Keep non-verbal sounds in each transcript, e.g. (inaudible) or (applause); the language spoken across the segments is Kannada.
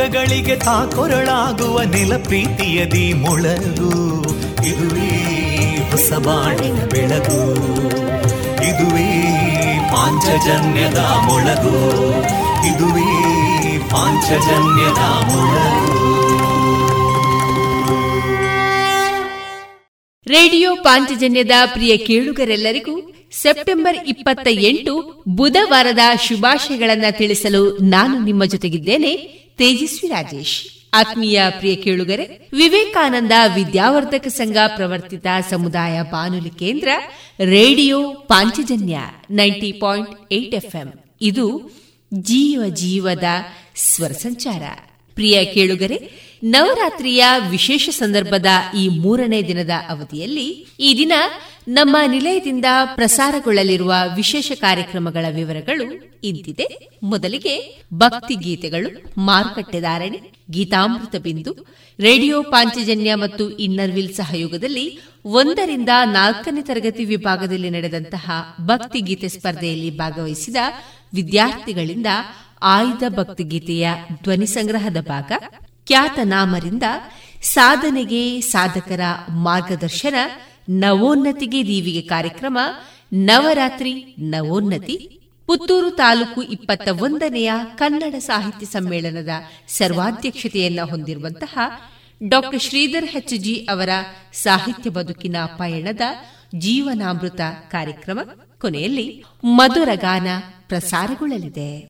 ದುಃಖಗಳಿಗೆ ತಾಕೊರಳಾಗುವ ನೆಲ ಪ್ರೀತಿಯದಿ ಮೊಳಗು. ಇದುವೇ ಹೊಸ ಬಾಣಿನ ಬೆಳಗು. ಇದುವೇ ಪಾಂಚಜನ್ಯದ ಮೊಳಗು. ಇದುವೇ ಪಾಂಚಜನ್ಯದ ಮೊಳಗು. ರೇಡಿಯೋ ಪಾಂಚಜನ್ಯದ ಪ್ರಿಯ ಕೇಳುಗರೆಲ್ಲರಿಗೂ ಸೆಪ್ಟೆಂಬರ್ ಇಪ್ಪತ್ತ ಎಂಟು ಬುಧವಾರದ ಶುಭಾಶಯಗಳನ್ನು ತಿಳಿಸಲು ನಾನು ನಿಮ್ಮ ಜೊತೆಗಿದ್ದೇನೆ. ತೇಜಸ್ವಿ ರಾಜೇಶ್. ಆತ್ಮೀಯ ಪ್ರಿಯ ಕೇಳುಗರೆ, ವಿವೇಕಾನಂದ ವಿದ್ಯಾವರ್ಧಕ ಸಂಘ ಪ್ರವರ್ತಿತ ಸಮುದಾಯ ಬಾನುಲಿ ಕೇಂದ್ರ radio Panchajanya ninety point eight FM. ಇದು ಜೀವ ಜೀವದ ಸ್ವರ ಸಂಚಾರ. ಪ್ರಿಯ ಕೇಳುಗರೆ ನವರಾತ್ರಿಯ ವಿಶೇಷ ಸಂದರ್ಭದ ಈ ಮೂರನೇ ದಿನದ ಅವಧಿಯಲ್ಲಿ ಈ ದಿನ ನಮ್ಮ ನಿಲಯದಿಂದ ಪ್ರಸಾರಗೊಳ್ಳಲಿರುವ ವಿಶೇಷ ಕಾರ್ಯಕ್ರಮಗಳ ವಿವರಗಳು ಇಂತಿದೆ. ಮೊದಲಿಗೆ ಭಕ್ತಿ ಗೀತೆಗಳು, ಮಾರುಕಟ್ಟೆದಾರಣಿ, ಗೀತಾಮೃತ ಬಿಂದು, ರೇಡಿಯೋ ಪಾಂಚಜನ್ಯ ಮತ್ತು ಇನ್ನರ್ವಿಲ್ ಸಹಯೋಗದಲ್ಲಿ ಒಂದರಿಂದ ನಾಲ್ಕನೇ ತರಗತಿ ವಿಭಾಗದಲ್ಲಿ ನಡೆದಂತಹ ಭಕ್ತಿ ಗೀತೆ ಸ್ಪರ್ಧೆಯಲ್ಲಿ ಭಾಗವಹಿಸಿದ ವಿದ್ಯಾರ್ಥಿಗಳಿಂದ ಆಯ್ದ ಭಕ್ತಿಗೀತೆಯ ಧ್ವನಿ ಸಂಗ್ರಹದ ಭಾಗ ಖ್ಯಾತನಾಮರಿಂದ ಸಾಧನೆಗೆ ಸಾಧಕರ ಮಾರ್ಗದರ್ಶನ ನವೋನ್ನತಿಗೆ ದೀವಿಗೆ ಕಾರ್ಯಕ್ರಮ ನವರಾತ್ರಿ ನವೋನ್ನತಿ, ಪುತ್ತೂರು ತಾಲೂಕು ಇಪ್ಪತ್ತ ಒಂದನೆಯ ಕನ್ನಡ ಸಾಹಿತ್ಯ ಸಮ್ಮೇಳನದ ಸರ್ವಾಧ್ಯಕ್ಷತೆಯನ್ನ ಹೊಂದಿರುವಂತಹ ಡಾ ಶ್ರೀಧರ್ ಹೆಚ್ ಜಿ ಅವರ ಸಾಹಿತ್ಯ ಬದುಕಿನ ಪಯಣದ ಜೀವನಾಮೃತ ಕಾರ್ಯಕ್ರಮ ಕೊನೆಯಲ್ಲಿ ಮಧುರಗಾನ ಪ್ರಸಾರಗೊಳ್ಳಲಿದೆ.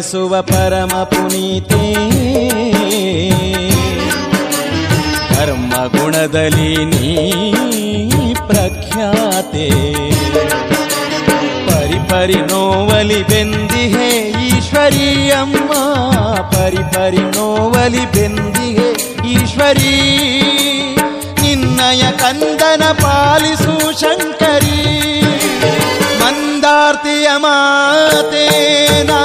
ದಹಿಸುವ ಪರಮ ಪುನೀತೆ. ಕರ್ಮ ಗುಣದಲ್ಲಿ ನೀ ಪ್ರಖ್ಯಾತೆ. ಪರಿಪರಿ ನೋವಲಿ ಬೆಂದಿಹೆ ಈಶ್ವರಿಯಮ್ಮ. ಪರಿಪರಿ ನೋವಲಿ ಬೆಂದಿಹೆ ಈಶ್ವರಿ. ನಿನ್ನಯ ಕಂದನ ಪಾಲಿಸು ಶಂಕರಿ ಮಂದಾರ್ತಿಯ ಮಾತೆ ನಾ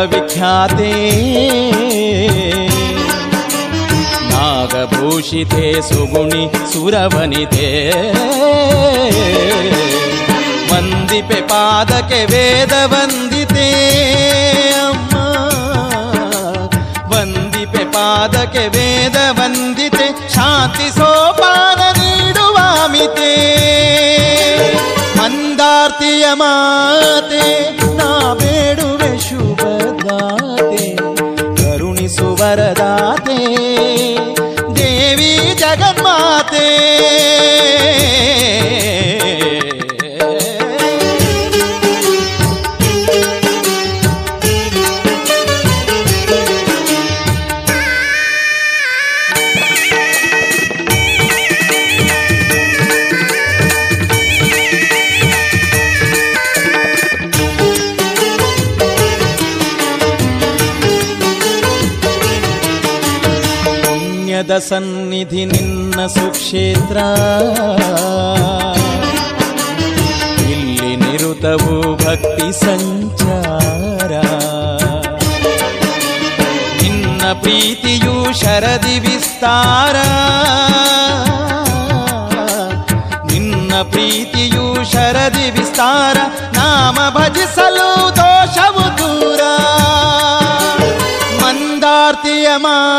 ನಂದಿನಿ ಲೋಕ ವಿಖ್ಯಾತೆ. ಭೂಷಿತೆ ಸುಗುಣಿ ಸುರವನಿತೆ ವಂದಿಪೆ ಪಾದಕ್ಕೆ ವೇದ ವಂದಿತೆ, ಅಮ್ಮ. ವಂದಿಪೆ ಪಾದಕ್ಕೆ ವೇದ ವಂದಿತೆ, ಶಾಂತಿ ಸನ್ನಿಧಿ ನಿನ್ನ ಸುಕ್ಷೇತ್ರ ಇಲ್ಲಿ ನಿರುತವು ಭಕ್ತಿ ಸಂಚಾರ. ನಿನ್ನ ಪ್ರೀತಿಯು ಶರದಿ ವಿಸ್ತಾರ. ನಿನ್ನ ಪ್ರೀತಿಯು ಶರದಿ ವಿಸ್ತಾರ. ನಾಮ ಭಜಿಸಲು ದೋಷವು ದೂರ. ಮಂದಾರ್ತಿಯ ಮಾತೆ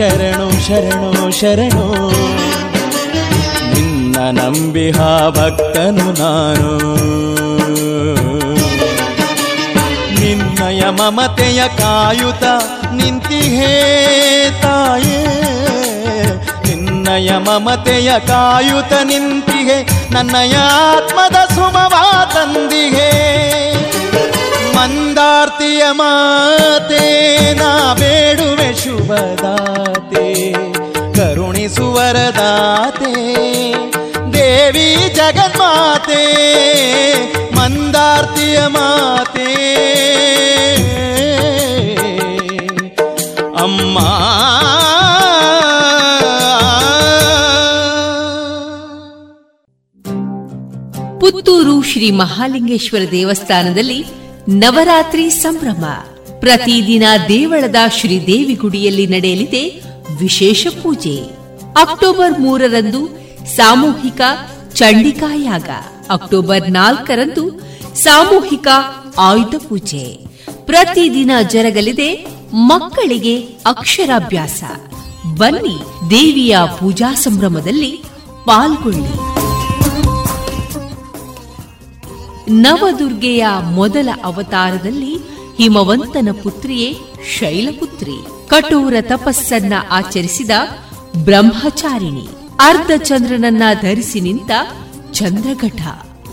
ಶರಣು ಶರಣು ಶರಣು. ನಿನ್ನ ನಂಬಿಹ ಭಕ್ತನು ನಾನು. ನಿನ್ನಯ ಮಮತೆಯ ಕಾಯುತ ನಿಂತಿಹೇ ತಾಯೇ. ನಿನ್ನಯ ಮಮತೆಯ ಕಾಯುತ ನಿಂತಿಹೆ ನನ್ನಯ ಆತ್ಮದ ಸುಮವಾ ತಂದಿಹೇ ಮಂದಾರ್ತಿಯ ಮಾತೆ, ನಾ ಬೇಡುವೆ ಶುಭದಾತೆ ಕರುಣಿಸುವರದಾತೆ ದೇವಿ ಜಗನ್ಮಾತೆ, ಮಂದಾರ್ತಿಯ ಮಾತೆ. ಅಮ್ಮ. ಪುತ್ತೂರು ಶ್ರೀ ಮಹಾಲಿಂಗೇಶ್ವರ ದೇವಸ್ಥಾನದಲ್ಲಿ ನವರಾತ್ರಿ ಸಂಭ್ರಮ. ಪ್ರತಿದಿನ ದೇವಳದ ಶ್ರೀದೇವಿ ಗುಡಿಯಲ್ಲಿ ನಡೆಯಲಿದೆ ವಿಶೇಷ ಪೂಜೆ. ಅಕ್ಟೋಬರ್ ಮೂರರಂದು ಸಾಮೂಹಿಕ ಚಂಡಿಕಾಯಾಗ ಅಕ್ಟೋಬರ್ ನಾಲ್ಕರಂದು ಸಾಮೂಹಿಕ ಆಯುಧ ಪೂಜೆ. ಪ್ರತಿದಿನ ಜರಗಲಿದೆ ಮಕ್ಕಳಿಗೆ ಅಕ್ಷರಾಭ್ಯಾಸ. ಬನ್ನಿ ದೇವಿಯ ಪೂಜಾ ಸಂಭ್ರಮದಲ್ಲಿ ಪಾಲ್ಗೊಳ್ಳಿ. ನವದುರ್ಗೆಯ ಮೊದಲ ಅವತಾರದಲ್ಲಿ ಹಿಮವಂತನ ಪುತ್ರಿಯೇ ಶೈಲಪುತ್ರಿ. ಕಠೋರ ತಪಸ್ಸನ್ನ ಆಚರಿಸಿದ ಬ್ರಹ್ಮಚಾರಿಣಿ. ಅರ್ಧ ಚಂದ್ರನನ್ನ ಧರಿಸಿ ನಿಂತ ಚಂದ್ರಘಟ.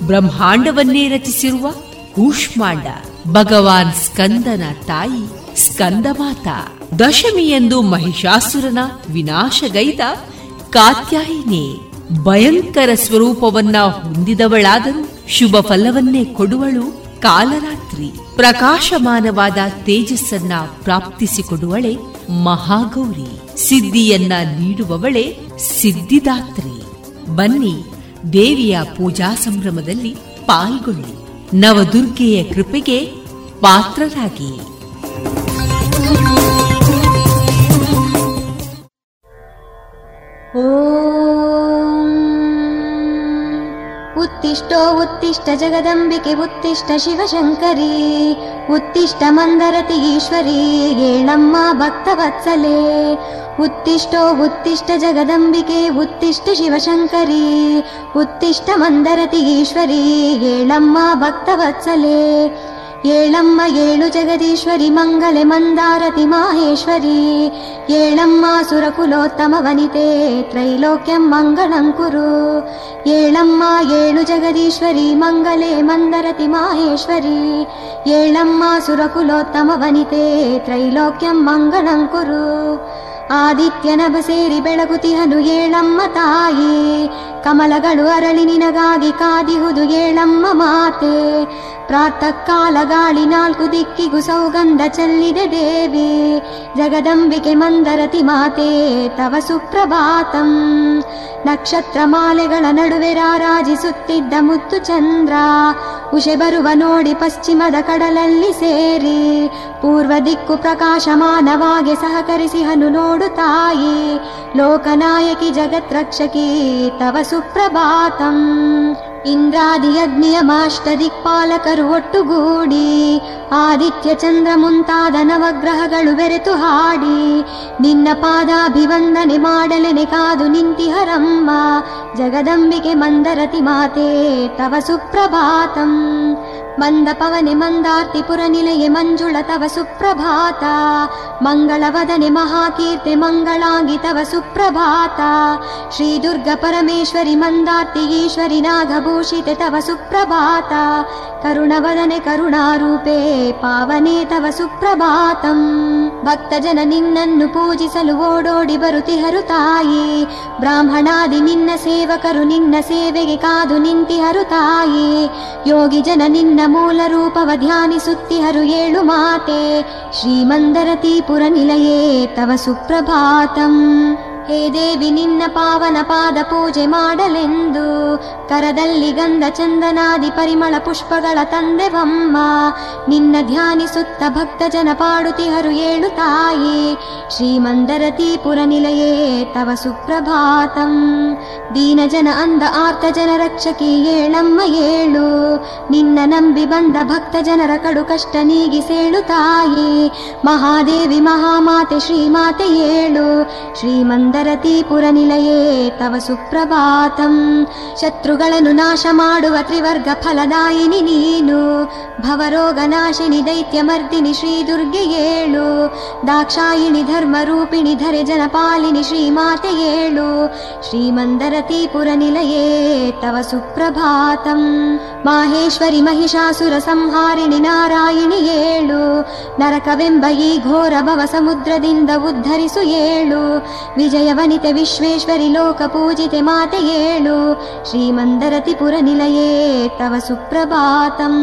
ಬ್ರಹ್ಮಾಂಡವನ್ನೇ ರಚಿಸಿರುವ ಕೂಷ್ಮಾಂಡ. ಭಗವಾನ್ ಸ್ಕಂದನ ತಾಯಿ ಸ್ಕಂದಮಾತ. ದಶಮಿಯೆಂದು ಮಹಿಷಾಸುರನ ವಿನಾಶಗೈದ ಕಾತ್ಯಾಯಿನಿ. ಭಯಂಕರ ಸ್ವರೂಪವನ್ನ ಹೊಂದಿದವಳಾದರೂ ಶುಭ ಫಲವನ್ನೇ ಕೊಡುವಳು ಕಾಲರಾತ್ರಿ. ಪ್ರಕಾಶಮಾನವಾದ ತೇಜಸ್ಸನ್ನ ಪ್ರಾಪ್ತಿಸಿಕೊಡುವಳೆ ಮಹಾಗೌರಿ. ಸಿದ್ಧಿಯನ್ನ ನೀಡುವವಳೆ ಸಿದ್ಧಿದಾತ್ರಿ. ಬನ್ನಿ, ದೇವಿಯ ಪೂಜಾ ಸಂಭ್ರಮದಲ್ಲಿ ಪಾಲ್ಗೊಳ್ಳಿ. ನವದುರ್ಗೆಯ ಕೃಪೆಗೆ ಪಾತ್ರರಾಗಿ. उत्तिष्ठो उत्तिष्ठ जगदम्बिके उत्तिष्ठ शिवशङ्करी। उत्तिष्ठ मन्दरति ईश्वरी येणम्मा भक्तवत्सले। उत्तिष्ठो उत्तिष्ठ जगदम्बिके उत्तिष्ठ शिवशङ्करी। उत्तिष्ठ मन्दरति ईश्वरी येणम्मा भक्तवत्सले ಏಳಮ್ಮ ಏಳು ಜಗದೀಶ್ವರಿ ಮಂಗಲೆ ಮಂದಾರತಿ ಮಾಹೇಶ್ವರಿ ಏಳಮ್ಮ ಸುರಕುಲೋತ್ತಮ ವನಿತೆ ತ್ರೈಲೋಕ್ಯಂ ಮಂಗಳಂ ಕುರು ಏಳಮ್ಮ ಏಳು ಜಗದೀಶ್ವರಿ ಮಂಗಲೆ ಮಂದರತಿ ಮಾಹೇಶ್ವರಿ ಏಳಮ್ಮ ಸುರಕುಲೋತ್ತಮ ವನಿತೆ ತ್ರೈಲೋಕ್ಯಂ ಮಂಗಳಂ ಕುರು ಆದಿತ್ಯನಭ ಸೇರಿ ಬೆಳಗುತಿಹನು ಏಳಮ್ಮ ತಾಯಿ ಕಮಲಗಳು ಅರಳಿ ನಿನಗಾಗಿ ಕಾದಿಹುದು ಏಳಮ್ಮ ಮಾತೆ. ಪ್ರಾತಃ ಕಾಲ ಗಾಳಿ ನಾಲ್ಕು ದಿಕ್ಕಿಗೂ ಸೌಗಂಧ ಚೆಲ್ಲಿದೆ ದೇವಿ. ಜಗದಂಬಿಕೆ ಮಂದರತಿ ಮಾತೆ, ತವ ಸುಪ್ರಭಾತಂ. ನಕ್ಷತ್ರ ಮಾಲೆಗಳ ನಡುವೆ ರಾರಾಜಿಸುತ್ತಿದ್ದ ಮುತ್ತು ಚಂದ್ರ. ಉಷೆ ಬರುವ ನೋಡಿ ಪಶ್ಚಿಮದ ಕಡಲಲ್ಲಿ ಸೇರಿ. ಪೂರ್ವ ದಿಕ್ಕು ಪ್ರಕಾಶಮಾನವಾಗಿ ಸಹಕರಿಸಿ ಹನು ನೋಡು ತಾಯಿ. ಲೋಕನಾಯಕಿ ಜಗತ್ರಕ್ಷಕಿ ತವ ಸುಪ್ರಭಾತಂ ಇಂದ್ರಾದಿ ಅಗ್ನಿಯಮಾಷ್ಟ ದಿಕ್ಪಾಲಕರು ಒಟ್ಟುಗೂಡಿ ಆದಿತ್ಯ ಚಂದ್ರ ಮುಂತಾದ ನವಗ್ರಹಗಳು ಬೆರೆತು ಹಾಡಿ ನಿನ್ನ ಪಾದಾಭಿವಂದನೆ ಮಾಡಲೆನೆ ಕಾದು ನಿಂತಿಹರಮ್ಮ ಜಗದಂಬಿಕೆ ಮಂದರತಿ ಮಾತೆ ತವ ಸುಪ್ರಭಾತಂ ಮಂದ ಪವನೆ ಮಂದಾರ್ತಿ ಪುರ ನಿಲಯೆ ಮಂಜುಳ ತವ ಸುಪ್ರಭಾತ. ಮಂಗಳವದನೆ ಮಹಾಕೀರ್ತಿ ಮಂಗಳಾಂಗಿ ತವ ಸುಪ್ರಭಾತ. ಶ್ರೀ ದುರ್ಗ ಪರಮೇಶ್ವರಿ ಮಂದಾರ್ತಿ ಈಶ್ವರಿ ನಾಗಭೂಷಿತೆ ತವ ಸುಪ್ರಭಾತ. ಕರುಣವದನೆ ಕರುಣಾರೂಪೇ ಪಾವನೆ ತವ ಸುಪ್ರಭಾತಂ. ಭಕ್ತಜನ ನಿನ್ನನ್ನು ಪೂಜಿಸಲು ಓಡೋಡಿ ಬರುತಿಹರು ತಾಯಿ. ಬ್ರಾಹ್ಮಣಾದಿ ನಿನ್ನ ಸೇವಕರು ನಿನ್ನ ಸೇವೆಗೆ ಕಾದು ನಿಂತಿಹರು ತಾಯಿ. ಯೋಗಿ ಜನ ನಿನ್ನ मूलरूपवध्यानि सुिहरुयेणुमाते श्रीमन्दरतीपुरनिलये तव सुप्रभातम्। ಹೇ ದೇವಿ ನಿನ್ನ ಪಾವನ ಪಾದ ಪೂಜೆ ಮಾಡಲೆಂದು ಕರದಲ್ಲಿ ಗಂಧ ಚಂದನಾದಿ ಪರಿಮಳ ಪುಷ್ಪಗಳ ತಂದೆವಮ್ಮ ನಿನ್ನ ಧ್ಯಾನಿಸುತ್ತ ಭಕ್ತ ಜನ ಪಾಡುತಿಹರು ಏಳು ತಾಯಿ ಶ್ರೀಮಂದರತಿ ಪುರ ನಿಲಯೇ ತವ ಸುಪ್ರಭಾತಂ ದೀನ ಜನ ಅಂದ ಆರ್ತ ಜನ ರಕ್ಷಕಿ ಏಳಮ್ಮ ಏಳು ನಿನ್ನ ನಂಬಿ ಬಂದ ಭಕ್ತ ಜನರ ಕಡು ಕಷ್ಟ ನೀಗಿಸೇಳು ತಾಯಿ ಮಹಾದೇವಿ ಮಹಾಮಾತೆ ಶ್ರೀಮಾತೆ ಏಳು ಶ್ರೀಮಂದರತಿ ಪುರ ನಿಲಯೇ ತವ ಸುಪ್ರಭಾತಂ ಶತ್ರುಗಳನ್ನು ನಾಶ ಮಾಡುವ ತ್ರಿವರ್ಗ ಫಲದಾಯಿನಿ ನೀನು ಭವರೋಗ ನಾಶಿನಿ ದೈತ್ಯ ಮರ್ದಿನಿ ಶ್ರೀ ದುರ್ಗೆ ಏಳು ದಾಕ್ಷಾಯಿಣಿ ಧರ್ಮ ರೂಪಿಣಿ ಧರೆ ಜನಪಾಲಿನಿ ಶ್ರೀಮಾತೆ ಏಳು ಶ್ರೀಮಂದರತಿ ಪುರ ನಿಲಯೇ ತವ ಸುಪ್ರಭಾತಂ ಮಾಹೇಶ್ವರಿ ಮಹಿಷಾಸುರ ಸಂಹಾರಿಣಿ ನಾರಾಯಣಿ ಏಳು ನರಕವೆಂಬ ಈ ಘೋರ ಭವ ಸಮುದ್ರದಿಂದ ಉದ್ಧರಿಸು ಏಳು ವಿಜಯ ವನಿತೆ ವಿಶ್ವೇಶ್ವರಿ ಲೋಕ ಪೂಜಿತೆ ಮಾತೆ ಏಳು. ಶ್ರೀಮಂದರತಿ ತಿಪುರ ನಿಲಯೇ ತವ ಸುಪ್ರಭಾತಂ.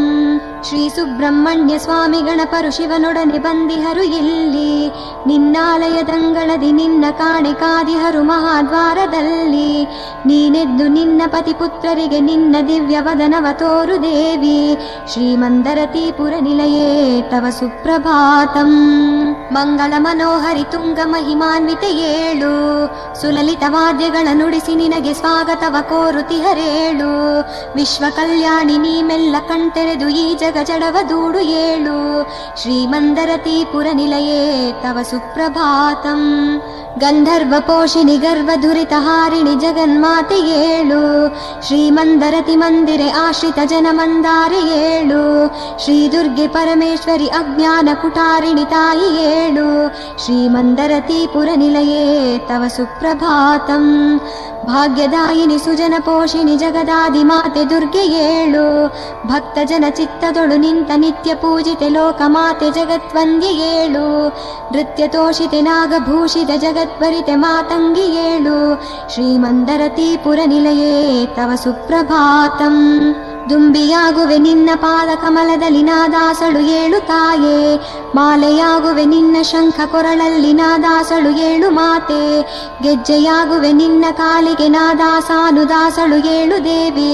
ಶ್ರೀ ಸುಬ್ರಹ್ಮಣ್ಯ ಸ್ವಾಮಿ ಗಣಪರು ಶಿವನೊಡನೆ ಬಂದಿಹರು ಇಲ್ಲಿ. ನಿನ್ನಾಲಯದಂಗಳದಿ ನಿನ್ನ ಕಾಣೆ ಕಾದಿಹರು ಮಹಾದ್ವಾರದಲ್ಲಿ. ನೀನೆದ್ದು ನಿನ್ನ ಪತಿ ಪುತ್ರರಿಗೆ ನಿನ್ನ ದಿವ್ಯ ವದನವ ತೋರು ದೇವಿ. ಶ್ರೀಮಂದರತಿ ತಿಪುರ ನಿಲಯೇ ತವ ಸುಪ್ರಭಾತಂ. ಮಂಗಳ ಮನೋಹರಿ ತುಂಗ ಮಹಿಮಾನ್ವಿತ ಏಳು. ಸುಲಲಿತ ವಾದ್ಯಗಳ ನುಡಿಸಿ ನಿನಗೆ ಸ್ವಾಗತವ ಕೋರುತಿಹರೇಳು ವಿಶ್ವ ಕಲ್ಯಾಣಿ ನೀ ಮೆಲ್ಲ ಕಣ್ತೆರೆದು ಈ ಜಗ ಜಡವ ದೂಡು ಏಳು. ಶ್ರೀಮಂದರ ನಿಲಯೇ ತವ ಸುಪ್ರಭಾತಂ. ಗಂಧರ್ವ ಪೋಷಿಣಿ ಗರ್ವ ದುರಿತ ಹಾರಿಣಿ ಜಗನ್ಮಾತೆ ಏಳು. ಶ್ರೀಮಂದರತಿ ಮಂದಿರೆ ಆಶ್ರಿತ ಜನ ಮಂದಾರಿ ಏಳು. ಶ್ರೀ ದುರ್ಗೆ ಪರಮೇಶ್ವರಿ ಅಜ್ಞಾನ ಕುಟಾರಿಣಿ ತಾಯಿ ಏಳು. ಶ್ರೀಮಂದರತಿ ಪುರ ನಿಲಯೇ ತವ ಸುಪ್ರಭಾತಂ ಭಾಗ್ಯದಾಯಿನಿ ಸುಜನ ಪೋಷಿಣಿ ಜಗದಾದಿ ಮಾತೆ ದುರ್ಗೆ ಏಳು ಭಕ್ತ ಜನ ಚಿತ್ತದೊಳು ನಿಂತ ನಿತ್ಯ ಪೂಜಿತೆ ಲೋಕ ಮಾತೆ ಜಗತ್ವಂದ್ಯ ಏಳು ನೃತ್ಯ ತೋಷಿತೆ ನಾಗಭೂಷಿತ ಜಗದ್ವರಿತೆ ಮಾತಂಗಿ ಏಳು ಶ್ರೀಮಂದರತಿ ಪುರ ನಿಲಯೇ ತವ ಸುಪ್ರಭಾತಂ ದುಂಬಿಯಾಗುವೆ ನಿನ್ನ ಪಾದ ಕಮಲದಲ್ಲಿ ನಾದಾಸಳು ಏಳು ತಾಯೇ ಮಾಲೆಯಾಗುವೆ ನಿನ್ನ ಶಂಖ ಕೊರಳಲ್ಲಿ ನಾದಾಸಳು ಏಳು ಮಾತೆ ಗೆಜ್ಜೆಯಾಗುವೆ ನಿನ್ನ ಕಾಲಿಗೆ ನಾದಾಸಾನುದಾಸಳು ಏಳು ದೇವಿ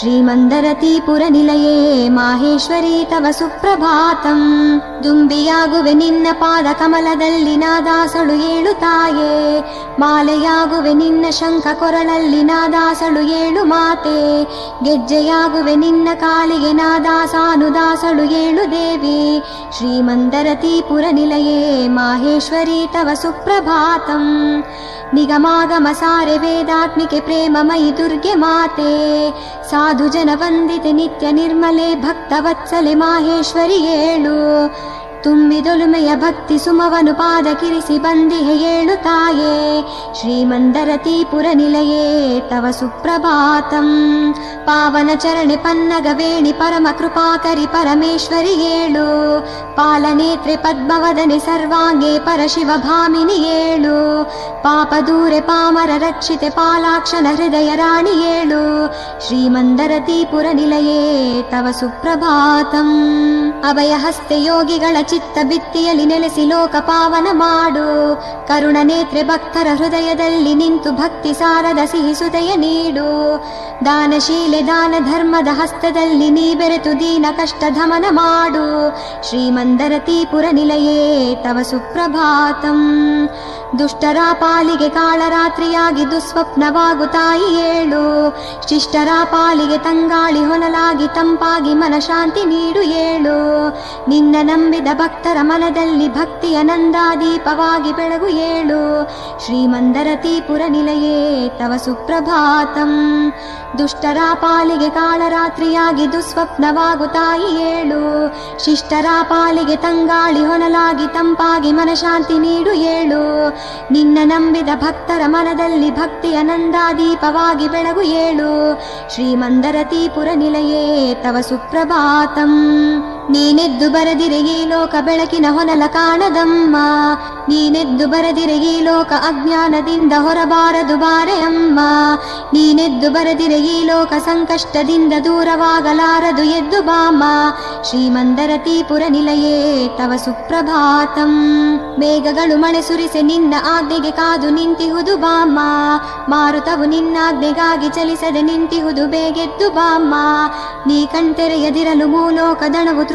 ಶ್ರೀಮಂದರತಿ ಪುರ ನಿಲಯೇ ಮಾಹೇಶ್ವರಿ ತವ ಸುಪ್ರಭಾತಂ ದುಂಬಿಯಾಗುವೆ ನಿನ್ನ ಪಾದ ಕಮಲದಲ್ಲಿ ನಾದಾಸಳು ಏಳು ತಾಯೇ ಮಾಲೆಯಾಗುವೆ ನಿನ್ನ ಶಂಖ ಕೊರಳಲ್ಲಿ ನಾದಾಸಳು ಏಳು ಮಾತೆ ಗೆಜ್ಜೆಯಾಗುವೆ ಹಾಡುವೆ ನಿನ್ನ ಕಾಲಿಗೆ ನಾದಾಸಾನುದಾಸಳು ಏಳು ದೇವಿ ಶ್ರೀಮಂದರತೀಪುರ ನಿಲಯೇ ಮಾಹೇಶ್ವರಿ ತವ ಸುಪ್ರಭಾತಂ ನಿಗಮಾಗಮ ಸಾರೆ ವೇದಾತ್ಮಿಕೆ ಪ್ರೇಮಮಯಿ ದುರ್ಗೆ ಮಾತೆ ಸಾಧು ಜನ ವಂದಿತೆ ನಿತ್ಯ ನಿರ್ಮಲೆ ಭಕ್ತವತ್ಸಲೆ ಮಾಹೇಶ್ವರಿ ಏಳು ತುಂಬಿದೊಲುಮೆಯ ಭಕ್ತಿ ಸುಮವನು ಪಾದ ಕಿರಿಸಿ ಬಂದಿಹೆ ಏಳು ತಾಯೇ ಶ್ರೀಮಂದರತೀಪುರ ನಿಲಯೇ ತವ ಸುಪ್ರಭಾತಂ ಪಾವನ ಚರಣೆ ಪನ್ನಗ ವೇಣಿ ಪರಮ ಕೃಪಾಕರಿ ಪರಮೇಶ್ವರಿ ಏಳು ಪಾಲನೇತ್ರೆ ಪದ್ಮವದನೆ ಸರ್ವಾಂಗೆ ಪರಶಿವ ಭಾಮಿನಿ ಏಳು ಪಾಪ ದೂರೆ ಪಾಮರ ರಕ್ಷಿತೆ ಪಾಲಾಕ್ಷನ ಹೃದಯ ರಾಣಿ ಏಳು ಶ್ರೀಮಂದರತೀಪುರ ನಿಲಯೇ ತವ ಸುಪ್ರಭಾತಂ ಅಭಯ ಹಸ್ತೆ ಯೋಗಿಗಳ ಚಿತ್ತ ಬಿತ್ತಿಯಲ್ಲಿ ನೆಲೆಸಿ ಲೋಕ ಪಾವನ ಮಾಡು. ಕರುಣ ನೇತ್ರೆ ಭಕ್ತರ ಹೃದಯದಲ್ಲಿ ನಿಂತು ಭಕ್ತಿ ಸಾರದ ಸಿಹಿಸುದಯ ನೀಡು. ದಾನಶೀಲೆ ದಾನ ಧರ್ಮದ ಹಸ್ತದಲ್ಲಿ ನೀ ಬೆರೆತು ದೀನ ಕಷ್ಟ ಧಮನ ಮಾಡು. ಶ್ರೀಮಂದರತೀಪುರ ನಿಲಯೇ, ತವ ಸುಪ್ರಭಾತಂ. ದುಷ್ಟರ ಪಾಲಿಗೆ ಕಾಳರಾತ್ರಿಯಾಗಿ ದುಸ್ವಪ್ನವಾಗು ತಾಯಿ ಏಳು. ಶಿಷ್ಟರ ಪಾಲಿಗೆ ತಂಗಾಳಿ ಹೊನಲಾಗಿ ತಂಪಾಗಿ ಮನಶಾಂತಿ ನೀಡು ಏಳು. ನಿನ್ನ ನಂಬಿದ ಭಕ್ತರ ಮನದಲ್ಲಿ ಭಕ್ತಿಯ ನಂದಾದೀಪವಾಗಿ ಬೆಳಗು ಏಳು. ಶ್ರೀಮಂದರತೀಪುರ ನಿಲಯೇ, ತವ ಸುಪ್ರಭಾತಂ. ದುಷ್ಟರ ಪಾಲಿಗೆ ಕಾಳರಾತ್ರಿಯಾಗಿ ದುಸ್ವಪ್ನವಾಗು ತಾಯಿ ಏಳು. ಶಿಷ್ಟರ ಪಾಲಿಗೆ ತಂಗಾಳಿ ಹೊನಲಾಗಿ ತಂಪಾಗಿ ಮನಶಾಂತಿ ನೀಡು ಏಳು. ನಿನ್ನ ನಂಬಿದ ಭಕ್ತರ ಮನದಲ್ಲಿ ಭಕ್ತಿಯ ನಂದಾದೀಪವಾಗಿ ಬೆಳಗು ಏಳು ಶ್ರೀಮಂದರತೀಪುರ ನಿಲಯೇ ತವ ಸುಪ್ರಭಾತಂ ನೀನೆದ್ದು ಬರದಿರೆ ಈ ಲೋಕ ಬೆಳಕಿನ ಹೊನಲ ಕಾಣದಮ್ಮ. ನೀನೆದ್ದು ಬರದಿರೆ ಈ ಲೋಕ ಅಜ್ಞಾನದಿಂದ ಹೊರಬಾರದು ಬಾರೆ ಅಮ್ಮ ನೀನೆದ್ದು ಬರದಿರೆ ಈ ಲೋಕ ಸಂಕಷ್ಟದಿಂದ ದೂರವಾಗಲಾರದು ಎದ್ದು ಬಾಮ. ಶ್ರೀಮಂದರತೀಪುರ ನಿಲಯೇ ತವ ಸುಪ್ರಭಾತಂ. ಬೇಗಗಳು ಮಳೆ ಸುರಿಸೆ ನಿನ್ನ ಆಜ್ಞೆಗೆ ಕಾದು ನಿಂತಿಹುದು ಬಾಮ. ಮಾರುತವು ನಿನ್ನಾಜ್ಞೆಗಾಗಿ ಚಲಿಸದೆ ನಿಂತಿಹುದು ಬೇಗೆದ್ದು ಬಾಮ್ಮ ನೀ ಕಣ್ತೆರೆಯದಿರಲು ಮೂಲೋಕ ದಣವು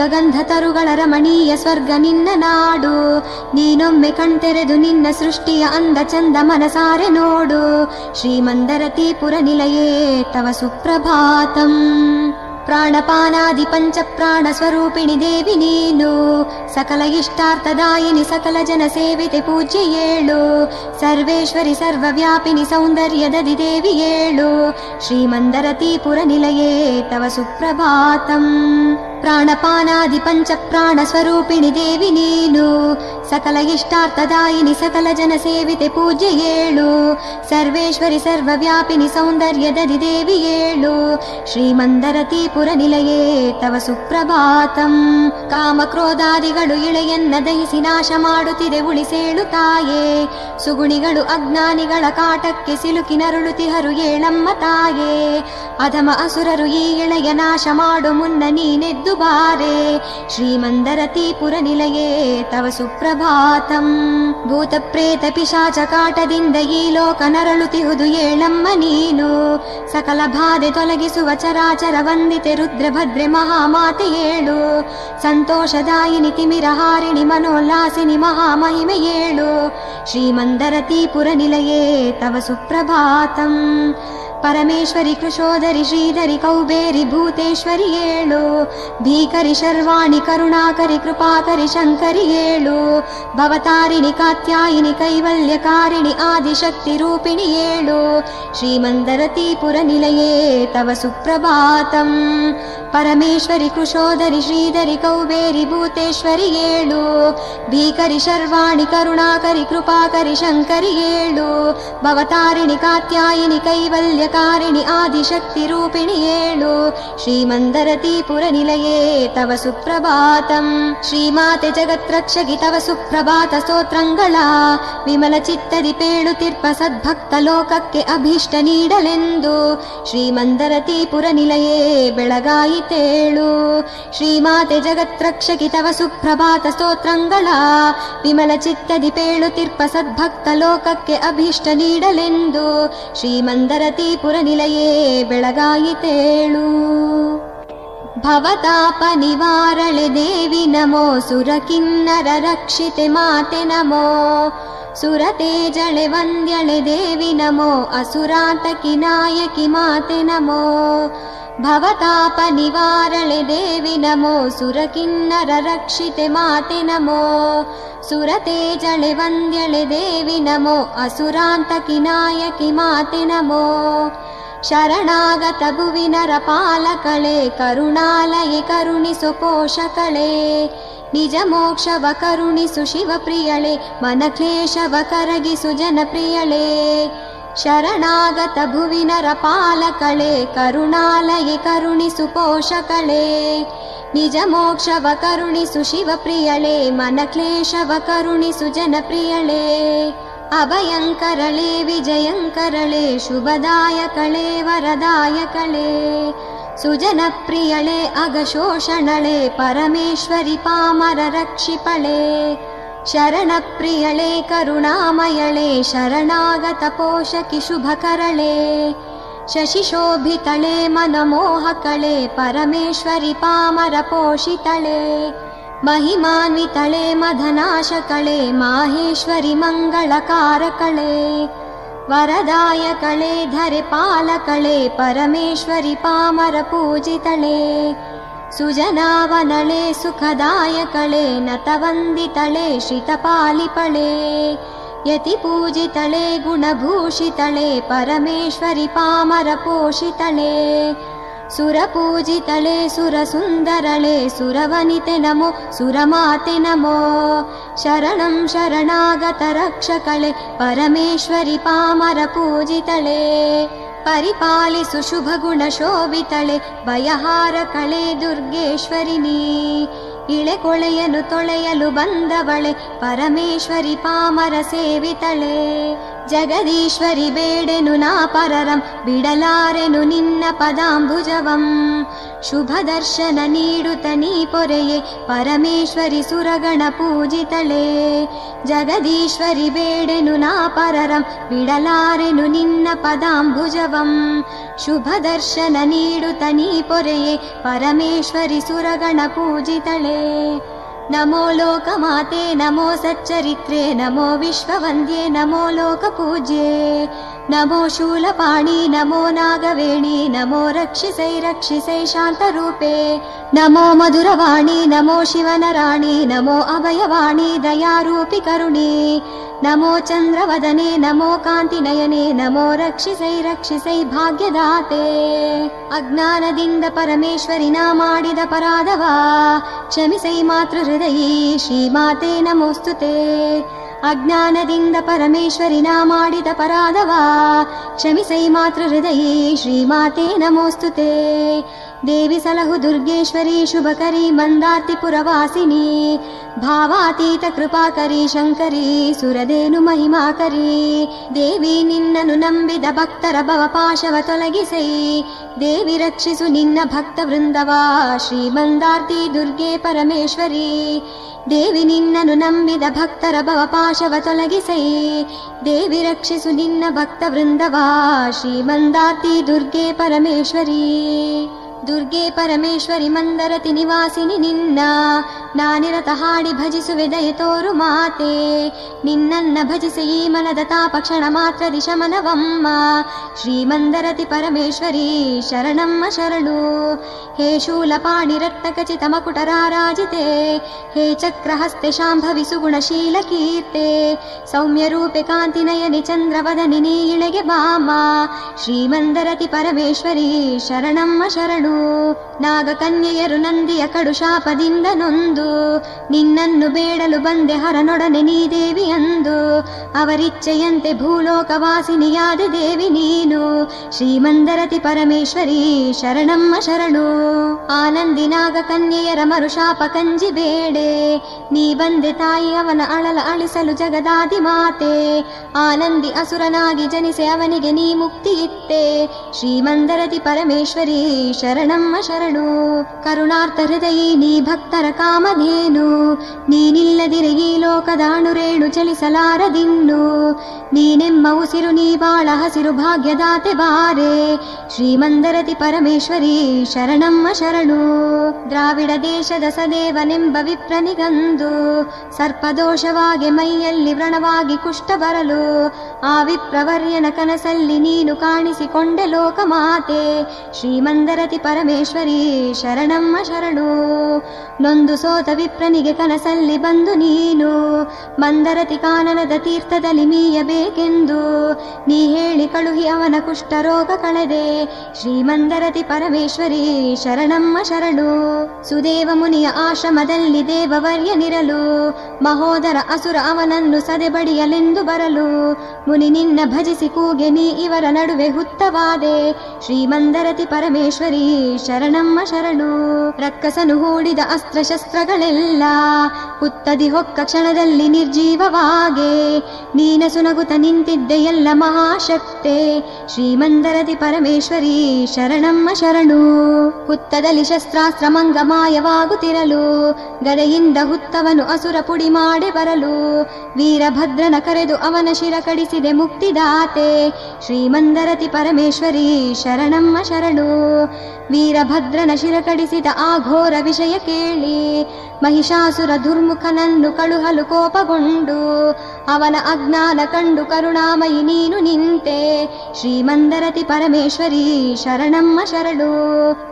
ಗಗಂಧ ತರುಗಳ ರಮಣೀಯ ಸ್ವರ್ಗ ನಿನ್ನ ನಾಡು ನೀನೊಮ್ಮೆ ಕಣ್ತೆರೆದು ನಿನ್ನ ಸೃಷ್ಟಿಯ ಅಂದ ಚಂದ ಮನಸಾರೆ ನೋಡು ಶ್ರೀಮಂದರತೀಪುರ ನಿಲಯೇ ತವ ಸುಪ್ರಭಾತಂ ಪ್ರಾಣಪಾನಾದಿ ಪಂಚ ಪ್ರಾಣ ಸ್ವರೂಪಿಣಿ ದೇವಿ ನೀನು ಸಕಲ ಇಷ್ಟಾರ್ಥದಾಯಿನಿ ಸಕಲ ಜನ ಸೇವಿತೆ ಪೂಜ್ಯ ಏಳು ಸರ್ವೇಶ್ವರಿ ಸರ್ವವ್ಯಾಪಿನಿ ಸೌಂದರ್ಯದದಿ ದೇವಿ ಏಳು ಶ್ರೀಮಂದರತೀಪುರ ನಿಲಯೇ ತವ ಸುಪ್ರಭಾತಂ ಪ್ರಾಣಪಾನಾದಿ ಪಂಚ ಪ್ರಾಣ ಸ್ವರೂಪಿಣಿ ದೇವಿ ನೀನು. ಸಕಲ ಇಷ್ಟಾರ್ಥದಾಯಿನಿ ಸಕಲ ಜನ ಸೇವಿತೆ ಪೂಜೆ ಏಳು. ಸರ್ವೇಶ್ವರಿ ಸರ್ವವ್ಯಾಪಿನಿ ಸೌಂದರ್ಯದದಿ ದೇವಿ ಏಳು. ಶ್ರೀಮಂದರತೀಪುರ ನಿಲಯೇ, ತವ ಸುಪ್ರಭಾತಂ. ಕಾಮಕ್ರೋಧಾದಿಗಳು ಇಳೆಯನ್ನ ದಹಿಸಿ ನಾಶ ಮಾಡುತ್ತಿದೆ ಉಳಿಸೇಳು ತಾಯೇ. ಸುಗುಣಿಗಳು ಅಜ್ಞಾನಿಗಳ ಕಾಟಕ್ಕೆ ಸಿಲುಕಿ ನರುಳುತಿಹರು ಏಳಮ್ಮ ತಾಯೇ. ಅಧಮ ಅಸುರರು ಈ ಇಳೆಯ ನಾಶ ಮಾಡು ಮುನ್ನ ನೀನೆದ್ದು ಬಾರೆ ಶ್ರೀಮಂದರತೀಪುರ ನಿಲಯೇ ತವ ಸುಪ್ರಭಾತಂ ಭೂತ ಪ್ರೇತ ಪಿಶಾಚ ಕಾಟದಿಂದ ಈ ಲೋಕ ನರಳುತಿಹುದು ಏಳಮ್ಮ ನೀನು ಸಕಲ ಬಾಧೆ ತೊಲಗಿಸುವ ಚರಾಚರ ವಂದಿತೆ ರುದ್ರಭದ್ರೆ ಮಹಾಮಾತೆ ಏಳು ಸಂತೋಷದಾಯಿನಿ ತಿಮಿರಹಾರಿಣಿ ಮನೋಲ್ಲಾಸಿನಿ ಮಹಾಮಹಿಮೆ ಏಳು ಶ್ರೀಮಂದರತೀಪುರ ನಿಲಯೇ ತವ परमेश्वरि कृशोधरि श्रीधरि कौबेरि भूतेश्वरि ऐळु भीकरि शर्वाणि करुणाकरि कृपाकरि शङ्करि एलु भवतारिणि कात्यायिनि कैवल्यकारिणि आदिशक्तिरूपिणि ऐळु श्रीमन्दरतीपुरनिलये तव सुप्रभातम्। परमेश्वरि कृषोधरि श्रीधरि कौबेरि भूतेश्वरि ऐळु भीकरि शर्वाणि करुणाकरि कृपाकरि शङ्करि एलु भवतारिणि कात्यायिनि कैवल्य कारिणी आदिशक्ति रूपिणी श्रीमन्दरतीपुरनिलये तव सुप्रभातम्। श्रीमाते जगत्रक्षकि तव सुप्रभात सोत्रङ्गला विमल चित्तदि पेणु तिर्पसद्भक्ता लोके अभीष्टीडले श्रीमन्दरतीपुरनिलये बेगयिते श्रीमाते जगत् रक्षकि तव सुप्रभात सोत्रङ्गला विमल चित्तदि ಸದ್ಭಕ್ತ ಲೋಕಕ್ಕೆ ಅಭೀಷ್ಟ ನೀಡಲೆಂದು ಶ್ರೀಮಂದರತೀ ನಿಲಯೇ ಬೆಳಗಾಯಿತೇಳು ಭವತಾಪ ನಿವಾರಳೆ ದೇವಿ ನಮೋ ಸುರಕಿನ್ನರ ರಕ್ಷಿತೆ ಮಾತೆ ನಮೋ ಸುರತೇಜಳೆ ವಂದ್ಯಳೆ ದೇವಿ ನಮೋ ಅಸುರಾತಕಿ ನಾಯಕಿ ಮಾತೆ ನಮೋ ಭವತಾಪ भवतापनिवारणे देवि नमो सुरकिन्नररक्षिते माते नमो सुरते जले वन्द्यले देवि नमो असुरान्तकिनायकि माते माति नमो शरणागतभुवि नरपालकळे करुणालये करुणिसु सुपोषकले निजमोक्षव करुणिसु सुशिवप्रियळे मनक्लेशव करगिसु वकरगि शरणागत भुवि नरपालकले करुणालयि करुणि सुपोषकले निजमोक्षव करुणिसु शिवप्रियळे मन क्लेशव करुणि सुजनप्रियले अभयंकरले विजयं करले शुभदायकले वरदायकले सुजनप्रियले अगशोषणे परमेश्वरि पामररक्षिपले शरणप्रियळे करुणामयळे शरणागतपोषकि शुभकरळे शशिशोभितले मनमोहकले परमेश्वरि पामरपोषितले महिमान्वितले मदनाशकले माहेश्वरि मङ्गलकारकले वरदायकले धरिपालकले परमेश्वरि पामरपूजितले सुजनावनले सुखदायकले नतवन्दितले श्रितपालिपळे यतिपूजितले गुणभूषितले परमेश्वरि पामरपोषितले सुरपूजितले सुरसुन्दरले सुरवनिते नमो सुरमाते नमो शरणं शरणागतरक्षकले परमेश्वरि पामरपूजितले। पूजितळे परिपालिसु शुभगुणशोभितळे ಭಯಹಾರಕಳೆ ದುರ್ಗೇಶ್ವರಿನಿ ಇಳೆ ಕೊಳೆಯನು ತೊಳೆಯಲು ಬಂದವಳೆ ಪರಮೇಶ್ವರಿ ಪಾಮರ ಸೇವಿತಳೆ ಜಗದೀಶ್ವರಿ ಬೇಡೆನು ನಾ ಪರರಂ ಬಿಡಲಾರೆನು ನಿನ್ನ ಪದಾಂಬುಜವಂ ಶುಭ ದರ್ಶನ ನೀಡುತ್ತ ನೀ ಪೊರೆಯೇ ಪರಮೇಶ್ವರಿ ಸುರಗಣ ಪೂಜಿತಳೆ ಜಗದೀಶ್ವರಿ ಬೇಡೆನು ನಾ ಪರರಂ ಬಿಡಲಾರೆನು ನಿನ್ನ ಪದಾಂಬುಜವಂ ಶುಭ ದರ್ಶನ ನೀಡುತ್ತ ನೀ ಪೊರೆಯೇ ಪರಮೇಶ್ವರಿ ಸುರಗಣ ಪೂಜಿತಳೆ नमो लोकमाते नमो सच्चरित्रे नमो विश्ववन्द्ये नमो लोकपूज्ये। ನಮೋ ಶೂಲಪಾಣಿ ನಮೋ ನಾಗವೇಣಿ ನಮೋ ರಕ್ಷಿಸೈ ರಕ್ಷಿಸೈ ಶಾಂತರೂಪೆ ನಮೋ ಮಧುರವಾಣಿ ನಮೋ ಶಿವನ ರಾಣಿ ನಮೋ ಅಭಯವಾಣಿ ದಯಾರೂಪಿ ಕರುಣಿ ನಮೋ ಚಂದ್ರವದನೆ ನಮೋ ಕಾಂತಿನಯನೆ ನಮೋ ರಕ್ಷಿಸೈ ರಕ್ಷಿಸೈ ಭಾಗ್ಯದಾತೆ ಅಜ್ಞಾನದಿಂದ ಪರಮೇಶ್ವರಿನ ಮಾಡಿದ ಪರಾಧವ ಕ್ಷಮಿಸೈ ಮಾತೃ ಹೃದಯಿ ಶ್ರೀಮಾತೆ ನಮೋಸ್ತುತೆ ಅಜ್ಞಾನದಿಂದ ಪರಮೇಶ್ವರಿನ ಮಾಡಿದ ಪರಾಧವ ಕ್ಷಮಿಸೈ ಮಾತೃ ಹೃದಯಿ ಶ್ರೀಮಾತೆ ನಮೋಸ್ತುತೆ ದೇವಿ ಸಲಹು ದುರ್ಗೇಶ್ವರಿ ಶುಭಕರಿ ಮಂದಾರ್ತಿ ಪುರವಾಸಿನಿ ಭಾವಾತೀತ ಕೃಪಾಕರಿ ಶಂಕರಿ ಸುರದೇನು ಮಹಿಮಾಕರಿ ದೇವಿ ನಿನ್ನನು ನಂಬಿದ ಭಕ್ತರ ಭವಪಾಶವ ತೊಲಗಿಸೈ ದೇವಿ ರಕ್ಷಿಸು ನಿನ್ನ ಭಕ್ತ ವೃಂದವ ಶ್ರೀಮಂದಾರ್ತಿ ದುರ್ಗೆ ಪರಮೇಶ್ವರಿ ದೇವಿ ನಿನ್ನನು ನಂಬಿದ ಭಕ್ತರ ಭವಪಾಶವ ತೊಲಗಿಸೈ ದೇವಿ ರಕ್ಷಿಸು ನಿನ್ನ ಭಕ್ತ ವೃಂದವ ಶ್ರೀಮಂದಾರ್ತಿ ದುರ್ಗೆ ಪರಮೇಶ್ವರಿ ದುರ್ಗೆ ಪರಮೇಶ್ವರಿ ಮಂದರತಿ ನಿವಾಸಿನಿ ನಿನ್ನ. ನಾನಿರತ ಹಾಡಿ ಭಜಿಸುವೆ ದಯ ತೋರು ಮಾತೆ. ನಿನ್ನನ್ನ ಭಜಿಸಿ ಈ ಮನದ ತಾಪ ಕ್ಷಣ ಮಾತ್ರ ದಿಶಮನವಮ್ಮ. ಶ್ರೀಮಂದರತಿ ಪರಮೇಶ್ವರಿ ಶರಣಮ್ಮ ಶರಣು. ಹೇ ಶೂಲಪಾಣಿ ರತ್ನಖಚಿತ ಮಕುಟರಾರಾಜಿತೆ ಹೇ ಚಕ್ರಹಸ್ತೆ ಶಾಂಭವಿ ಸುಗುಣಶೀಲ ಕೀರ್ತೆ. ಸೌಮ್ಯ ರೂಪೆ ಕಾಂತಿನಯನಿ ಚಂದ್ರವದನಿ ನೀ ಇಳೆಗೆ ಬಾಮ. ಶ್ರೀಮಂದರತಿ ಪರಮೇಶ್ವರಿ ಶರಣಮ್ಮ ಶರಣು ಶರಣು. ನಾಗಕನ್ಯೆಯರು ನಂದಿಯ ಕಡು ಶಾಪದಿಂದ ನೊಂದು. ನಿನ್ನನ್ನು ಬೇಡಲು ಬಂದೆ ಹರನೊಡನೆ ನೀ ದೇವಿ ಅಂದು. ಅವರಿಚ್ಛೆಯಂತೆ ಭೂಲೋಕವಾಸಿನಿಯಾದ ದೇವಿ ನೀನು. ಶ್ರೀಮಂದರತಿ ಪರಮೇಶ್ವರಿ, ಶರಣಮ್ಮ ಶರಣು. ಆನಂದಿ ನಾಗಕನ್ಯೆಯರ ಮರುಶಾಪ ಕಂಜಿ ಬೇಡೆ. ನೀ ಬಂದೆ ತಾಯಿ ಅವನ ಅಳಲ ಅಳಿಸಲು ಜಗದಾದಿ ಮಾತೆ. ಆನಂದಿ ಅಸುರನಾಗಿ ಜನಿಸಿ ಅವನಿಗೆ ನೀ ಮುಕ್ತಿ ಇತ್ತೆ. ಶ್ರೀಮಂದರತಿ ಪರಮೇಶ್ವರಿ, ಶರಣಮ್ಮ ಶರಣು. ಕರುಣಾರ್ಥ ಹೃದಯಿ, ನೀ ಭಕ್ತರ ಕಾಮಧೇನು. ನೀನಿಲ್ಲದಿರೆ ಈ ಲೋಕದಾಣುರೇಣು ಚಲಿಸಲಾರದಿನ್ನು ನೀನೆಮ್ಮ ಉಸಿರು, ನೀ ಬಾಳ ಹಸಿರು ಭಾಗ್ಯದಾತೆ ಬಾರೆ. ಶ್ರೀಮಂದರತಿ ಪರಮೇಶ್ವರಿ, ಶರಣಮ್ಮ ಶರಣು. ದ್ರಾವಿಡ ದೇಶದ ಸದೇವನೆಂಬ ವಿಪ್ರನಿಗಂದು ಸರ್ಪದೋಷವಾಗಿ ಮೈಯಲ್ಲಿ ವ್ರಣವಾಗಿ ಕುಷ್ಠ ಬರಲು. ಆ ವಿಪ್ರವರ್ಯನ ಕನಸಲ್ಲಿ ನೀನು ಕಾಣಿಸಿಕೊಂಡೆ ಲೋಕಮಾತೆ. ಶ್ರೀಮಂದರತಿ ಪರಮೇಶ್ವರಿ, ಶರಣಮ್ಮ ಶರಣು. ನೊಂದು ಸೋತ ವಿಪ್ರನಿಗೆ ಕನಸಲ್ಲಿ ಬಂದು ನೀನು. ಮಂದರತಿ ಕಾನನದ ತೀರ್ಥದಲ್ಲಿ ಮೀಯಬೇಕೆಂದು. ನೀ ಹೇಳಿ ಕಳುಹಿ ಅವನ ಕುಷ್ಠರೋಗ ಕಳೆದೆ. ಶ್ರೀಮಂದರತಿ ಪರಮೇಶ್ವರಿ, ಶರಣಮ್ಮ ಶರಣು. ಸುದೇವ ಮುನಿಯ ಆಶ್ರಮದಲ್ಲಿ ದೇವವರ್ಯನಿರಲು. ಮಹೋದರ ಅಸುರ ಅವನನ್ನು ಸದೆಬಡಿಯಲೆಂದು ಬರಲು. ಮುನಿ ನಿನ್ನ ಭಜಿಸಿ ಕೂಗೆ ನೀ ಇವರ ನಡುವೆ ಹುತ್ತವಾದೆ. ಶ್ರೀಮಂದರತಿ ಪರಮೇಶ್ವರಿ ಶರಣಮ್ಮ ಶರಣು. ರಕ್ಕಸನು ಹೂಡಿದ ಅಸ್ತ್ರಶಸ್ತ್ರಗಳೆಲ್ಲ ಕುತ್ತದಿ ಹೊಕ್ಕ ಕ್ಷಣದಲ್ಲಿ ನಿರ್ಜೀವವಾಗೆ. ನೀನ ಸುನಗುತ ನಿಂತಿದ್ದೆ ಎಲ್ಲ ಮಹಾಶಕ್ತೆ. ಶ್ರೀಮಂದರತಿ ಪರಮೇಶ್ವರಿ ಶರಣಮ್ಮ ಶರಣು. ಹುತ್ತದಲ್ಲಿ ಶಸ್ತ್ರಾಸ್ತ್ರ ಮಾಯವಾಗುತ್ತಿರಲು ಗದೆಯಿಂದ ಹುತ್ತವನು ಅಸುರ ಪುಡಿ ಮಾಡಿ ಬರಲು, ವೀರಭದ್ರನ ಕರೆದು ಅವನ ಶಿರ ಕಡಿಸಿದೆ ಮುಕ್ತಿದಾತೆ. ಶ್ರೀಮಂದರತಿ ಪರಮೇಶ್ವರಿ ಶರಣಮ್ಮ ಶರಣು. ವೀರಭದ್ರನ ಶಿರಕಡಿಸಿದ ಆ ಘೋರ ವಿಷಯ ಕೇಳಿ ಮಹಿಷಾಸುರ ದುರ್ಮುಖನನ್ನು ಕಳುಹಲು ಕೋಪಗೊಂಡು ಅವನ ಅಜ್ಞಾನ ಕಂಡು ಕರುಣಾಮಯಿ ನೀನು ನಿಂತೆ. ಶ್ರೀಮಂದರತಿ ಪರಮೇಶ್ವರಿ ಶರಣಮ್ಮ ಶರಣು.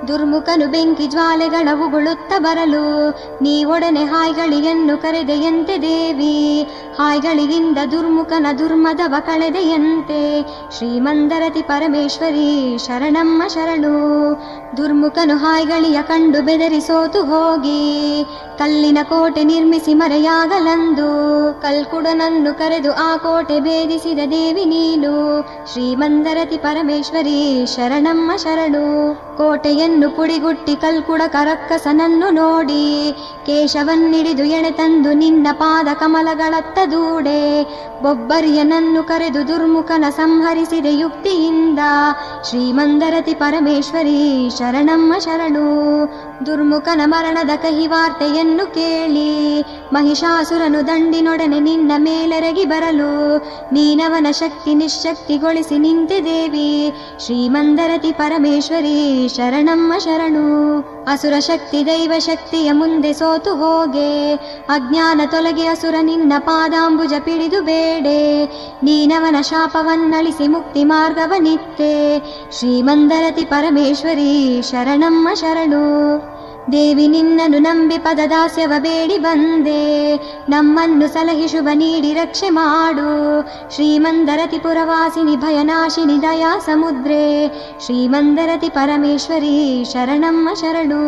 ದುರ್ಮುಖನು ಬೆಂಕಿ ಜ್ವಾಲೆಗಳ ಉಗುಳುತ್ತ ಬರಲು ನೀವೊಡನೆ ಹಾಯ್ಗಳಿಯನ್ನು ಕರೆದೆಯಂತೆ ದೇವಿ. ಹಾಯ್ಗಳಿಗಿಂದ ದುರ್ಮುಖನ ದುರ್ಮದವ ಕಳೆದೆಯಂತೆ. ಶ್ರೀಮಂದರತಿ ಪರಮೇಶ್ವರಿ ಶರಣಮ್ಮ ಶರಣು. ದುರ್ಮುಖನು ಹಾಯ್ಗಳಿಯ ಕಂಡು ಬೆದರಿಸೋತು ಹೋಗಿ. ಕಲ್ಲಿನ ಕೋಟೆ ನಿರ್ಮಿಸಿ ಮರೆಯಾಗಲಂದು. ಕಲ್ಕುಡನನ್ನು ಕರೆದು ಆ ಕೋಟೆ ಭೇದಿಸಿದ ದೇವಿ ನೀನು. ಶ್ರೀಮಂದರತಿ ಪರಮೇಶ್ವರಿ, ಶರಣಮ್ಮ ಶರಣು. ಕೋಟೆಯನ್ನು ಪುಡಿಗುಟ್ಟಿ ಕಲ್ಕುಡ ಕರಕ್ಕಸನನ್ನು ನೋಡಿ. ಕೇಶವನ್ನಿಡಿದು ಎಣೆ ತಂದು ನಿನ್ನ ಪಾದ ಕಮಲಗಳತ್ತ ದೂಡೆ. ಬೊಬ್ಬರಿಯನನ್ನು ಕರೆದು ದುರ್ಮುಖನ ಸಂಹರಿಸಿದೆ ಯುಕ್ತಿಯಿಂದ. श्रीमन्दरति परमेश्वरी शरणम् अशरणो। ದುರ್ಮುಖನ ಮರಣದ ಕಹಿ ವಾರ್ತೆಯನ್ನು ಕೇಳಿ, ಮಹಿಷಾಸುರನು ದಂಡಿನೊಡನೆ ನಿನ್ನ ಮೇಲೆರಗಿ ಬರಲು, ನೀನವನ ಶಕ್ತಿ ನಿಶ್ಶಕ್ತಿಗೊಳಿಸಿ ನಿಂತೆ ದೇವಿ, ಶ್ರೀಮಂದರತಿ ಪರಮೇಶ್ವರಿ ಶರಣಮ್ಮ ಶರಣು. ಅಸುರ ಶಕ್ತಿ ದೈವ ಶಕ್ತಿಯ ಮುಂದೆ ಸೋತು ಹೋಗೆ, ಅಜ್ಞಾನ ತೊಲಗಿ ಅಸುರ ನಿನ್ನ ಪಾದಾಂಬುಜ ಪಿಡಿದು ಬೇಡೆ, ನೀನವನ ಶಾಪವನ್ನಳಿಸಿ ಮುಕ್ತಿ ಮಾರ್ಗವನಿತ್ತೆ ಶ್ರೀಮಂದರತಿ ಪರಮೇಶ್ವರಿ ಶರಣಮ್ಮ ಶರಣು. ದೇವಿ ನಿನ್ನನ್ನು ನಂಬಿ ಪದದಾಸ್ಯವ ಬೇಡಿ ಬಂದೆ ನಮ್ಮನ್ನು ಸಲಹಿ ಶುಭ ನೀಡಿ ರಕ್ಷೆ ಮಾಡು ಶ್ರೀಮಂದರತಿ ಪುರವಾಸಿನಿ ಭಯನಾಶಿನಿ ದಯಾ ಸಮುದ್ರೆ ಶ್ರೀಮಂದರತಿ ಪರಮೇಶ್ವರಿ ಶರಣಮ್ಮ ಶರಣು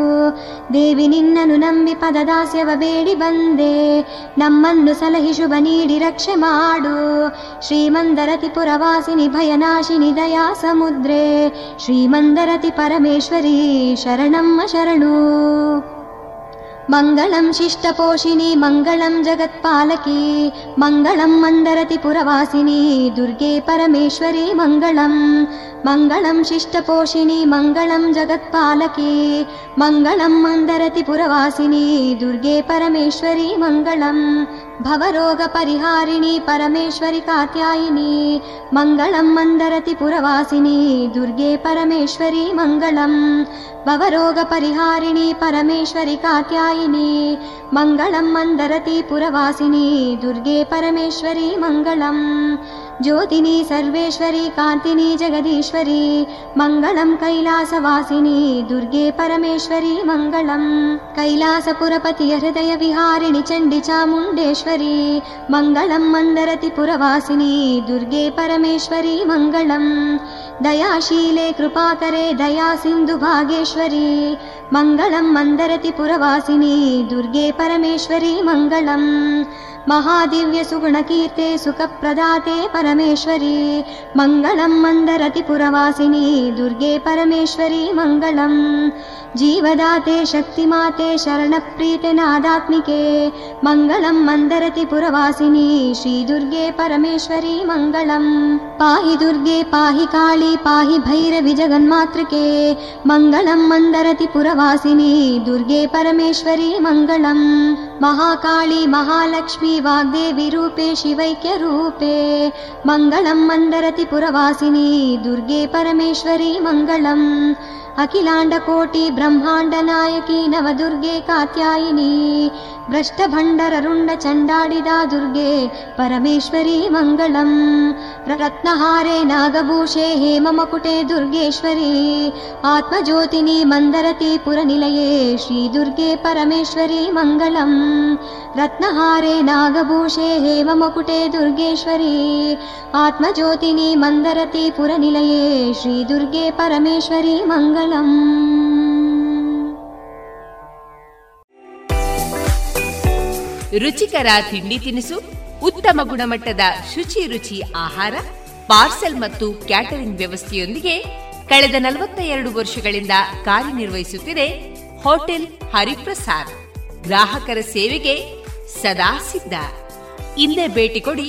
ದೇವಿ ನಿನ್ನನ್ನು ನಂಬಿ ಪದದಾಸ್ಯವ ಬೇಡಿ ಬಂದೆ ನಮ್ಮನ್ನು ಸಲಹಿ ಶುಭ ನೀಡಿ ರಕ್ಷೆ ಮಾಡು ಶ್ರೀಮಂದರತಿ ಪುರವಾಸಿನಿ ಭಯನಾಶಿನಿ ದಯಾ ಸಮುದ್ರೆ ಶ್ರೀಮಂದರತಿ ಪರಮೇಶ್ವರಿ ಶರಣಮ್ಮ ಶರಣು मङ्गलं शिष्टपोषिणी मङ्गलं जगत्पालकी मङ्गलं मन्दरति पुरवासिनी दुर्गे परमेश्वरी मङ्गलम्। मङ्गलं शिष्टपोषिणी मङ्गलं जगत्पालकी मङ्गलं मन्दरति पुरवासिनी दुर्गे परमेश्वरी मङ्गलम् भवरोगपरिहारिणी परमेश्वरि कात्यायिनी मङ्गलं मन्दरति पुरवासिनी दुर्गे परमेश्वरी मङ्गलम्। भवरोगपरिहारिणी परमेश्वरि कात्यायिनी मङ्गलं मन्दरति पुरवासिनी दुर्गे परमेश्वरी मङ्गलम् ज्योतिनी सर्वेश्वरी कान्तिनी जगदीश्वरी मङ्गलं कैलासवासिनी दुर्गे परमेश्वरी मङ्गलम् कैलासपुरपति हृदय विहारिणि चण्डि चामुण्डेश्वरी मङ्गलं मन्दरति पुरवासिनी दुर्गे परमेश्वरी मङ्गलम् दयाशीले कृपाकरे दया सिन्धु भागेश्वरी मङ्गलं मन्दरति पुरवासिनी दुर्गे परमेश्वरी मङ्गलम् महादिव्य सुगुणकीर्ते सुखप्रदाते परमेश्वरी मङ्गलं मन्दरति पुरवासिनी दुर्गे परमेश्वरी मङ्गलम् जीवदाते शक्तिमाते शरणप्रीते नादात्मिके मङ्गलं मन्दरति पुरवासिनी श्रीदुर्गे परमेश्वरी मङ्गलम् पाहि दुर्गे पाहि काळी पाहि भैरवि जगन्मातृके मङ्गलं मन्दरति पुरवासिनी दुर्गे परमेश्वरी मङ्गलम् महाकाली महालक्ष्मी वाग्देवी रूपे शिवैक्यरूपे मङ्गलं मन्दरति पुरवासिनी दुर्गे परमेश्वरी मङ्गलम्। अखिलाण्डकोटि ब्रह्माण्डनायकी नवदुर्गे कात्यायिनी भ्रष्टभण्डररुण्ड चण्डाडिदा दुर्गे परमेश्वरी मङ्गलम्। रत्नहारे नागभूषे हेममकुटे दुर्गेश्वरी आत्मज्योतिनी मन्दरति पुरनिलये श्रीदुर्गे परमेश्वरी मङ्गलम्। रत्नहारे नागभूषे हेममकुटे दुर्गेश्वरी आत्मज्योतिनी मन्दरति पुरनिलये श्रीदुर्गे परमेश्वरी मङ्गलम् ರುಚಿಕರ ತಿಂಡಿ ತಿನಿಸು ಉತ್ತಮ ಗುಣಮಟ್ಟದ ಶುಚಿ ರುಚಿ ಆಹಾರ ಪಾರ್ಸೆಲ್ ಮತ್ತು ಕ್ಯಾಟರಿಂಗ್ ವ್ಯವಸ್ಥೆಯೊಂದಿಗೆ ಕಳೆದ ನಲವತ್ತ ಎರಡು ವರ್ಷಗಳಿಂದ ಕಾರ್ಯನಿರ್ವಹಿಸುತ್ತಿದೆ ಹೋಟೆಲ್ ಹರಿಪ್ರಸಾದ್ ಗ್ರಾಹಕರ ಸೇವೆಗೆ ಸದಾ ಸಿದ್ಧ ಇಂದೇ ಭೇಟಿ ಕೊಡಿ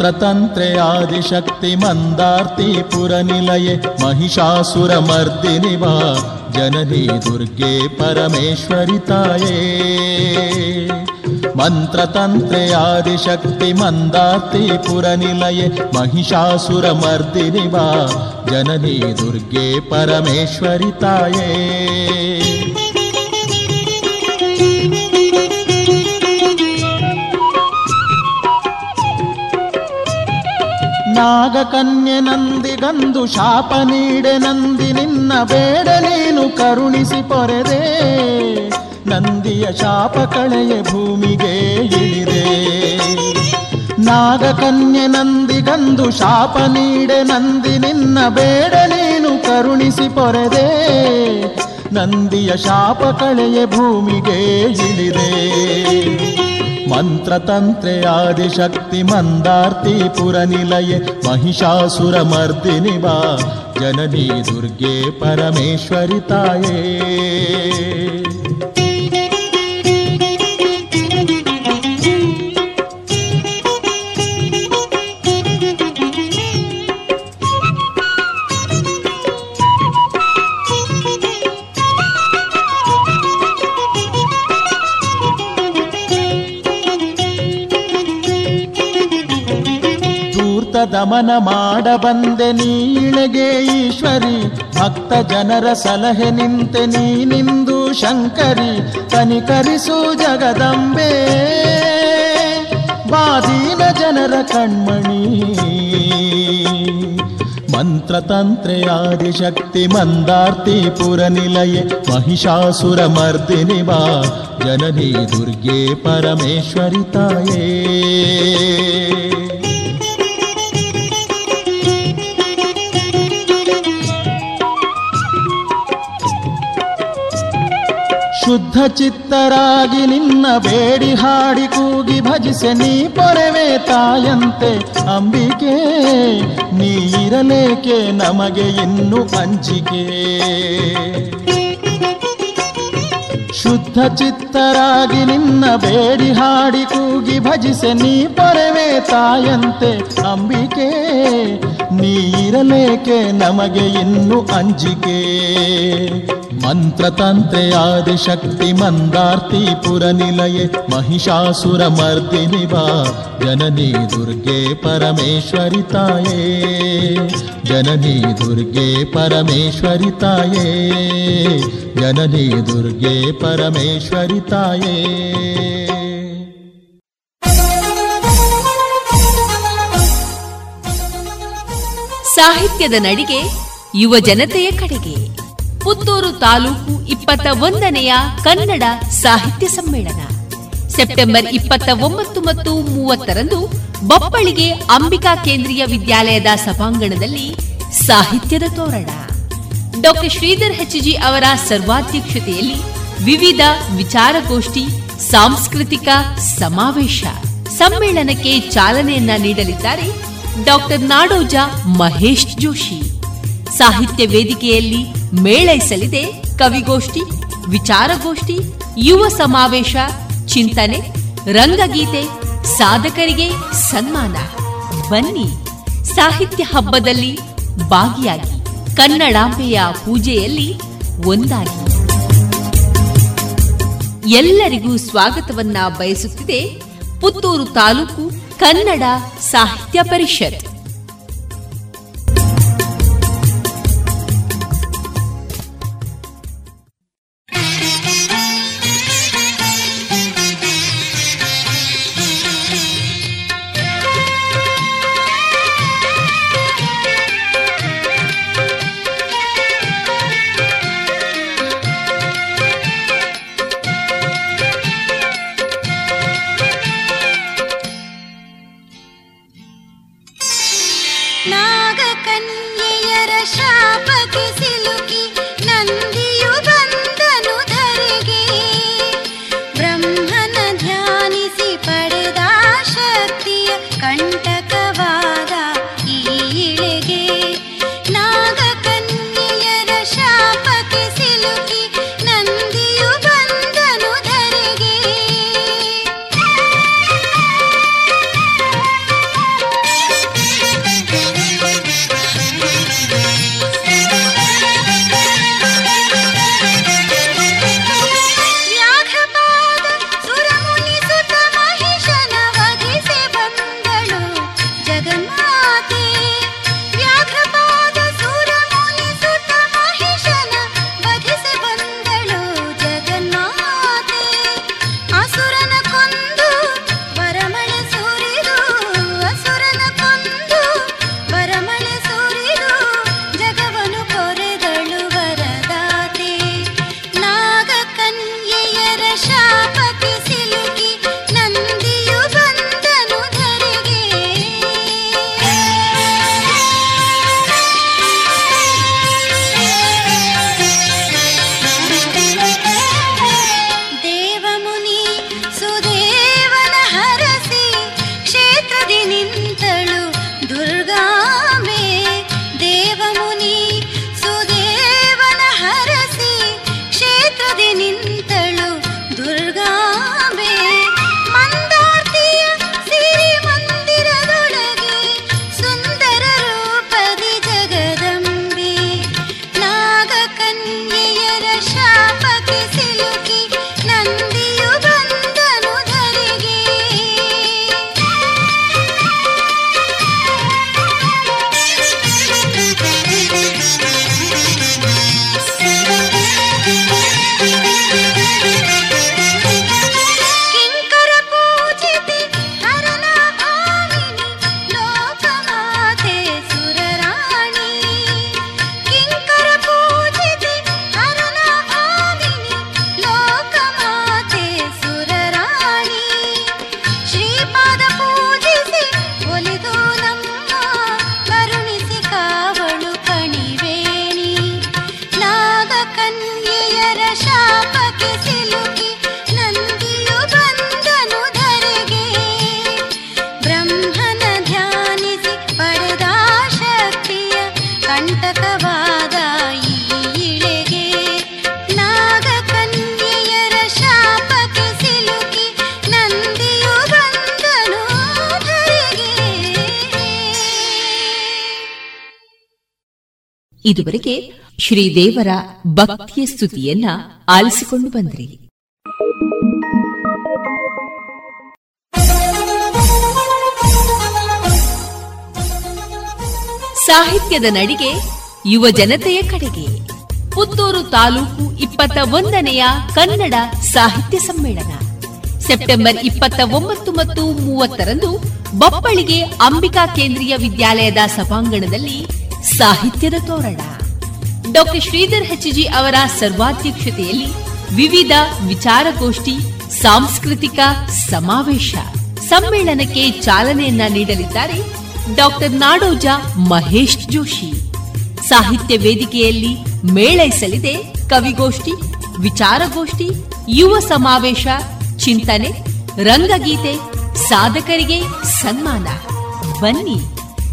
मन्त्रतन्त्रे आदिशक्ति मन्दार्ति पुरनिलये महिषासुरमर्दिनि वा जननी दुर्गे परमेश्वरिताये मन्त्रतन्त्रे आदिशक्ति मन्दार्ति पुरनिलये महिषासुरमर्दिनि वा जननी दुर्गे परमेश्वरिताये ನಾಗಕನ್ಯೆ ನಂದಿಗಂದು ಶಾಪ ನೀಡೆ ನಂದಿ ನಿನ್ನ ಬೇಡ ನೀನು ಕರುಣಿಸಿ ಪೊರೆದೆ. ನಂದಿಯ ಶಾಪ ಕಳೆಯ ಭೂಮಿಗೆ ಇಳಿದೆ. ನಾಗಕನ್ಯೆ ನಂದಿಗಂದು ಶಾಪ ನೀಡೆ ನಂದಿ ನಿನ್ನ ಬೇಡ ನೀನು ಕರುಣಿಸಿ ಪೊರೆದೆ. ನಂದಿಯ ಶಾಪ ಕಳೆಯ ಭೂಮಿಗೆ ಇಳಿದೆ. मन्त्रतन्त्रे आदिशक्ति मन्दार्ति पुरनिलये महिषासुरमर्दिनि वा जननी दुर्गे परमेश्वरिताये ದಮನ ಮಾಡಬಂದೆ ನೀಳೆಗೆ ಈಶ್ವರಿ. ಭಕ್ತ ಜನರ ಸಲಹೆ ನಿಂತೆ ನೀನಿಂದು ಶಂಕರಿ. ಕನಿಕರಿಸು ಜಗದಂಬೆ. ಬಾದೀನ ಜನರ ಕಣ್ಮಣಿ. ಮಂತ್ರತಂತ್ರೆ ಆದಿಶಕ್ತಿ ಮಂದಾರ್ತಿ ಪುರನಿಲಯೆ. ಮಹಿಷಾಸುರ ಮರ್ದಿನಿ ಬಾ. ಜನನಿ ದುರ್ಗೆ ಪರಮೇಶ್ವರಿ ತಾಯೇ. ಶುದ್ಧ ಚಿತ್ತರಾಗಿ ನಿನ್ನ ಬೇಡಿ ಹಾಡಿ ಕೂಗಿ ಭಜಿಸೆ ನೀ ಪೊರೆವೆ ತಾಯಂತೆ. ಅಂಬಿಕೆ ನೀರಲೇಕೆ ನಮಗೆ ಇನ್ನು ಅಂಜಿಕೆ? ಶುದ್ಧ ಚಿತ್ತರಾಗಿ ನಿನ್ನ ಬೇಡಿ ಹಾಡಿ ಕೂಗಿ ಭಜಿಸೆ ನೀ ಪರವೇ ತಾಯಂತೆ ಅಂಬಿಕೆ. ನೀರಲೇಕೆ ನಮಗೆ ಇನ್ನು ಅಂಜಿಕೆ? ಮಂತ್ರತಂತ್ರೆ ಆದಿಶಕ್ತಿ ಮಂದಾರ್ತಿ ಪುರ ನಿಲಯೆ ಮಹಿಷಾಸುರ ಮರ್ದಿನಿ ನಿವಾ. ಜನನಿ ದುರ್ಗೆ ಪರಮೇಶ್ವರಿ ತಾಯೇ. ಜನನಿ ದುರ್ಗೆ ಪರಮೇಶ್ವರಿ ತಾಯೇ. ಜನನಿ ದುರ್ಗೆ ಪರಮೇಶ್ವರಿ ತಾಯೇ. ಸಾಹಿತ್ಯದ ನಡಿಗೆ ಯುವ ಜನತೆಯ ಕಡೆಗೆ. ಪುತ್ತೂರು ತಾಲೂಕು ಇಪ್ಪತ್ತ ಒಂದನೆಯ ಕನ್ನಡ ಸಾಹಿತ್ಯ ಸಮ್ಮೇಳನ. ಸೆಪ್ಟೆಂಬರ್ ಇಪ್ಪತ್ತ ಒಂಬತ್ತು ಮತ್ತು ಮೂವತ್ತರಂದು ಬಪ್ಪಳಿಗೆ ಅಂಬಿಕಾ ಕೇಂದ್ರೀಯ ವಿದ್ಯಾಲಯದ ಸಭಾಂಗಣದಲ್ಲಿ ಸಾಹಿತ್ಯದ ತೋರಣ. ಡಾಕ್ಟರ್ ಶ್ರೀಧರ್ ಹೆಚ್ಜಿ ಅವರ ಸರ್ವಾಧ್ಯಕ್ಷತೆಯಲ್ಲಿ ವಿವಿಧ ವಿಚಾರಗೋಷ್ಠಿ, ಸಾಂಸ್ಕೃತಿಕ ಸಮಾವೇಶ. ಸಮ್ಮೇಳನಕ್ಕೆ ಚಾಲನೆಯನ್ನ ನೀಡಲಿದ್ದಾರೆ ಡಾಕ್ಟರ್ ನಾಡೋಜ ಮಹೇಶ್ ಜೋಶಿ. ಸಾಹಿತ್ಯ ವೇದಿಕೆಯಲ್ಲಿ ಮೇಳೈಸಲಿದೆ ಕವಿಗೋಷ್ಠಿ, ವಿಚಾರಗೋಷ್ಠಿ, ಯುವ ಸಮಾವೇಶ, ಚಿಂತನೆ, ರಂಗಗೀತೆ, ಸಾಧಕರಿಗೆ ಸನ್ಮಾನ. ಬನ್ನಿ, ಸಾಹಿತ್ಯ ಹಬ್ಬದಲ್ಲಿ ಭಾಗಿಯಾಗಿ ಕನ್ನಡಾಂಬೆಯ ಪೂಜೆಯಲ್ಲಿ ಒಂದಾಗಿ. ಎಲ್ಲರಿಗೂ ಸ್ವಾಗತವನ್ನ ಬಯಸುತ್ತಿದೆ ಪುತ್ತೂರು ತಾಲೂಕು ಕನ್ನಡ ಸಾಹಿತ್ಯ ಪರಿಷತ್. ಇದುವರೆಗೆ ಶ್ರೀದೇವರ ಭಕ್ತಿಯ ಸ್ತುತಿಯನ್ನ ಆಲಿಸಿಕೊಂಡು ಬಂದ್ರಿ. ಸಾಹಿತ್ಯದ ನಡಿಗೆ ಯುವ ಜನತೆಯ ಕಡೆಗೆ. ಪುತ್ತೂರು ತಾಲೂಕು ಇಪ್ಪತ್ತ ಒಂದನೆಯ ಕನ್ನಡ ಸಾಹಿತ್ಯ ಸಮ್ಮೇಳನ. ಸೆಪ್ಟೆಂಬರ್ ಇಪ್ಪತ್ತ ಒಂಬತ್ತು ಮತ್ತು ಮೂವತ್ತರಂದು ಬಪ್ಪಳಿಗೆ ಅಂಬಿಕಾ ಕೇಂದ್ರೀಯ ವಿದ್ಯಾಲಯದ ಸಭಾಂಗಣದಲ್ಲಿ ಸಾಹಿತ್ಯದ ತೋರಣ. ಡಾಕ್ಟರ್ ಶ್ರೀಧರ್ ಹೆಚ್ಜಿ ಅವರ ಸರ್ವಾಧ್ಯಕ್ಷತೆಯಲ್ಲಿ ವಿವಿಧ ವಿಚಾರಗೋಷ್ಠಿ, ಸಾಂಸ್ಕೃತಿಕ ಸಮಾವೇಶ, ಸಮ್ಮೇಳನಕ್ಕೆ ಚಾಲನೆಯನ್ನ ನೀಡಲಿದ್ದಾರೆ ಡಾಕ್ಟರ್ ನಾಡೋಜ ಮಹೇಶ್ ಜೋಶಿ. ಸಾಹಿತ್ಯ ವೇದಿಕೆಯಲ್ಲಿ ಮೇಳೈಸಲಿದೆ ಕವಿಗೋಷ್ಠಿ, ವಿಚಾರಗೋಷ್ಠಿ, ಯುವ ಸಮಾವೇಶ, ಚಿಂತನೆ, ರಂಗಗೀತೆ, ಸಾಧಕರಿಗೆ ಸನ್ಮಾನ. ಬನ್ನಿ,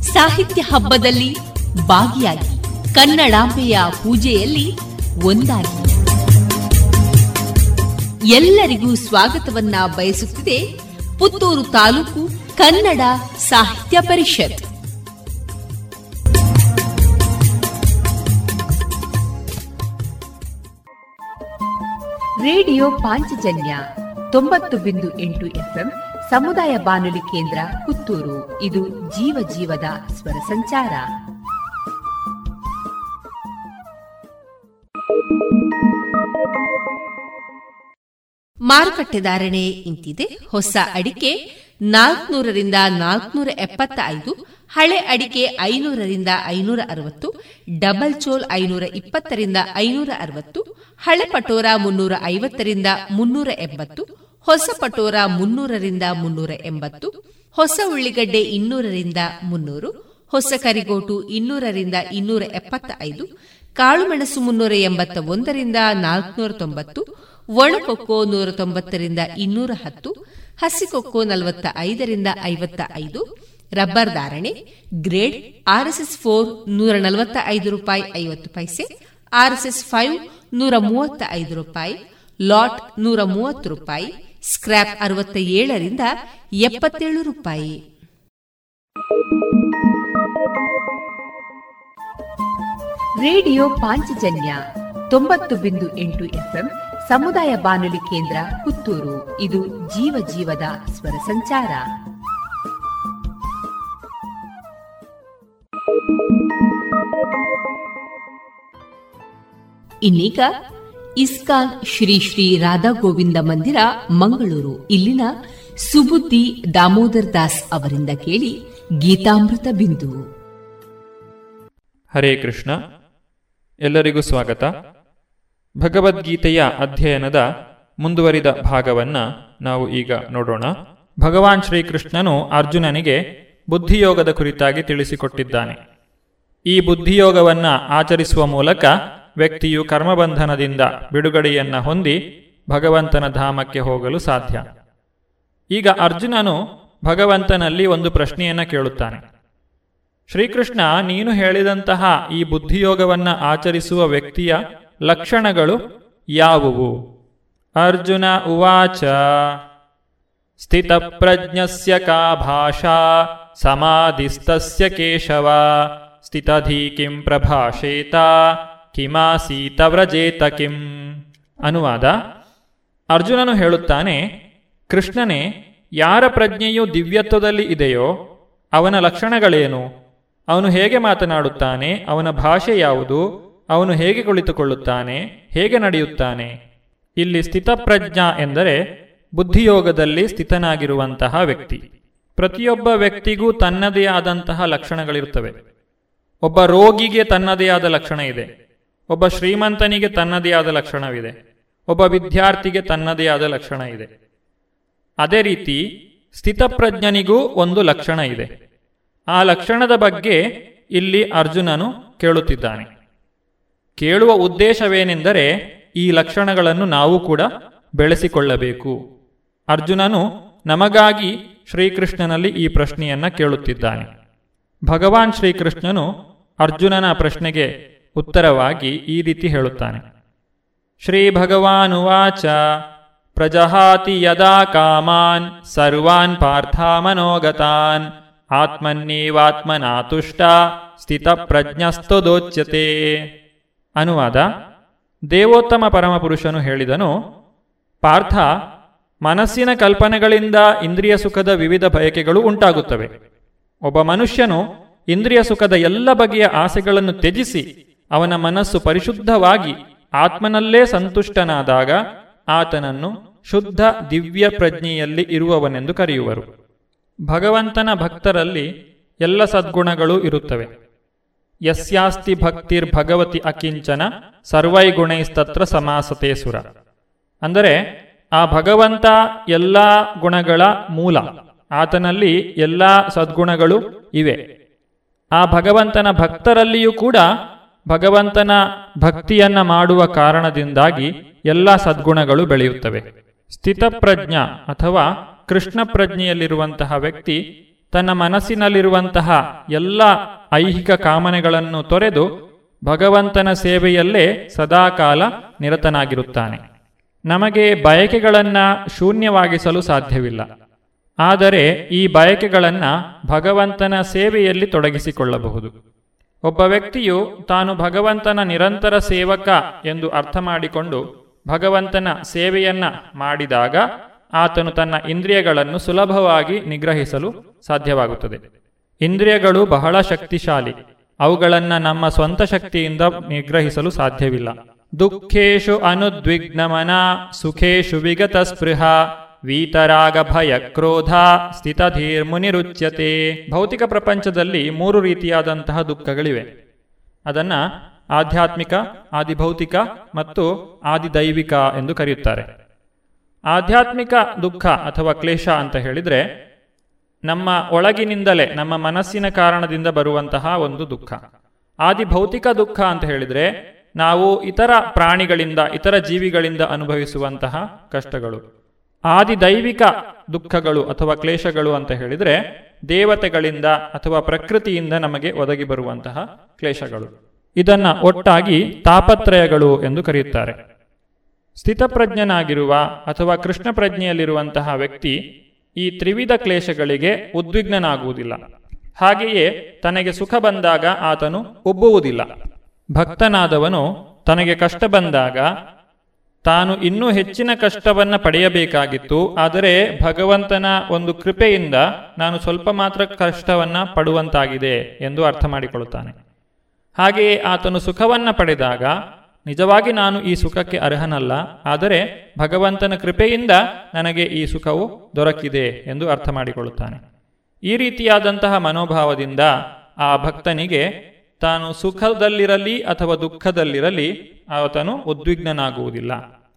ಸಾಹಿತ್ಯ ಹಬ್ಬದಲ್ಲಿ ಭಾಗಿಯಾಗಿ ಕನ್ನಡಾಂಬೆಯ ಪೂಜೆಯಲ್ಲಿ ಒಂದಾಗಿ. ಎಲ್ಲರಿಗೂ ಸ್ವಾಗತವನ್ನ ಬಯಸುತ್ತಿದೆ ಪುತ್ತೂರು ತಾಲೂಕು ಕನ್ನಡ ಸಾಹಿತ್ಯ ಪರಿಷತ್. ರೇಡಿಯೋ ಪಾಂಚಜನ್ಯ ತೊಂಬತ್ತು ಬಿಂದು ಎಂಟು ಎಫ್ಎಂ ಸಮುದಾಯ ಬಾನುಲಿ ಕೇಂದ್ರ ಪುತ್ತೂರು. ಇದು ಜೀವ ಜೀವದ ಸ್ವರ ಸಂಚಾರ. ಮಾರುಕಟ್ಟೆ ಧಾರಣೆ ಇಂತಿದೆ. ಹೊಸ ಅಡಿಕೆ ನಾಲ್ಕನೂರರಿಂದ ನಾಲ್ಕನೂರ ಎಪ್ಪತ್ತ ಐದು ಹಳೆ ಅಡಿಕೆ ಐನೂರರಿಂದ ಐನೂರ ಅರವತ್ತು ಡಬಲ್ ಚೋಲ್ ಐನೂರ ಇಪ್ಪತ್ತರಿಂದ ಐನೂರ ಅರವತ್ತು ಹಳೆ ಪಟೋರ ಮುನ್ನೂರ ಐವತ್ತರಿಂದ ಮುನ್ನೂರ ಎಂಬತ್ತು ಹೊಸ ಪಟೋರ ಮುನ್ನೂರರಿಂದ ಮುನ್ನೂರ ಎಂಬತ್ತು ಹೊಸ ಉಳ್ಳಿಗಡ್ಡೆ ಇನ್ನೂರರಿಂದ ಮುನ್ನೂರು, ಹೊಸ ಕರಿಗೋಟು ಇನ್ನೂರರಿಂದ ಇನ್ನೂರ ಎಪ್ಪತ್ತ ಐದು ಕಾಳುಮೆಣಸು ಮುನ್ನೂರ ಎಂಬತ್ತ ಒಂದರಿಂದ ನಾಲ್ಕುನೂರ ತೊಂಬತ್ತು ಒಣಕೊಕ್ಕೋ ನೂರ ತೊಂಬತ್ತರಿಂದ ಇನ್ನೂರ ಹತ್ತು ಹಸಿಕೊಕ್ಕೋ ನಲವತ್ತ ಐದರಿಂದ ಐವತ್ತ ಐದು, ರಬ್ಬರ್ ಧಾರಣೆ, ಗ್ರೇಡ್, ಆರ್ಎಸ್ಎಸ್ ಫೋರ್ ನೂರ ನಲವತ್ತ ಐದು ರೂಪಾಯಿ ಐವತ್ತು ಪೈಸೆ, ಆರ್ಎಸ್ಎಸ್ ಫೈವ್ ನೂರ ಮೂವತ್ತ ಐದು ರೂಪಾಯಿ, ಲಾಟ್ ನೂರ ಮೂವತ್ತು ರೂಪಾಯಿ ಸ್ಕ್ರಾಪ್ ಅರವತ್ತ ಏಳರಿಂದ ಎಪ್ಪತ್ತೇಳು ರೂಪಾಯಿ. ರೇಡಿಯೋ ಪಾಂಚಜನ್ಯ ತೊಂಬತ್ತು ಬಿಂದು ಎಂಟು ಎಫ್ಎಂ ಸಮುದಾಯ ಬಾನುಲಿ ಕೇಂದ್ರ ಪುತ್ತೂರು. ಇದು ಜೀವ ಜೀವದ ಸ್ವರ ಸಂಚಾರ. ಇನ್ನೀಗ ಇಸ್ಕಾನ್ ಶ್ರೀ ಶ್ರೀ ರಾಧಾ ಗೋವಿಂದ ಮಂದಿರ, ಮಂಗಳೂರು. ಇಲ್ಲಿನ ಸುಬುದ್ದಿ ದಾಮೋದರ್ ದಾಸ್ ಅವರಿಂದ ಕೇಳಿ ಗೀತಾಮೃತ ಬಿಂದು. ಹರೇ ಕೃಷ್ಣ. ಎಲ್ಲರಿಗೂ ಸ್ವಾಗತ. ಭಗವದ್ಗೀತೆಯ ಅಧ್ಯಯನದ ಮುಂದುವರಿದ ಭಾಗವನ್ನ ನಾವು ಈಗ ನೋಡೋಣ. ಭಗವಾನ್ ಶ್ರೀಕೃಷ್ಣನು ಅರ್ಜುನನಿಗೆ ಬುದ್ಧಿಯೋಗದ ಕುರಿತಾಗಿ ತಿಳಿಸಿಕೊಟ್ಟಿದ್ದಾನೆ. ಈ ಬುದ್ಧಿಯೋಗವನ್ನ ಆಚರಿಸುವ ಮೂಲಕ ವ್ಯಕ್ತಿಯು ಕರ್ಮಬಂಧನದಿಂದ ಬಿಡುಗಡೆಯನ್ನ ಹೊಂದಿ ಭಗವಂತನ ಧಾಮಕ್ಕೆ ಹೋಗಲು ಸಾಧ್ಯ. ಈಗ ಅರ್ಜುನನು ಭಗವಂತನಲ್ಲಿ ಒಂದು ಪ್ರಶ್ನೆಯನ್ನ ಕೇಳುತ್ತಾನೆ. ಶ್ರೀಕೃಷ್ಣ, ನೀನು ಹೇಳಿದಂತಹ ಈ ಬುದ್ಧಿಯೋಗವನ್ನು ಆಚರಿಸುವ ವ್ಯಕ್ತಿಯ ಲಕ್ಷಣಗಳು ಯಾವುವು? ಅರ್ಜುನ ಉವಾಚ, ಸ್ಥಿತಪ್ರಜ್ಞಸ್ಯ ಕಾ ಭಾಷಾ ಸಮಾಧಿಸ್ತಸ್ಯ ಕೇಶವ ಸ್ಥಿತಧೀ ಕಿಂ ಪ್ರಭಾಷೇತ ಕಿಮಾಸೀತ ವ್ರಜೇತ ಕಿಂ. ಅನುವಾದ, ಅರ್ಜುನನು ಹೇಳುತ್ತಾನೆ, ಕೃಷ್ಣನೇ, ಯಾರ ಪ್ರಜ್ಞೆಯು ದಿವ್ಯತ್ವದಲ್ಲಿ ಇದೆಯೋ ಅವನ ಲಕ್ಷಣಗಳೇನು? ಅವನು ಹೇಗೆ ಮಾತನಾಡುತ್ತಾನೆ, ಅವನ ಭಾಷೆ ಯಾವುದು, ಅವನು ಹೇಗೆ ಕುಳಿತುಕೊಳ್ಳುತ್ತಾನೆ, ಹೇಗೆ ನಡೆಯುತ್ತಾನೆ? ಇಲ್ಲಿ ಸ್ಥಿತಪ್ರಜ್ಞ ಎಂದರೆ ಬುದ್ಧಿಯೋಗದಲ್ಲಿ ಸ್ಥಿತನಾಗಿರುವಂತಹ ವ್ಯಕ್ತಿ. ಪ್ರತಿಯೊಬ್ಬ ವ್ಯಕ್ತಿಗೂ ತನ್ನದೇ ಆದಂತಹ ಲಕ್ಷಣಗಳಿರುತ್ತವೆ. ಒಬ್ಬ ರೋಗಿಗೆ ತನ್ನದೇ ಆದ ಲಕ್ಷಣ ಇದೆ. ಒಬ್ಬ ಶ್ರೀಮಂತನಿಗೆ ತನ್ನದೇ ಆದ ಲಕ್ಷಣವಿದೆ. ಒಬ್ಬ ವಿದ್ಯಾರ್ಥಿಗೆ ತನ್ನದೇ ಆದ ಲಕ್ಷಣ ಇದೆ. ಅದೇ ರೀತಿ ಸ್ಥಿತಪ್ರಜ್ಞನಿಗೂ ಒಂದು ಲಕ್ಷಣ ಇದೆ. ಆ ಲಕ್ಷಣದ ಬಗ್ಗೆ ಇಲ್ಲಿ ಅರ್ಜುನನು ಕೇಳುತ್ತಿದ್ದಾನೆ. ಕೇಳುವ ಉದ್ದೇಶವೇನೆಂದರೆ ಈ ಲಕ್ಷಣಗಳನ್ನು ನಾವು ಕೂಡ ಬೆಳೆಸಿಕೊಳ್ಳಬೇಕು. ಅರ್ಜುನನು ನಮಗಾಗಿ ಶ್ರೀಕೃಷ್ಣನಲ್ಲಿ ಈ ಪ್ರಶ್ನೆಯನ್ನ ಕೇಳುತ್ತಿದ್ದಾನೆ. ಭಗವಾನ್ ಶ್ರೀಕೃಷ್ಣನು ಅರ್ಜುನನ ಪ್ರಶ್ನೆಗೆ ಉತ್ತರವಾಗಿ ಈ ರೀತಿ ಹೇಳುತ್ತಾನೆ. ಶ್ರೀ ಭಗವಾನುವಾಚ ಪ್ರಜಹಾತಿ ಯದಾ ಕಾಮಾನ್, ಸರ್ವಾನ್ ಪಾರ್ಥಾಮನೋಗತಾನ್ ಆತ್ಮನ್ನೇವಾತ್ಮನಾತುಷ್ಟ ಸ್ಥಿತಪ್ರಜ್ಞಸ್ತುದೋಚ್ಯತೆ ಅನುವಾದ, ದೇವೋತ್ತಮ ಪರಮಪುರುಷನು ಹೇಳಿದನು, ಪಾರ್ಥ, ಮನಸ್ಸಿನ ಕಲ್ಪನೆಗಳಿಂದ ಇಂದ್ರಿಯ ಸುಖದ ವಿವಿಧ ಬಯಕೆಗಳು ಉಂಟಾಗುತ್ತವೆ. ಒಬ್ಬ ಮನುಷ್ಯನು ಇಂದ್ರಿಯ ಸುಖದ ಎಲ್ಲ ಬಗೆಯ ಆಸೆಗಳನ್ನು ತ್ಯಜಿಸಿ ಅವನ ಮನಸ್ಸು ಪರಿಶುದ್ಧವಾಗಿ ಆತ್ಮನಲ್ಲೇ ಸಂತುಷ್ಟನಾದಾಗ ಆತನನ್ನು ಶುದ್ಧ ದಿವ್ಯ ಪ್ರಜ್ಞೆಯಲ್ಲಿ ಇರುವವನೆಂದು ಕರೆಯುವರು. ಭಗವಂತನ ಭಕ್ತರಲ್ಲಿ ಎಲ್ಲ ಸದ್ಗುಣಗಳು ಇರುತ್ತವೆ. ಯಸ್ಯಾಸ್ತಿ ಭಕ್ತಿರ್ ಭಗವತಿ ಅಕಿಂಚನ ಸರ್ವೈಗುಣೈಸ್ತತ್ರ ಸಮಾಸತೆ ಸುರ. ಅಂದರೆ ಆ ಭಗವಂತ ಎಲ್ಲ ಗುಣಗಳ ಮೂಲ. ಆತನಲ್ಲಿ ಎಲ್ಲ ಸದ್ಗುಣಗಳು ಇವೆ. ಆ ಭಗವಂತನ ಭಕ್ತರಲ್ಲಿಯೂ ಕೂಡ ಭಗವಂತನ ಭಕ್ತಿಯನ್ನ ಮಾಡುವ ಕಾರಣದಿಂದಾಗಿ ಎಲ್ಲ ಸದ್ಗುಣಗಳು ಬೆಳೆಯುತ್ತವೆ. ಸ್ಥಿತಪ್ರಜ್ಞ ಅಥವಾ ಕೃಷ್ಣ ಪ್ರಜ್ಞೆಯಲ್ಲಿರುವಂತಹ ವ್ಯಕ್ತಿ ತನ್ನ ಮನಸ್ಸಿನಲ್ಲಿರುವಂತಹ ಎಲ್ಲ ಐಹಿಕ ಕಾಮನೆಗಳನ್ನು ತೊರೆದು ಭಗವಂತನ ಸೇವೆಯಲ್ಲೇ ಸದಾಕಾಲ ನಿರತನಾಗಿರುತ್ತಾನೆ. ನಮಗೆ ಬಯಕೆಗಳನ್ನು ಶೂನ್ಯವಾಗಿಸಲು ಸಾಧ್ಯವಿಲ್ಲ. ಆದರೆ ಈ ಬಯಕೆಗಳನ್ನು ಭಗವಂತನ ಸೇವೆಯಲ್ಲಿ ತೊಡಗಿಸಿಕೊಳ್ಳಬಹುದು. ಒಬ್ಬ ವ್ಯಕ್ತಿಯು ತಾನು ಭಗವಂತನ ನಿರಂತರ ಸೇವಕ ಎಂದು ಅರ್ಥ ಮಾಡಿಕೊಂಡು ಭಗವಂತನ ಸೇವೆಯನ್ನ ಮಾಡಿದಾಗ ಆತನು ತನ್ನ ಇಂದ್ರಿಯಗಳನ್ನು ಸುಲಭವಾಗಿ ನಿಗ್ರಹಿಸಲು ಸಾಧ್ಯವಾಗುತ್ತದೆ. ಇಂದ್ರಿಯಗಳು ಬಹಳ ಶಕ್ತಿಶಾಲಿ. ಅವುಗಳನ್ನು ನಮ್ಮ ಸ್ವಂತ ಶಕ್ತಿಯಿಂದ ನಿಗ್ರಹಿಸಲು ಸಾಧ್ಯವಿಲ್ಲ. ದುಃಖೇಶು ಅನುದ್ವಿಗ್ನಮನ, ಸುಖೇಶು ವಿಗತ ಸ್ಪೃಹ ವೀತರಾಗ ಭಯ ಕ್ರೋಧ, ಸ್ಥಿತಧೀರ್ಮುನಿರುಚ್ಯತೆ. ಭೌತಿಕ ಪ್ರಪಂಚದಲ್ಲಿ ಮೂರು ರೀತಿಯಾದಂತಹ ದುಃಖಗಳಿವೆ. ಅದನ್ನ ಆಧ್ಯಾತ್ಮಿಕ, ಆದಿಭೌತಿಕ ಮತ್ತು ಆದಿದೈವಿಕ ಎಂದು ಕರೆಯುತ್ತಾರೆ. ಆಧ್ಯಾತ್ಮಿಕ ದುಃಖ ಅಥವಾ ಕ್ಲೇಶ ಅಂತ ಹೇಳಿದರೆ ನಮ್ಮ ಒಳಗಿನಿಂದಲೇ, ನಮ್ಮ ಮನಸ್ಸಿನ ಕಾರಣದಿಂದ ಬರುವಂತಹ ಒಂದು ದುಃಖ. ಆದಿ ಭೌತಿಕ ದುಃಖ ಅಂತ ಹೇಳಿದರೆ ನಾವು ಇತರ ಪ್ರಾಣಿಗಳಿಂದ, ಇತರ ಜೀವಿಗಳಿಂದ ಅನುಭವಿಸುವಂತಹ ಕಷ್ಟಗಳು. ಆದಿ ದೈವಿಕ ದುಃಖಗಳು ಅಥವಾ ಕ್ಲೇಶಗಳು ಅಂತ ಹೇಳಿದರೆ ದೇವತೆಗಳಿಂದ ಅಥವಾ ಪ್ರಕೃತಿಯಿಂದ ನಮಗೆ ಒದಗಿ ಬರುವಂತಹ ಕ್ಲೇಶಗಳು. ಇದನ್ನು ಒಟ್ಟಾಗಿ ತಾಪತ್ರಯಗಳು ಎಂದು ಕರೆಯುತ್ತಾರೆ. ಸ್ಥಿತಪ್ರಜ್ಞನಾಗಿರುವ ಅಥವಾ ಕೃಷ್ಣ ಪ್ರಜ್ಞೆಯಲ್ಲಿರುವಂತಹ ವ್ಯಕ್ತಿ ಈ ತ್ರಿವಿಧ ಕ್ಲೇಶಗಳಿಗೆ ಉದ್ವಿಗ್ನನಾಗುವುದಿಲ್ಲ. ಹಾಗೆಯೇ ತನಗೆ ಸುಖ ಬಂದಾಗ ಆತನು ಉಬ್ಬುವುದಿಲ್ಲ ಭಕ್ತನಾದವನು ತನಗೆ ಕಷ್ಟ ಬಂದಾಗ ತಾನು ಇನ್ನೂ ಹೆಚ್ಚಿನ ಕಷ್ಟವನ್ನು ಪಡೆಯಬೇಕಾಗಿತ್ತು, ಆದರೆ ಭಗವಂತನ ಒಂದು ಕೃಪೆಯಿಂದ ನಾನು ಸ್ವಲ್ಪ ಮಾತ್ರ ಕಷ್ಟವನ್ನು ಪಡುವಂತಾಗಿದೆ ಎಂದು ಅರ್ಥ ಮಾಡಿಕೊಳ್ಳುತ್ತಾನೆ. ಹಾಗೆಯೇ ಆತನು ಸುಖವನ್ನು ಪಡೆದಾಗ ನಿಜವಾಗಿ ನಾನು ಈ ಸುಖಕ್ಕೆ ಅರ್ಹನಲ್ಲ, ಆದರೆ ಭಗವಂತನ ಕೃಪೆಯಿಂದ ನನಗೆ ಈ ಸುಖವು ದೊರಕಿದೆ ಎಂದು ಅರ್ಥ ಮಾಡಿಕೊಳ್ಳುತ್ತಾನೆ. ಈ ರೀತಿಯಾದಂತಹ ಮನೋಭಾವದಿಂದ ಆ ಭಕ್ತನಿಗೆ ತಾನು ಸುಖದಲ್ಲಿರಲಿ ಅಥವಾ ದುಃಖದಲ್ಲಿರಲಿ ಆತನು ಉದ್ವಿಗ್ನನಾಗುವುದಿಲ್ಲ.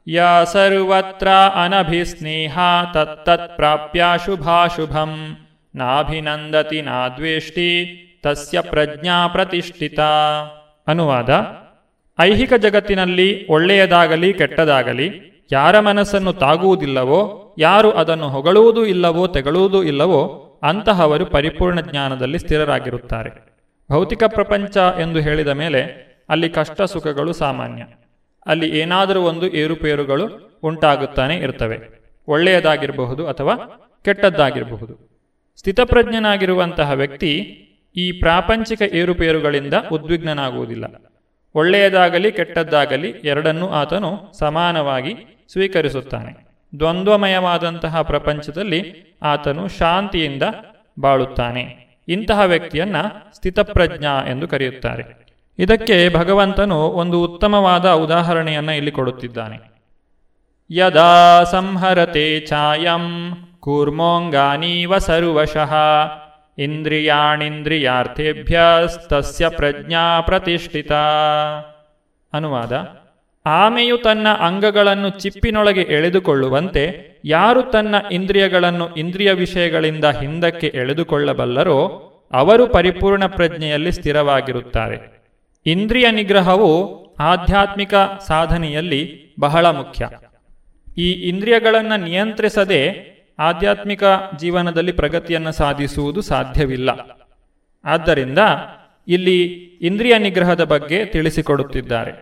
ಯ ಸರ್ವತ್ರ ಅನಭಿಸ್ನೇಹ ತತ್ತತ್ ಪ್ರಾಪ್ಯ ಶುಭಾಶುಭಂ ನಾಭಿನಂದತಿ ನಾದ್ವೇಷ್ಟಿ ತಸ್ಯ ಪ್ರಜ್ಞಾ ಪ್ರತಿಷ್ಠಿತ. ಅನುವಾದ ಐಹಿಕ ಜಗತ್ತಿನಲ್ಲಿ ಒಳ್ಳೆಯದಾಗಲಿ ಕೆಟ್ಟದಾಗಲಿ ಯಾರ ಮನಸ್ಸನ್ನು ತಾಗುವುದಿಲ್ಲವೋ, ಯಾರು ಅದನ್ನು ಹೊಗಳುವುದೂ ಇಲ್ಲವೋ, ತೆಗಳುವುದೂ ಇಲ್ಲವೋ, ಅಂತಹವರು ಪರಿಪೂರ್ಣ ಜ್ಞಾನದಲ್ಲಿ ಸ್ಥಿರರಾಗಿರುತ್ತಾರೆ. ಭೌತಿಕ ಪ್ರಪಂಚ ಎಂದು ಹೇಳಿದ ಮೇಲೆ ಅಲ್ಲಿ ಕಷ್ಟ ಸುಖಗಳು ಸಾಮಾನ್ಯ. ಅಲ್ಲಿ ಏನಾದರೂ ಒಂದು ಏರುಪೇರುಗಳು ಉಂಟಾಗುತ್ತಾನೆ ಇರ್ತವೆ ಒಳ್ಳೆಯದಾಗಿರಬಹುದು ಅಥವಾ ಕೆಟ್ಟದ್ದಾಗಿರಬಹುದು. ಸ್ಥಿತಪ್ರಜ್ಞನಾಗಿರುವಂತಹ ವ್ಯಕ್ತಿ ಈ ಪ್ರಾಪಂಚಿಕ ಏರುಪೇರುಗಳಿಂದ ಉದ್ವಿಗ್ನನಾಗುವುದಿಲ್ಲ. ಒಳ್ಳೆಯದಾಗಲಿ ಕೆಟ್ಟದ್ದಾಗಲಿ ಎರಡನ್ನೂ ಆತನು ಸಮಾನವಾಗಿ ಸ್ವೀಕರಿಸುತ್ತಾನೆ. ದ್ವಂದ್ವಮಯವಾದಂತಹ ಪ್ರಪಂಚದಲ್ಲಿ ಆತನು ಶಾಂತಿಯಿಂದ ಬಾಳುತ್ತಾನೆ. ಇಂತಹ ವ್ಯಕ್ತಿಯನ್ನ ಸ್ಥಿತಪ್ರಜ್ಞ ಎಂದು ಕರೆಯುತ್ತಾರೆ. ಇದಕ್ಕೆ ಭಗವಂತನು ಒಂದು ಉತ್ತಮವಾದ ಉದಾಹರಣೆಯನ್ನು ಇಲ್ಲಿ ಕೊಡುತ್ತಿದ್ದಾನೆ. ಯದಾ ಸಂಹರತೆ ಛಾಯಂ, ಕೂರ್ಮೋಂಗಾನೀವ ಸರ್ವಶಃ ಇಂದ್ರಿಯಾಣಿಂದ್ರಿಯಾರ್ಥೇಭ್ಯಸ್ತಸ್ಯ ಪ್ರಜ್ಞಾ ಪ್ರತಿಷ್ಠಿತ. ಅನುವಾದ, ಆಮೆಯು ತನ್ನ ಅಂಗಗಳನ್ನು ಚಿಪ್ಪಿನೊಳಗೆ ಎಳೆದುಕೊಳ್ಳುವಂತೆ ಯಾರು ತನ್ನ ಇಂದ್ರಿಯಗಳನ್ನು ಇಂದ್ರಿಯ ವಿಷಯಗಳಿಂದ ಹಿಂದಕ್ಕೆ ಎಳೆದುಕೊಳ್ಳಬಲ್ಲರೋ ಅವರು ಪರಿಪೂರ್ಣ ಪ್ರಜ್ಞೆಯಲ್ಲಿ ಸ್ಥಿರವಾಗಿರುತ್ತಾರೆ. ಇಂದ್ರಿಯ ನಿಗ್ರಹವು ಆಧ್ಯಾತ್ಮಿಕ ಸಾಧನೆಯಲ್ಲಿ ಬಹಳ ಮುಖ್ಯ. ಈ ಇಂದ್ರಿಯಗಳನ್ನು ನಿಯಂತ್ರಿಸದೆ ಆಧ್ಯಾತ್ಮಿಕ ಜೀವನದಲ್ಲಿ ಪ್ರಗತಿಯನ್ನು ಸಾಧಿಸುವುದು ಸಾಧ್ಯವಿಲ್ಲ. ಆದ್ದರಿಂದ ಇಲ್ಲಿ ಇಂದ್ರಿಯ ನಿಗ್ರಹದ ಬಗ್ಗೆ ತಿಳಿಸಿಕೊಡುತ್ತಿದ್ದಾರೆ.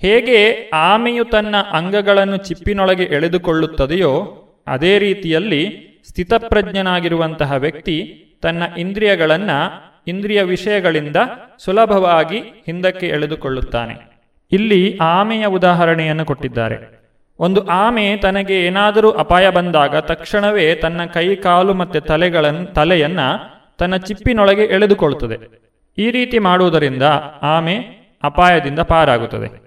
ಹೇಗೆ ಆಮೆಯು ತನ್ನ ಅಂಗಗಳನ್ನು ಚಿಪ್ಪಿನೊಳಗೆ ಎಳೆದುಕೊಳ್ಳುತ್ತದೆಯೋ, ಅದೇ ರೀತಿಯಲ್ಲಿ ಸ್ಥಿತಪ್ರಜ್ಞನಾಗಿರುವಂತಹ ವ್ಯಕ್ತಿ ತನ್ನ ಇಂದ್ರಿಯಗಳನ್ನು ಇಂದ್ರಿಯ ವಿಷಯಗಳಿಂದ ಸುಲಭವಾಗಿ ಹಿಂದಕ್ಕೆ ಎಳೆದುಕೊಳ್ಳುತ್ತಾನೆ. ಇಲ್ಲಿ ಆಮೆಯ ಉದಾಹರಣೆಯನ್ನು ಕೊಟ್ಟಿದ್ದಾರೆ. ಒಂದು ಆಮೆ ತನಗೆ ಏನಾದರೂ ಅಪಾಯ ಬಂದಾಗ ತಕ್ಷಣವೇ ತನ್ನ ಕೈ, ಕಾಲು ಮತ್ತು ತಲೆಗಳನ್ನು ತಲೆಯನ್ನ ತನ್ನ ಚಿಪ್ಪಿನೊಳಗೆ ಎಳೆದುಕೊಳ್ಳುತ್ತದೆ ಈ ರೀತಿ ಮಾಡುವುದರಿಂದ ಆಮೆ ಅಪಾಯದಿಂದ ಪಾರಾಗುತ್ತದೆ.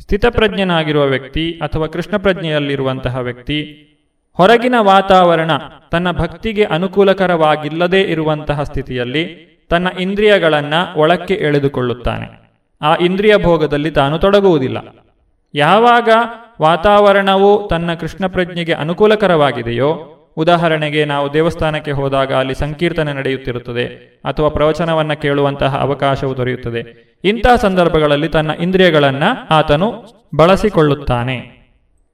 ಸ್ಥಿತಪ್ರಜ್ಞನಾಗಿರುವ ವ್ಯಕ್ತಿ ಅಥವಾ ಕೃಷ್ಣ ಪ್ರಜ್ಞೆಯಲ್ಲಿರುವಂತಹ ವ್ಯಕ್ತಿ ಹೊರಗಿನ ವಾತಾವರಣ ತನ್ನ ಭಕ್ತಿಗೆ ಅನುಕೂಲಕರವಾಗಿಲ್ಲದೇ ಇರುವಂತಹ ಸ್ಥಿತಿಯಲ್ಲಿ ತನ್ನ ಇಂದ್ರಿಯಗಳನ್ನು ಒಳಕ್ಕೆ ಎಳೆದುಕೊಳ್ಳುತ್ತಾನೆ. ಆ ಇಂದ್ರಿಯ ಭೋಗದಲ್ಲಿ ತಾನು ತೊಡಗುವುದಿಲ್ಲ. ಯಾವಾಗ ವಾತಾವರಣವು ತನ್ನ ಕೃಷ್ಣ ಪ್ರಜ್ಞೆಗೆ ಅನುಕೂಲಕರವಾಗಿದೆಯೋ? ಉದಾಹರಣೆಗೆ ನಾವು ದೇವಸ್ಥಾನಕ್ಕೆ ಹೋದಾಗ ಅಲ್ಲಿ ಸಂಕೀರ್ತನೆ ನಡೆಯುತ್ತಿರುತ್ತದೆ ಅಥವಾ ಪ್ರವಚನವನ್ನು ಕೇಳುವಂತಹ ಅವಕಾಶವು ದೊರೆಯುತ್ತದೆ. ಇಂತಹ ಸಂದರ್ಭಗಳಲ್ಲಿ ತನ್ನ ಇಂದ್ರಿಯಗಳನ್ನು ಆತನು ಬಳಸಿಕೊಳ್ಳುತ್ತಾನೆ.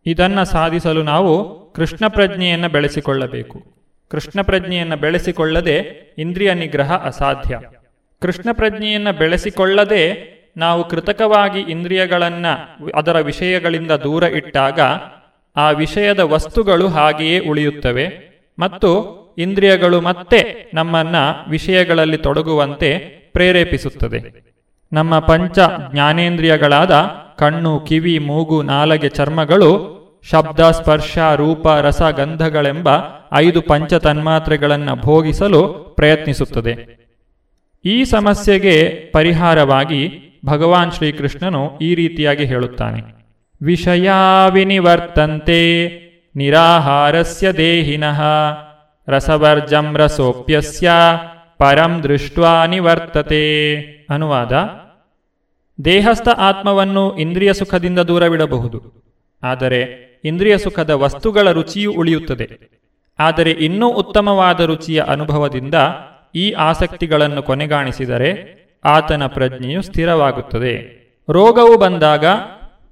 ಇದನ್ನು ಸಾಧಿಸಲು ನಾವು ಕೃಷ್ಣ ಪ್ರಜ್ಞೆಯನ್ನು ಬೆಳೆಸಿಕೊಳ್ಳಬೇಕು. ಕೃಷ್ಣ ಪ್ರಜ್ಞೆಯನ್ನು ಬೆಳೆಸಿಕೊಳ್ಳದೆ ಇಂದ್ರಿಯ ನಿಗ್ರಹ ಅಸಾಧ್ಯ. ಕೃಷ್ಣ ಪ್ರಜ್ಞೆಯನ್ನು ಬೆಳೆಸಿಕೊಳ್ಳದೆ ನಾವು ಕೃತಕವಾಗಿ ಇಂದ್ರಿಯಗಳನ್ನು ಅದರ ವಿಷಯಗಳಿಂದ ದೂರ ಇಟ್ಟಾಗ ಆ ವಿಷಯದ ವಸ್ತುಗಳು ಹಾಗೆಯೇ ಉಳಿಯುತ್ತವೆ ಮತ್ತು ಇಂದ್ರಿಯಗಳು ಮತ್ತೆ ನಮ್ಮನ್ನು ವಿಷಯಗಳಲ್ಲಿ ತೊಡಗುವಂತೆ ಪ್ರೇರೇಪಿಸುತ್ತದೆ. ನಮ್ಮ ಪಂಚ ಜ್ಞಾನೇಂದ್ರಿಯಗಳಾದ ಕಣ್ಣು, ಕಿವಿ, ಮೂಗು, ನಾಲಗೆ ಚರ್ಮಗಳು ಶಬ್ದ, ಸ್ಪರ್ಶ, ರೂಪ, ರಸ, ಗಂಧಗಳೆಂಬ ಐದು ಪಂಚ ತನ್ಮಾತ್ರೆಗಳನ್ನು ಭೋಗಿಸಲು ಪ್ರಯತ್ನಿಸುತ್ತದೆ. ಈ ಸಮಸ್ಯೆಗೆ ಪರಿಹಾರವಾಗಿ ಭಗವಾನ್ ಶ್ರೀಕೃಷ್ಣನು ಈ ರೀತಿಯಾಗಿ ಹೇಳುತ್ತಾನೆ. ವಿಷಯ ವಿನಿವರ್ತಂತೆ ನಿರಾಹಾರಸ್ಯ ದೇಹಿನಃ ರಸವರ್ಜಂ ರಸೋಪ್ಯಸ್ಯ ಪರಂ ದೃಷ್ಟ್ವಾ ನಿವರ್ತತೆ ಅನುವಾದ. ದೇಹಸ್ಥ ಆತ್ಮವನ್ನು ಇಂದ್ರಿಯ ಸುಖದಿಂದ ದೂರವಿಡಬಹುದು ಆದರೆ ಇಂದ್ರಿಯ ಸುಖದ ವಸ್ತುಗಳ ರುಚಿಯು ಉಳಿಯುತ್ತದೆ. ಆದರೆ ಇನ್ನೂ ಉತ್ತಮವಾದ ರುಚಿಯ ಅನುಭವದಿಂದ ಈ ಆಸಕ್ತಿಗಳನ್ನು ಕೊನೆಗಾಣಿಸಿದರೆ ಆತನ ಪ್ರಜ್ಞೆಯು ಸ್ಥಿರವಾಗುತ್ತದೆ. ರೋಗವು ಬಂದಾಗ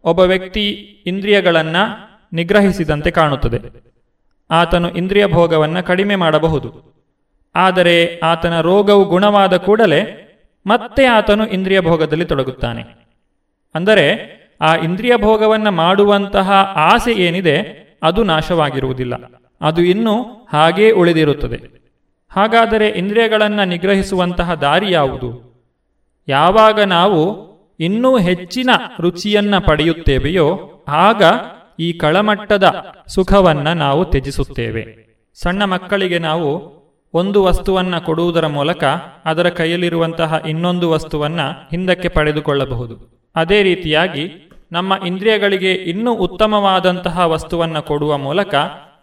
ಒಬ್ಬ ವ್ಯಕ್ತಿ ಇಂದ್ರಿಯಗಳನ್ನು ನಿಗ್ರಹಿಸಿದಂತೆ ಕಾಣುತ್ತದೆ. ಆತನು ಇಂದ್ರಿಯ ಭೋಗವನ್ನು ಕಡಿಮೆ ಮಾಡಬಹುದು. ಆದರೆ ಆತನ ರೋಗವು ಗುಣವಾದ ಕೂಡಲೇ ಮತ್ತೆ ಆತನು ಇಂದ್ರಿಯ ಭೋಗದಲ್ಲಿ ತೊಡಗುತ್ತಾನೆ. ಅಂದರೆ ಆ ಇಂದ್ರಿಯ ಭೋಗವನ್ನು ಮಾಡುವಂತಹ ಆಸೆ ಏನಿದೆ ಅದು ನಾಶವಾಗಿರುವುದಿಲ್ಲ. ಅದು ಇನ್ನೂ ಹಾಗೇ ಉಳಿದಿರುತ್ತದೆ. ಹಾಗಾದರೆ ಇಂದ್ರಿಯಗಳನ್ನು ನಿಗ್ರಹಿಸುವಂತಹ ದಾರಿ ಯಾವುದು? ಯಾವಾಗ ನಾವು ಇನ್ನೂ ಹೆಚ್ಚಿನ ರುಚಿಯನ್ನ ಪಡೆಯುತ್ತೇವೆಯೋ ಆಗ ಈ ಕಳಮಟ್ಟದ ಸುಖವನ್ನ ನಾವು ತ್ಯಜಿಸುತ್ತೇವೆ. ಸಣ್ಣ ಮಕ್ಕಳಿಗೆ ನಾವು ಒಂದು ವಸ್ತುವನ್ನ ಕೊಡುವುದರ ಮೂಲಕ ಅದರ ಕೈಯಲ್ಲಿರುವಂತಹ ಇನ್ನೊಂದು ವಸ್ತುವನ್ನ ಹಿಂದಕ್ಕೆ ಪಡೆದುಕೊಳ್ಳಬಹುದು. ಅದೇ ರೀತಿಯಾಗಿ ನಮ್ಮ ಇಂದ್ರಿಯಗಳಿಗೆ ಇನ್ನೂ ಉತ್ತಮವಾದಂತಹ ವಸ್ತುವನ್ನ ಕೊಡುವ ಮೂಲಕ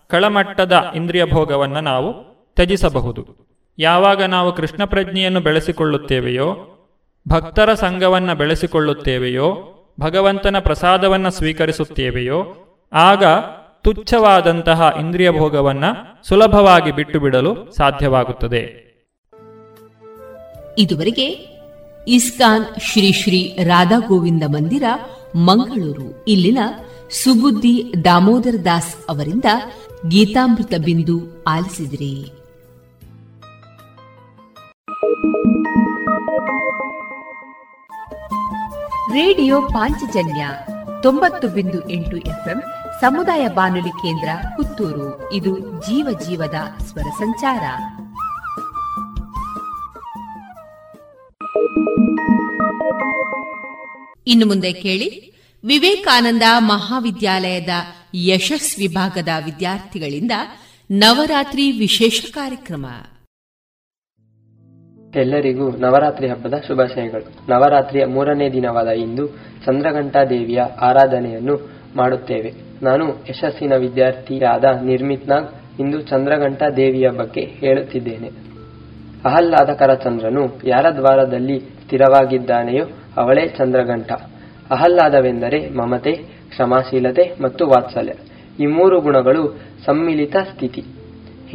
ಕಳಮಟ್ಟದ ಇಂದ್ರಿಯ ಭೋಗವನ್ನು ನಾವು ತ್ಯಜಿಸಬಹುದು. ಯಾವಾಗ ನಾವು ಕೃಷ್ಣ ಪ್ರಜ್ಞೆಯನ್ನು ಬೆಳೆಸಿಕೊಳ್ಳುತ್ತೇವೆಯೋ ಭಕ್ತರ ಸಂಘವನ್ನು ಬೆಳೆಸಿಕೊಳ್ಳುತ್ತೇವೆಯೋ, ಭಗವಂತನ ಪ್ರಸಾದವನ್ನು ಸ್ವೀಕರಿಸುತ್ತೇವೆಯೋ, ಆಗ ತುಚ್ಛವಾದಂತಹ ಇಂದ್ರಿಯ ಭೋಗವನ್ನು ಸುಲಭವಾಗಿ ಬಿಟ್ಟು ಬಿಡಲು ಸಾಧ್ಯವಾಗುತ್ತದೆ. ಇದುವರೆಗೆ ಇಸ್ಕಾನ್ ಶ್ರೀ ಶ್ರೀ ರಾಧಾ ಗೋವಿಂದ ಮಂದಿರ, ಮಂಗಳೂರು. ಇಲ್ಲಿನ ಸುಬುದ್ದಿ ದಾಮೋದರ ದಾಸ್ ಅವರಿಂದ ಗೀತಾಮೃತ ಬಿಂದು ಆಲಿಸಿದಿರಿ. ರೇಡಿಯೋ ಪಾಂಚಜನ್ಯ ತೊಂಬತ್ತು ಬಿಂದು ಎಂಟು ಎಫ್ಎಂ ಸಮುದಾಯ ಬಾನುಲಿ ಕೇಂದ್ರ ಪುತ್ತೂರು. ಇದು ಜೀವ ಜೀವದ ಸ್ವರ ಸಂಚಾರ. ಇನ್ನು ಮುಂದೆ ಕೇಳಿ, ವಿವೇಕಾನಂದ ಮಹಾವಿದ್ಯಾಲಯದ ಯಶಸ್ ವಿಭಾಗದ ವಿದ್ಯಾರ್ಥಿಗಳಿಂದ ನವರಾತ್ರಿ ವಿಶೇಷ ಕಾರ್ಯಕ್ರಮ. ಎಲ್ಲರಿಗೂ ನವರಾತ್ರಿ ಹಬ್ಬದ ಶುಭಾಶಯಗಳು. ನವರಾತ್ರಿಯ ಮೂರನೇ ದಿನವಾದ ಇಂದು ಚಂದ್ರಘಂಟಾ ದೇವಿಯ ಆರಾಧನೆಯನ್ನು ಮಾಡುತ್ತೇವೆ. ನಾನು ಯಶಸ್ಸಿನ ವಿದ್ಯಾರ್ಥಿಯಾದ ನಿರ್ಮಿತ್ ನಾಗ್ ಇಂದು ಚಂದ್ರಘಂಟಾ ದೇವಿಯ ಬಗ್ಗೆ ಹೇಳುತ್ತಿದ್ದೇನೆ. ಅಹಲ್ಲಾದಕರ ಚಂದ್ರನು ಯಾರ ದ್ವಾರದಲ್ಲಿ ಸ್ಥಿರವಾಗಿದ್ದಾನೆಯೋ ಅವಳೇ ಚಂದ್ರಘಂಟ. ಅಹಲ್ಲಾದವೆಂದರೆ ಮಮತೆ, ಕ್ಷಮಾಶೀಲತೆ ಮತ್ತು ವಾತ್ಸಲ್ಯ. ಈ ಮೂರು ಗುಣಗಳು ಸಮ್ಮಿಲಿತ ಸ್ಥಿತಿ.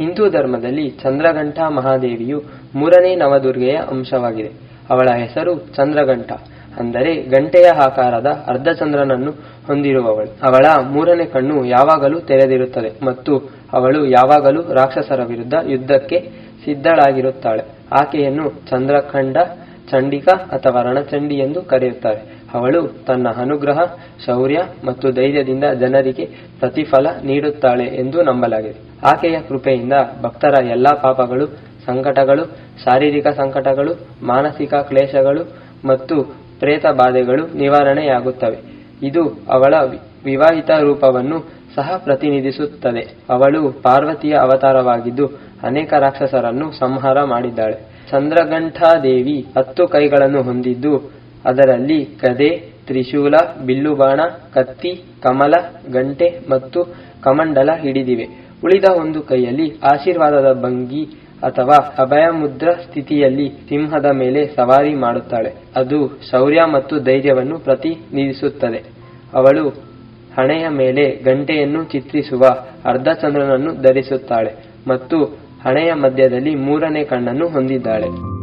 ಹಿಂದೂ ಧರ್ಮದಲ್ಲಿ ಚಂದ್ರಘಂಟ ಮಹಾದೇವಿಯು ಮೂರನೇ ನವದುರ್ಗೆಯ ಅಂಶವಾಗಿದೆ. ಅವಳ ಹೆಸರು ಚಂದ್ರಘಂಟ. ಅಂದರೆ ಗಂಟೆಯ ಆಕಾರದ ಅರ್ಧಚಂದ್ರನನ್ನು ಹೊಂದಿರುವವಳು. ಅವಳ ಮೂರನೇ ಕಣ್ಣು ಯಾವಾಗಲೂ ತೆರೆದಿರುತ್ತದೆ ಮತ್ತು ಅವಳು ಯಾವಾಗಲೂ ರಾಕ್ಷಸರ ವಿರುದ್ಧ ಯುದ್ಧಕ್ಕೆ ಸಿದ್ಧಳಾಗಿರುತ್ತಾಳೆ. ಆಕೆಯನ್ನು ಚಂದ್ರಖಂಡ, ಚಂಡಿಕಾ ಅಥವಾ ರಣಚಂಡಿ ಎಂದು ಕರೆಯುತ್ತಾರೆ. ಅವಳು ತನ್ನ ಅನುಗ್ರಹ, ಶೌರ್ಯ ಮತ್ತು ಧೈರ್ಯದಿಂದ ಜನರಿಗೆ ಪ್ರತಿಫಲ ನೀಡುತ್ತಾಳೆ ಎಂದು ನಂಬಲಾಗಿದೆ. ಆಕೆಯ ಕೃಪೆಯಿಂದ ಭಕ್ತರ ಎಲ್ಲಾ ಪಾಪಗಳು, ಸಂಕಟಗಳು, ಶಾರೀರಿಕ ಸಂಕಟಗಳು, ಮಾನಸಿಕ ಕ್ಲೇಶಗಳು ಮತ್ತು ಪ್ರೇತ ಬಾಧೆಗಳು ನಿವಾರಣೆಯಾಗುತ್ತವೆ. ಇದು ಅವಳ ವಿವಾಹಿತ ರೂಪವನ್ನು ಸಹ ಪ್ರತಿನಿಧಿಸುತ್ತದೆ. ಅವಳು ಪಾರ್ವತಿಯ ಅವತಾರವಾಗಿದ್ದು ಅನೇಕ ರಾಕ್ಷಸರನ್ನು ಸಂಹಾರ ಮಾಡಿದ್ದಾಳೆ. ಚಂದ್ರಘಂಟಾದೇವಿ ಹತ್ತು ಕೈಗಳನ್ನು ಹೊಂದಿದ್ದು ಅದರಲ್ಲಿ ಗದೆ ತ್ರಿಶೂಲ, ಬಿಲ್ಲುಬಾಣ, ಕತ್ತಿ, ಕಮಲ, ಗಂಟೆ ಮತ್ತು ಕಮಂಡಲ ಹಿಡಿದಿವೆ. ಉಳಿದ ಒಂದು ಕೈಯಲ್ಲಿ ಆಶೀರ್ವಾದದ ಭಂಗಿ ಅಥವಾ ಅಭಯ ಮುದ್ರ ಸ್ಥಿತಿಯಲ್ಲಿ ಸಿಂಹದ ಮೇಲೆ ಸವಾರಿ ಮಾಡುತ್ತಾಳೆ. ಅದು ಶೌರ್ಯ ಮತ್ತು ಧೈರ್ಯವನ್ನು ಪ್ರತಿನಿಧಿಸುತ್ತದೆ. ಅವಳು ಹಣೆಯ ಮೇಲೆ ಗಂಟೆಯನ್ನು ಚಿತ್ರಿಸುವ ಅರ್ಧಚಂದ್ರನನ್ನು ಧರಿಸುತ್ತಾಳೆ ಮತ್ತು ಹಣೆಯ ಮಧ್ಯದಲ್ಲಿ ಮೂರನೇ ಕಣ್ಣನ್ನು ಹೊಂದಿದ್ದಾಳೆ.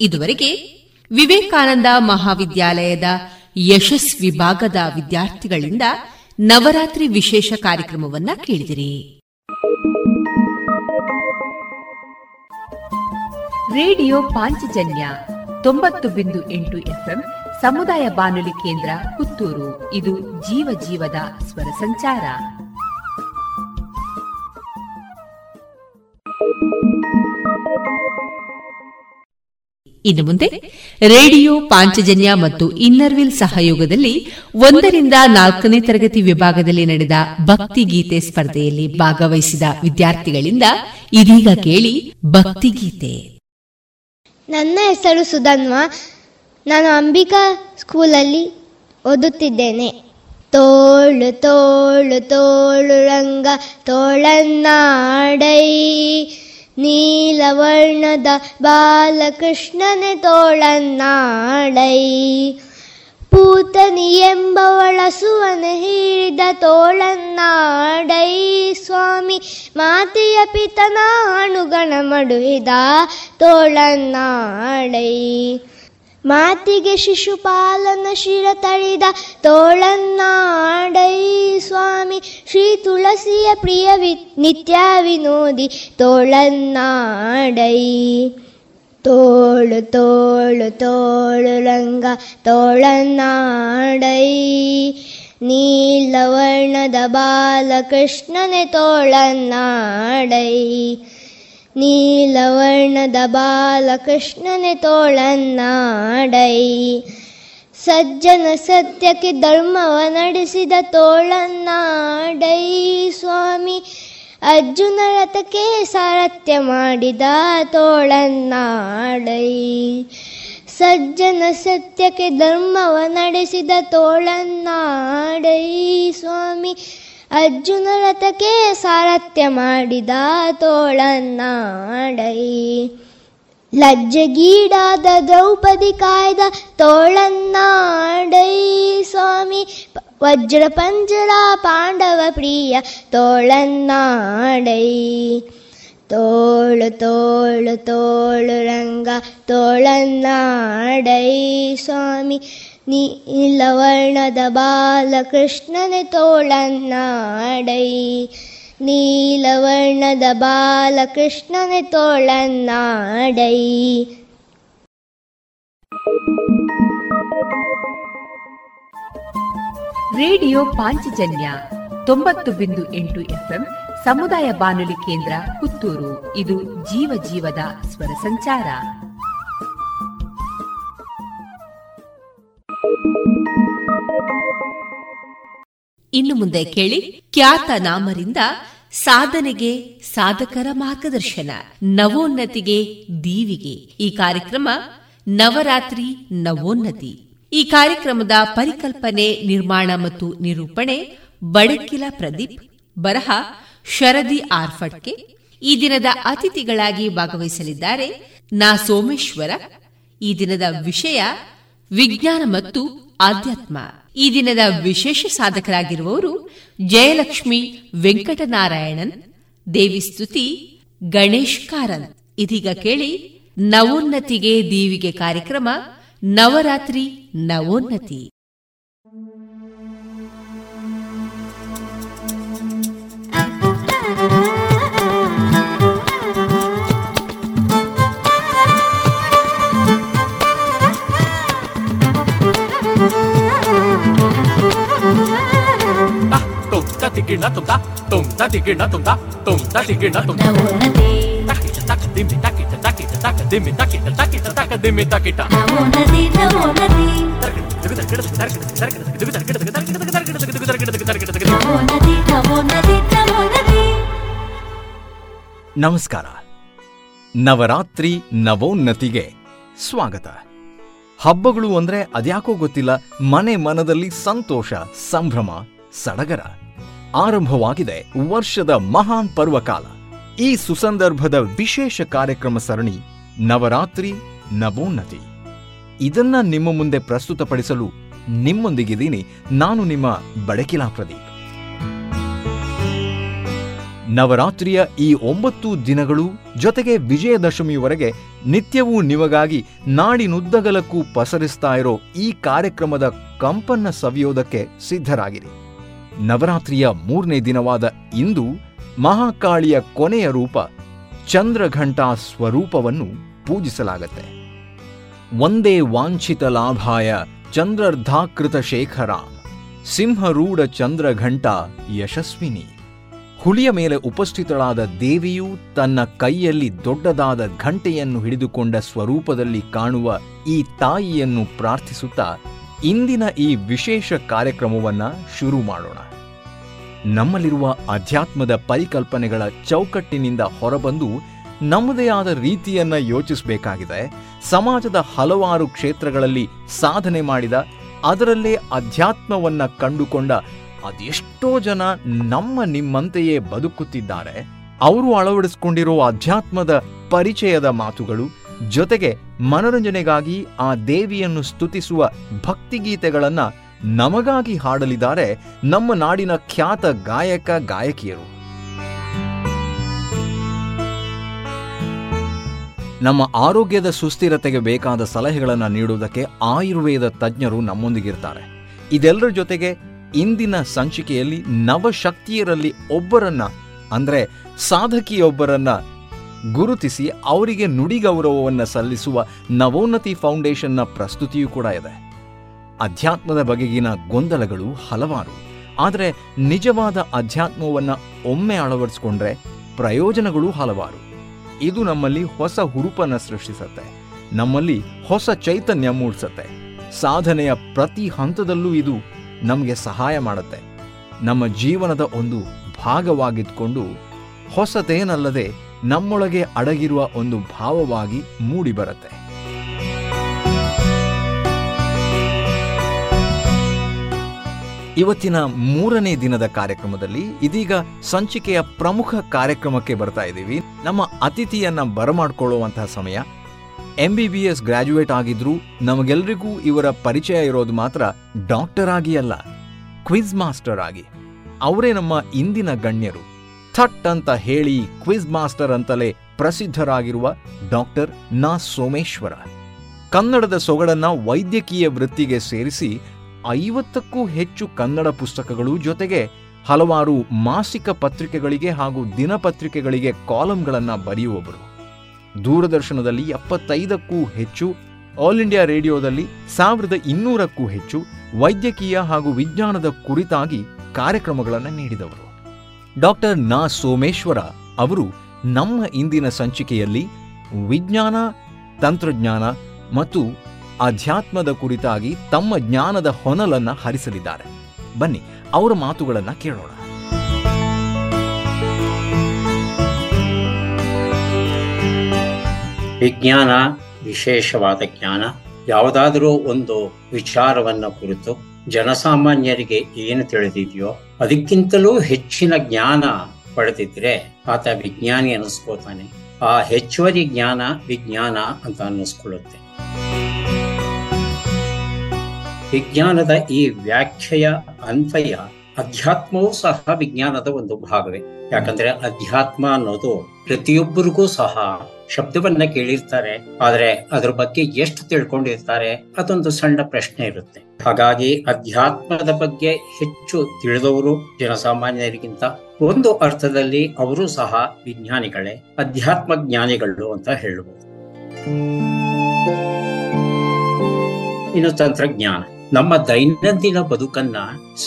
ಇದುವರೆಗೆ ವಿವೇಕಾನಂದ ಮಹಾವಿದ್ಯಾಲಯದ ಯಶಸ್ ವಿಭಾಗದ ವಿದ್ಯಾರ್ಥಿಗಳಿಂದ ನವರಾತ್ರಿ ವಿಶೇಷ ಕಾರ್ಯಕ್ರಮವನ್ನ ಕೇಳಿದಿರಿ. ರೇಡಿಯೋ ಪಾಂಚಜನ್ಯ ತೊಂಬತ್ತು ಬಿಂದು ಎಂಟು ಎಫ್ಎಂ ಸಮುದಾಯ ಬಾನುಲಿ ಕೇಂದ್ರ ಪುತ್ತೂರು. ಇದು ಜೀವ ಜೀವದ ಸ್ವರ ಸಂಚಾರ. ಇನ್ನು ಮುಂದೆ ರೇಡಿಯೋ, ಪಾಂಚಜನ್ಯ ಮತ್ತು ಇನ್ನರ್ವಿಲ್ ಸಹಯೋಗದಲ್ಲಿ ಒಂದರಿಂದ ನಾಲ್ಕನೇ ತರಗತಿ ವಿಭಾಗದಲ್ಲಿ ನಡೆದ ಭಕ್ತಿಗೀತೆ ಸ್ಪರ್ಧೆಯಲ್ಲಿ ಭಾಗವಹಿಸಿದ ವಿದ್ಯಾರ್ಥಿಗಳಿಂದ ಇದೀಗ ಕೇಳಿ ಭಕ್ತಿಗೀತೆ ನನ್ನ ಹೆಸರು ಸುಧನ್ವ. ನಾನು ಅಂಬಿಕಾ ಸ್ಕೂಲಲ್ಲಿ ಓದುತ್ತಿದ್ದೇನೆ. ತೋಳು ತೋಳು ತೋಳು ರಂಗ, ತೋಳನ್ನಾಡೈ. ನೀಲವರ್ಣದ ಬಾಲಕೃಷ್ಣನೆ ತೋಳನ್ನಾಡೈ. ಪೂತನಿ ಎಂಬವಳ ಸುವನ ಹಿಡಿದ ತೋಳನ್ನಾಡೈ. ಸ್ವಾಮಿ ಮಾತೆಯ ಪಿತನ ಅಣುಗಣ ಮಡುಹಿದ ತೋಳನ್ನಾಡೈ. ಮಾತಿಗೆ ಶಿಶುಪಾಲನ ಶಿರ ತಳಿದ ತೋಳನ್ನಾಡೈ ಸ್ವಾಮಿ ಶ್ರೀ ತುಳಸಿಯ ಪ್ರಿಯ ವಿ ನಿತ್ಯ ವಿನೋದಿ ತೋಳನ್ನಾಡೈ ತೋಳು ತೋಳು ತೋಳು ರಂಗ ತೋಳನ್ನಾಡೈ ನೀಲವರ್ಣದ ಬಾಲಕೃಷ್ಣನೆ ತೋಳನ್ನಾಡೈ ನೀಲವರ್ಣದ ಬಾಲಕೃಷ್ಣನೆ ತೋಳನ್ನಾಡೈ. ಸಜ್ಜನ ಸತ್ಯಕ್ಕೆ ಧರ್ಮವ ನಡೆಸಿದ ತೋಳನ್ನಾಡೈ. ಸ್ವಾಮಿ ಅರ್ಜುನ ರಥಕ್ಕೆ ಸಾರಥ್ಯ ಮಾಡಿದ ತೋಳನ್ನಾಡೈ. ಸಜ್ಜನ ಸತ್ಯಕ್ಕೆ ಧರ್ಮವ ನಡೆಸಿದ ತೋಳನ್ನಾಡೈ. ಸ್ವಾಮಿ ಅರ್ಜುನ ರಥಕ್ಕೆ ಸಾರಥ್ಯ ಮಾಡಿದ ತೋಳನ್ನಾಡೈ. ಲಜ್ಜಗೀಡಾದ ದ್ರೌಪದಿ ಕಾಯ್ದ ತೋಳನ್ನಾಡೈ ಸ್ವಾಮಿ. ವಜ್ರ ಪಂಜರ ಪಾಂಡವ ಪ್ರಿಯ ತೋಳನ್ನಾಡೈ. ತೋಳು ತೋಳು ತೋಳು ರಂಗ ತೋಳನ್ನಾಡೈ ಸ್ವಾಮಿ. ನೀಲವರ್ಣದ ಬಾಲಕೃಷ್ಣನೆ ತೋಳನ್ನಾಡೈ. ನೀಲವರ್ಣದ ಬಾಲಕೃಷ್ಣನೆ ತೋಳನ್ನಾಡೈ. ರೇಡಿಯೋ ಪಾಂಚಜನ್ಯ ತೊಂಬತ್ತು ಬಿಂದು ಎಂಟು ಎಫ್ಎಂ ಸಮುದಾಯ ಬಾನುಲಿ ಕೇಂದ್ರ ಪುತ್ತೂರು. ಇದು ಜೀವ ಜೀವದ ಸ್ವರ ಸಂಚಾರ. ಇನ್ನು ಮುಂದೆ ಕೇಳಿ ಖ್ಯಾತ ನಾಮರಿಂದ ಸಾಧನೆಗೆ ಸಾಧಕರ ಮಾರ್ಗದರ್ಶನ, ನವೋನ್ನತಿಗೆ ದೀವಿಗೆ. ಈ ಕಾರ್ಯಕ್ರಮ ನವರಾತ್ರಿ ನವೋನ್ನತಿ. ಈ ಕಾರ್ಯಕ್ರಮದ ಪರಿಕಲ್ಪನೆ, ನಿರ್ಮಾಣ ಮತ್ತು ನಿರೂಪಣೆ ಬಡಕಿಲ ಪ್ರದೀಪ್ ಬರಹ ಶರದಿ ಆರ್ಫಟ್ಕೆ ಈ ದಿನದ ಅತಿಥಿಗಳಾಗಿ ಭಾಗವಹಿಸಲಿದ್ದಾರೆ ನಾ ಸೋಮೇಶ್ವರ. ಈ ದಿನದ ವಿಷಯ ವಿಜ್ಞಾನ ಮತ್ತು ಆಧ್ಯಾತ್ಮ. ಈ ದಿನದ ವಿಶೇಷ ಸಾಧಕರಾಗಿರುವವರು ಜಯಲಕ್ಷ್ಮಿ ವೆಂಕಟನಾರಾಯಣನ್, ದೇವಿ ಸ್ತುತಿ ಗಣೇಶ್ ಕಾರನ್. ಇದೀಗ ಕೇಳಿ ನವೋನ್ನತಿಗೆ ದೀವಿಗೆ ಕಾರ್ಯಕ್ರಮ Navratri ನವೋನ್ನತಿ. Na tum ta tum ta ti ki na tum ta ತುಂ ತಟಿಗಿಡ ತುಂ ನವೋನ್ನತಿ ತಕಿಟ ತಕ ದಿಮ್ಮಿ ತಕಿಟ ತಕಿಟ ತಕ ದಿಮ್ಮಿ ತಕಿಟ ತಕಿಟ ತಕ ದಿಮ್ಮಿ ತಕಿಟ ನವೋನ್ನತಿ ನವೋನ್ನತಿ ನವೋನ್ನತಿ ನವೋನ್ನತಿ ನವೋನ್ನತಿ ನಮಸ್ಕಾರ. ನವರಾತ್ರಿ ನವೋನ್ನತಿಗೆ ಸ್ವಾಗತ. ಹಬ್ಬಗಳು ಅಂದ್ರೆ ಅದ್ಯಾಕೋ ಗೊತ್ತಿಲ್ಲ ಮನೆ ಮನದಲ್ಲಿ ಸಂತೋಷ ಸಂಭ್ರಮ ಸಡಗರ. ಆರಂಭವಾಗಿದೆ ವರ್ಷದ ಮಹಾನ್ ಪರ್ವಕಾಲ. ಈ ಸುಸಂದರ್ಭದ ವಿಶೇಷ ಕಾರ್ಯಕ್ರಮ ಸರಣಿ ನವರಾತ್ರಿ ನವೋನ್ನತಿ. ಇದನ್ನ ನಿಮ್ಮ ಮುಂದೆ ಪ್ರಸ್ತುತಪಡಿಸಲು ನಿಮ್ಮೊಂದಿಗಿದ್ದೀನಿ ನಾನು ನಿಮ್ಮ ಬಡಕಿಲಾ ಪ್ರದೀಪ್. ನವರಾತ್ರಿಯ ಈ ಒಂಬತ್ತು ದಿನಗಳು ಜೊತೆಗೆ ವಿಜಯದಶಮಿಯವರೆಗೆ ನಿತ್ಯವೂ ನಿಮಗಾಗಿ ನಾಡಿನುದ್ದಗಲಕ್ಕೂ ಪಸರಿಸ್ತಾ ಇರೋ ಈ ಕಾರ್ಯಕ್ರಮದ ಕಂಪನ್ನ ಸವಿಯೋದಕ್ಕೆ ಸಿದ್ಧರಾಗಿರಿ. ನವರಾತ್ರಿಯ ಮೂರನೇ ದಿನವಾದ ಇಂದು ಮಹಾಕಾಳಿಯ ಕೊನೆಯ ರೂಪ ಚಂದ್ರಘಂಟಾ ಸ್ವರೂಪವನ್ನು ಪೂಜಿಸಲಾಗತ್ತೆ. ಒಂದೇ ವಾಂಛಿತ ಲಾಭಾಯ ಚಂದ್ರರ್ಧಾಕೃತ ಶೇಖರ, ಸಿಂಹರೂಢ ಚಂದ್ರಘಂಟ ಯಶಸ್ವಿನಿ. ಹುಲಿಯ ಮೇಲೆ ಉಪಸ್ಥಿತಳಾದ ದೇವಿಯು ತನ್ನ ಕೈಯಲ್ಲಿ ದೊಡ್ಡದಾದ ಘಂಟೆಯನ್ನು ಹಿಡಿದುಕೊಂಡ ಸ್ವರೂಪದಲ್ಲಿ ಕಾಣುವ ಈ ತಾಯಿಯನ್ನು ಪ್ರಾರ್ಥಿಸುತ್ತಾ ಇಂದಿನ ಈ ವಿಶೇಷ ಕಾರ್ಯಕ್ರಮವನ್ನ ಶುರು ಮಾಡೋಣ. ನಮ್ಮಲ್ಲಿರುವ ಅಧ್ಯಾತ್ಮದ ಪರಿಕಲ್ಪನೆಗಳ ಚೌಕಟ್ಟಿನಿಂದ ಹೊರಬಂದು ನಮ್ಮದೇ ಆದ ರೀತಿಯನ್ನ ಯೋಚಿಸಬೇಕಾಗಿದೆ. ಸಮಾಜದ ಹಲವಾರು ಕ್ಷೇತ್ರಗಳಲ್ಲಿ ಸಾಧನೆ ಮಾಡಿದ, ಅದರಲ್ಲೇ ಅಧ್ಯಾತ್ಮವನ್ನ ಕಂಡುಕೊಂಡ ಅದೆಷ್ಟೋ ಜನ ನಮ್ಮ ನಿಮ್ಮಂತೆಯೇ ಬದುಕುತ್ತಿದ್ದಾರೆ. ಅವರು ಅಳವಡಿಸಿಕೊಂಡಿರೋ ಅಧ್ಯಾತ್ಮದ ಪರಿಚಯದ ಮಾತುಗಳು ಜೊತೆಗೆ ಮನೋರಂಜನೆಗಾಗಿ ಆ ದೇವಿಯನ್ನು ಸ್ತುತಿಸುವ ಭಕ್ತಿಗೀತೆಗಳನ್ನ ನಮಗಾಗಿ ಹಾಡಲಿದ್ದಾರೆ ನಮ್ಮ ನಾಡಿನ ಖ್ಯಾತ ಗಾಯಕ ಗಾಯಕಿಯರು. ನಮ್ಮ ಆರೋಗ್ಯದ ಸುಸ್ಥಿರತೆಗೆ ಬೇಕಾದ ಸಲಹೆಗಳನ್ನು ನೀಡುವುದಕ್ಕೆ ಆಯುರ್ವೇದ ತಜ್ಞರು ನಮ್ಮೊಂದಿಗಿರ್ತಾರೆ. ಇದೆಲ್ಲರ ಜೊತೆಗೆ ಇಂದಿನ ಸಂಚಿಕೆಯಲ್ಲಿ ನವಶಕ್ತಿಯರಲ್ಲಿ ಒಬ್ಬರನ್ನ, ಅಂದ್ರೆ ಸಾಧಕಿಯೊಬ್ಬರನ್ನ ಗುರುತಿಸಿ ಅವರಿಗೆ ನುಡಿ ನುಡಿಗೌರವವನ್ನು ಸಲ್ಲಿಸುವ ನವೋನ್ನತಿ ಫೌಂಡೇಶನ್ನ ಪ್ರಸ್ತುತಿಯೂ ಕೂಡ ಇದೆ. ಅಧ್ಯಾತ್ಮದ ಬಗೆಗಿನ ಗೊಂದಲಗಳು ಹಲವಾರು. ಆದರೆ ನಿಜವಾದ ಅಧ್ಯಾತ್ಮವನ್ನು ಒಮ್ಮೆ ಅಳವಡಿಸಿಕೊಂಡ್ರೆ ಪ್ರಯೋಜನಗಳು ಹಲವಾರು. ಇದು ನಮ್ಮಲ್ಲಿ ಹೊಸ ಹುರುಪನ್ನು ಸೃಷ್ಟಿಸುತ್ತೆ. ನಮ್ಮಲ್ಲಿ ಹೊಸ ಚೈತನ್ಯ ಮೂಡಿಸುತ್ತೆ. ಸಾಧನೆಯ ಪ್ರತಿ ಹಂತದಲ್ಲೂ ಇದು ನಮಗೆ ಸಹಾಯ ಮಾಡುತ್ತೆ. ನಮ್ಮ ಜೀವನದ ಒಂದು ಭಾಗವಾಗಿದ್ದುಕೊಂಡು ಹೊಸತೇನಲ್ಲದೆ ನಮ್ಮೊಳಗೆ ಅಡಗಿರುವ ಒಂದು ಭಾವವಾಗಿ ಮೂಡಿಬರುತ್ತೆ. ಇವತ್ತಿನ ಮೂರನೇ ದಿನದ ಕಾರ್ಯಕ್ರಮದಲ್ಲಿ ಇದೀಗ ಸಂಚಿಕೆಯ ಪ್ರಮುಖ ಕಾರ್ಯಕ್ರಮಕ್ಕೆ ಬರ್ತಾ ಇದ್ದೀವಿ. ನಮ್ಮ ಅತಿಥಿಯನ್ನ ಬರಮಾಡ್ಕೊಳ್ಳುವಂತಹ ಸಮಯ. M B B S graduate ಆಗಿದ್ರೂ ನಮಗೆಲ್ರಿಗೂ ಇವರ ಪರಿಚಯ ಇರೋದು ಮಾತ್ರ ಡಾಕ್ಟರ್ ಆಗಿ ಅಲ್ಲ ಕ್ವಿಜ್ ಮಾಸ್ಟರ್ ಆಗಿ. ಅವರೇ ನಮ್ಮ ಇಂದಿನ ಗಣ್ಯರು. ಥಟ್ ಅಂತ ಹೇಳಿ ಕ್ವಿಜ್ ಮಾಸ್ಟರ್ ಅಂತಲೇ ಪ್ರಸಿದ್ಧರಾಗಿರುವ ಡಾಕ್ಟರ್ ನಾ ಸೋಮೇಶ್ವರ. ಕನ್ನಡದ ಸೊಗಡನ್ನ ವೈದ್ಯಕೀಯ ವೃತ್ತಿಗೆ ಸೇರಿಸಿ ಐವತ್ತಕ್ಕೂ ಹೆಚ್ಚು ಕನ್ನಡ ಪುಸ್ತಕಗಳು ಜೊತೆಗೆ ಹಲವಾರು ಮಾಸಿಕ ಪತ್ರಿಕೆಗಳಿಗೆ ಹಾಗೂ ದಿನಪತ್ರಿಕೆಗಳಿಗೆ ಕಾಲಂಗಳನ್ನ ಬರೆಯುವವರು. ದೂರದರ್ಶನದಲ್ಲಿ ಎಪ್ಪತ್ತೈದಕ್ಕೂ ಹೆಚ್ಚು, ಆಲ್ ಇಂಡಿಯಾ ರೇಡಿಯೋದಲ್ಲಿ ಸಾವಿರದ ಇನ್ನೂರಕ್ಕೂ ಹೆಚ್ಚು ವೈದ್ಯಕೀಯ ಹಾಗೂ ವಿಜ್ಞಾನದ ಕುರಿತಾಗಿ ಕಾರ್ಯಕ್ರಮಗಳನ್ನು ನೀಡಿದವರು. ಡಾಕ್ಟರ್ ನಾ ಸೋಮೇಶ್ವರ ಅವರು ನಮ್ಮ ಇಂದಿನ ಸಂಚಿಕೆಯಲ್ಲಿ ವಿಜ್ಞಾನ, ತಂತ್ರಜ್ಞಾನ ಮತ್ತು ಅಧ್ಯಾತ್ಮದ ಕುರಿತಾಗಿ ತಮ್ಮ ಜ್ಞಾನದ ಹೊನಲನ್ನ ಹರಿಸಲಿದ್ದಾರೆ. ಬನ್ನಿ, ಅವರ ಮಾತುಗಳನ್ನು ಕೇಳೋಣ. ವಿಜ್ಞಾನ, ವಿಶೇಷವಾದ ಜ್ಞಾನ, ಯಾವುದಾದರೂ ಒಂದು ವಿಚಾರವನ್ನ ಕುರಿತು ಜನಸಾಮಾನ್ಯರಿಗೆ ಏನು ತಿಳಿದಿದೆಯೋ ಅದಕ್ಕಿಂತಲೂ ಹೆಚ್ಚಿನ ಜ್ಞಾನ ಪಡೆದಿದ್ರೆ ಆತ ವಿಜ್ಞಾನಿ ಅನ್ನಿಸ್ಕೋತಾನೆ ಆ ಹೆಚ್ಚುವರಿ ಜ್ಞಾನ ವಿಜ್ಞಾನ ಅಂತ ಅನ್ನಿಸ್ಕೊಳ್ಳುತ್ತೆ. ವಿಜ್ಞಾನದ ಈ ವ್ಯಾಖ್ಯೆಯ ಅನ್ವಯ ಅಧ್ಯಾತ್ಮವೂ ಸಹ ವಿಜ್ಞಾನದ ಒಂದು ಭಾಗವೇ. ಯಾಕಂದ್ರೆ ಅಧ್ಯಾತ್ಮ ಅನ್ನೋದು ಪ್ರತಿಯೊಬ್ಬರಿಗೂ ಸಹ ಶಬ್ದವನ್ನ ಕೇಳಿರ್ತಾರೆ. ಆದ್ರೆ ಅದ್ರ ಬಗ್ಗೆ ಎಷ್ಟು ತಿಳ್ಕೊಂಡಿರ್ತಾರೆ ಅದೊಂದು ಸಣ್ಣ ಪ್ರಶ್ನೆ ಇರುತ್ತೆ. ಹಾಗಾಗಿ ಅಧ್ಯಾತ್ಮದ ಬಗ್ಗೆ ಹೆಚ್ಚು ತಿಳಿದವರು ಜನಸಾಮಾನ್ಯರಿಗಿಂತ ಒಂದು ಅರ್ಥದಲ್ಲಿ ಅವರು ಸಹ ವಿಜ್ಞಾನಿಗಳೇ, ಅಧ್ಯಾತ್ಮ ಜ್ಞಾನಿಗಳು ಅಂತ ಹೇಳಬಹುದು ಇನ್ನು ತಂತ್ರಜ್ಞಾನ. ನಮ್ಮ ದೈನಂದಿನ ಬದುಕನ್ನ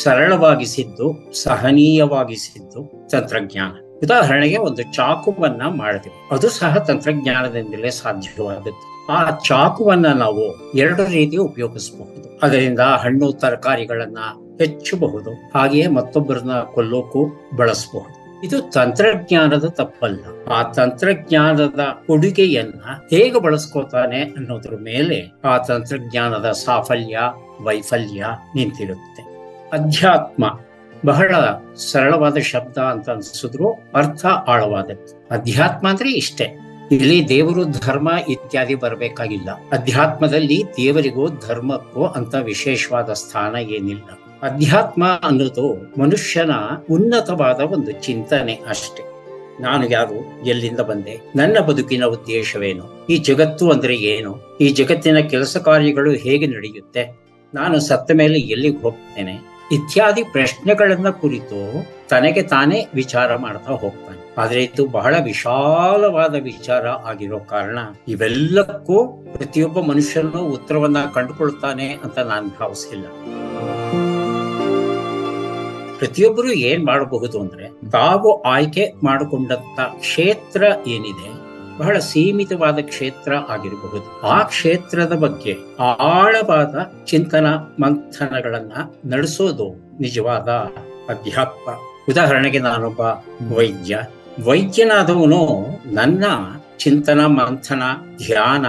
ಸರಳವಾಗಿಸಿದ್ದು, ಸಹನೀಯವಾಗಿಸಿದ್ದು ತಂತ್ರಜ್ಞಾನ. ಉದಾಹರಣೆಗೆ ಒಂದು ಚಾಕುವನ್ನ ಮಾಡಿದ್ವಿ ಅದು ಸಹ ತಂತ್ರಜ್ಞಾನದಿಂದಲೇ ಸಾಧ್ಯವಾಗುತ್ತೆ ಆ ಚಾಕುವನ್ನ ನಾವು ಎರಡು ರೀತಿ ಉಪಯೋಗಿಸಬಹುದು. ಅದರಿಂದ ಹಣ್ಣು, ತರಕಾರಿಗಳನ್ನ ಹೆಚ್ಚಬಹುದು. ಹಾಗೆಯೇ ಮತ್ತೊಬ್ಬರನ್ನ ಕೊಲ್ಲೋಕು ಬಳಸಬಹುದು. ಇದು ತಂತ್ರಜ್ಞಾನದ ತಪ್ಪಲ್ಲ. ಆ ತಂತ್ರಜ್ಞಾನದ ಕೊಡುಗೆಯನ್ನ ಹೇಗೆ ಬಳಸ್ಕೋತಾನೆ ಅನ್ನೋದ್ರ ಮೇಲೆ ಆ ತಂತ್ರಜ್ಞಾನದ ಸಾಫಲ್ಯ, ವೈಫಲ್ಯ ನಿಂತಿರುತ್ತೆ. ಅಧ್ಯಾತ್ಮ. ಬಹಳ ಸರಳವಾದ ಶಬ್ದ ಅಂತ ಅನ್ಸಿದ್ರು ಅರ್ಥ ಆಳವಾದದ್ದು ಅಧ್ಯಾತ್ಮ ಅಂದ್ರೆ ಇಷ್ಟೇ. ಇಲ್ಲಿ ದೇವರು ಧರ್ಮ ಇತ್ಯಾದಿ ಬರಬೇಕಾಗಿಲ್ಲ. ಅಧ್ಯಾತ್ಮದಲ್ಲಿ ದೇವರಿಗೂ ಧರ್ಮಕ್ಕೂ ಅಂತ ವಿಶೇಷವಾದ ಸ್ಥಾನ ಏನಿಲ್ಲ. ಅಧ್ಯಾತ್ಮ ಅನ್ನೋದು ಮನುಷ್ಯನ ಉನ್ನತವಾದ ಒಂದು ಚಿಂತನೆ ಅಷ್ಟೆ. ನಾನು ಯಾರು? ಎಲ್ಲಿಂದ ಬಂದೆ? ನನ್ನ ಬದುಕಿನ ಉದ್ದೇಶವೇನು? ಈ ಜಗತ್ತು ಅಂದ್ರೆ ಏನು? ಈ ಜಗತ್ತಿನ ಕೆಲಸ ಕಾರ್ಯಗಳು ಹೇಗೆ ನಡೆಯುತ್ತೆ? ನಾನು ಸತ್ತ ಮೇಲೆ ಎಲ್ಲಿಗೆ ಹೋಗ್ತೇನೆ? ಇತ್ಯಾದಿ ಪ್ರಶ್ನೆಗಳನ್ನ ಕುರಿತು ತನಗೆ ತಾನೇ ವಿಚಾರ ಮಾಡ್ತಾ ಹೋಗ್ತಾನೆ. ಆದ್ರೆ ಇದು ಬಹಳ ವಿಶಾಲವಾದ ವಿಚಾರ ಆಗಿರೋ ಕಾರಣ ಇವೆಲ್ಲಕ್ಕೂ ಪ್ರತಿಯೊಬ್ಬ ಮನುಷ್ಯನೂ ಉತ್ತರವನ್ನ ಕಂಡುಕೊಳ್ತಾನೆ ಅಂತ ನಾನು ಭಾವಿಸಿಲ್ಲ. ಪ್ರತಿಯೊಬ್ಬರು ಏನ್ ಮಾಡಬಹುದು ಅಂದ್ರೆ ತಾವು ಆಯ್ಕೆ ಮಾಡಿಕೊಂಡಂತ ಕ್ಷೇತ್ರ ಏನಿದೆ ಬಹಳ ಸೀಮಿತವಾದ ಕ್ಷೇತ್ರ ಆಗಿರಬಹುದು. ಆ ಕ್ಷೇತ್ರದ ಬಗ್ಗೆ ಆಳವಾದ ಚಿಂತನ, ಮಂಥನಗಳನ್ನ ನಡೆಸೋದು ನಿಜವಾದ ಅಧ್ಯಾತ್ಮ. ಉದಾಹರಣೆಗೆ ನಾನೊಬ್ಬ ವೈದ್ಯ. ವೈದ್ಯನಾದವನು ನನ್ನ ಚಿಂತನ, ಮಂಥನ, ಧ್ಯಾನ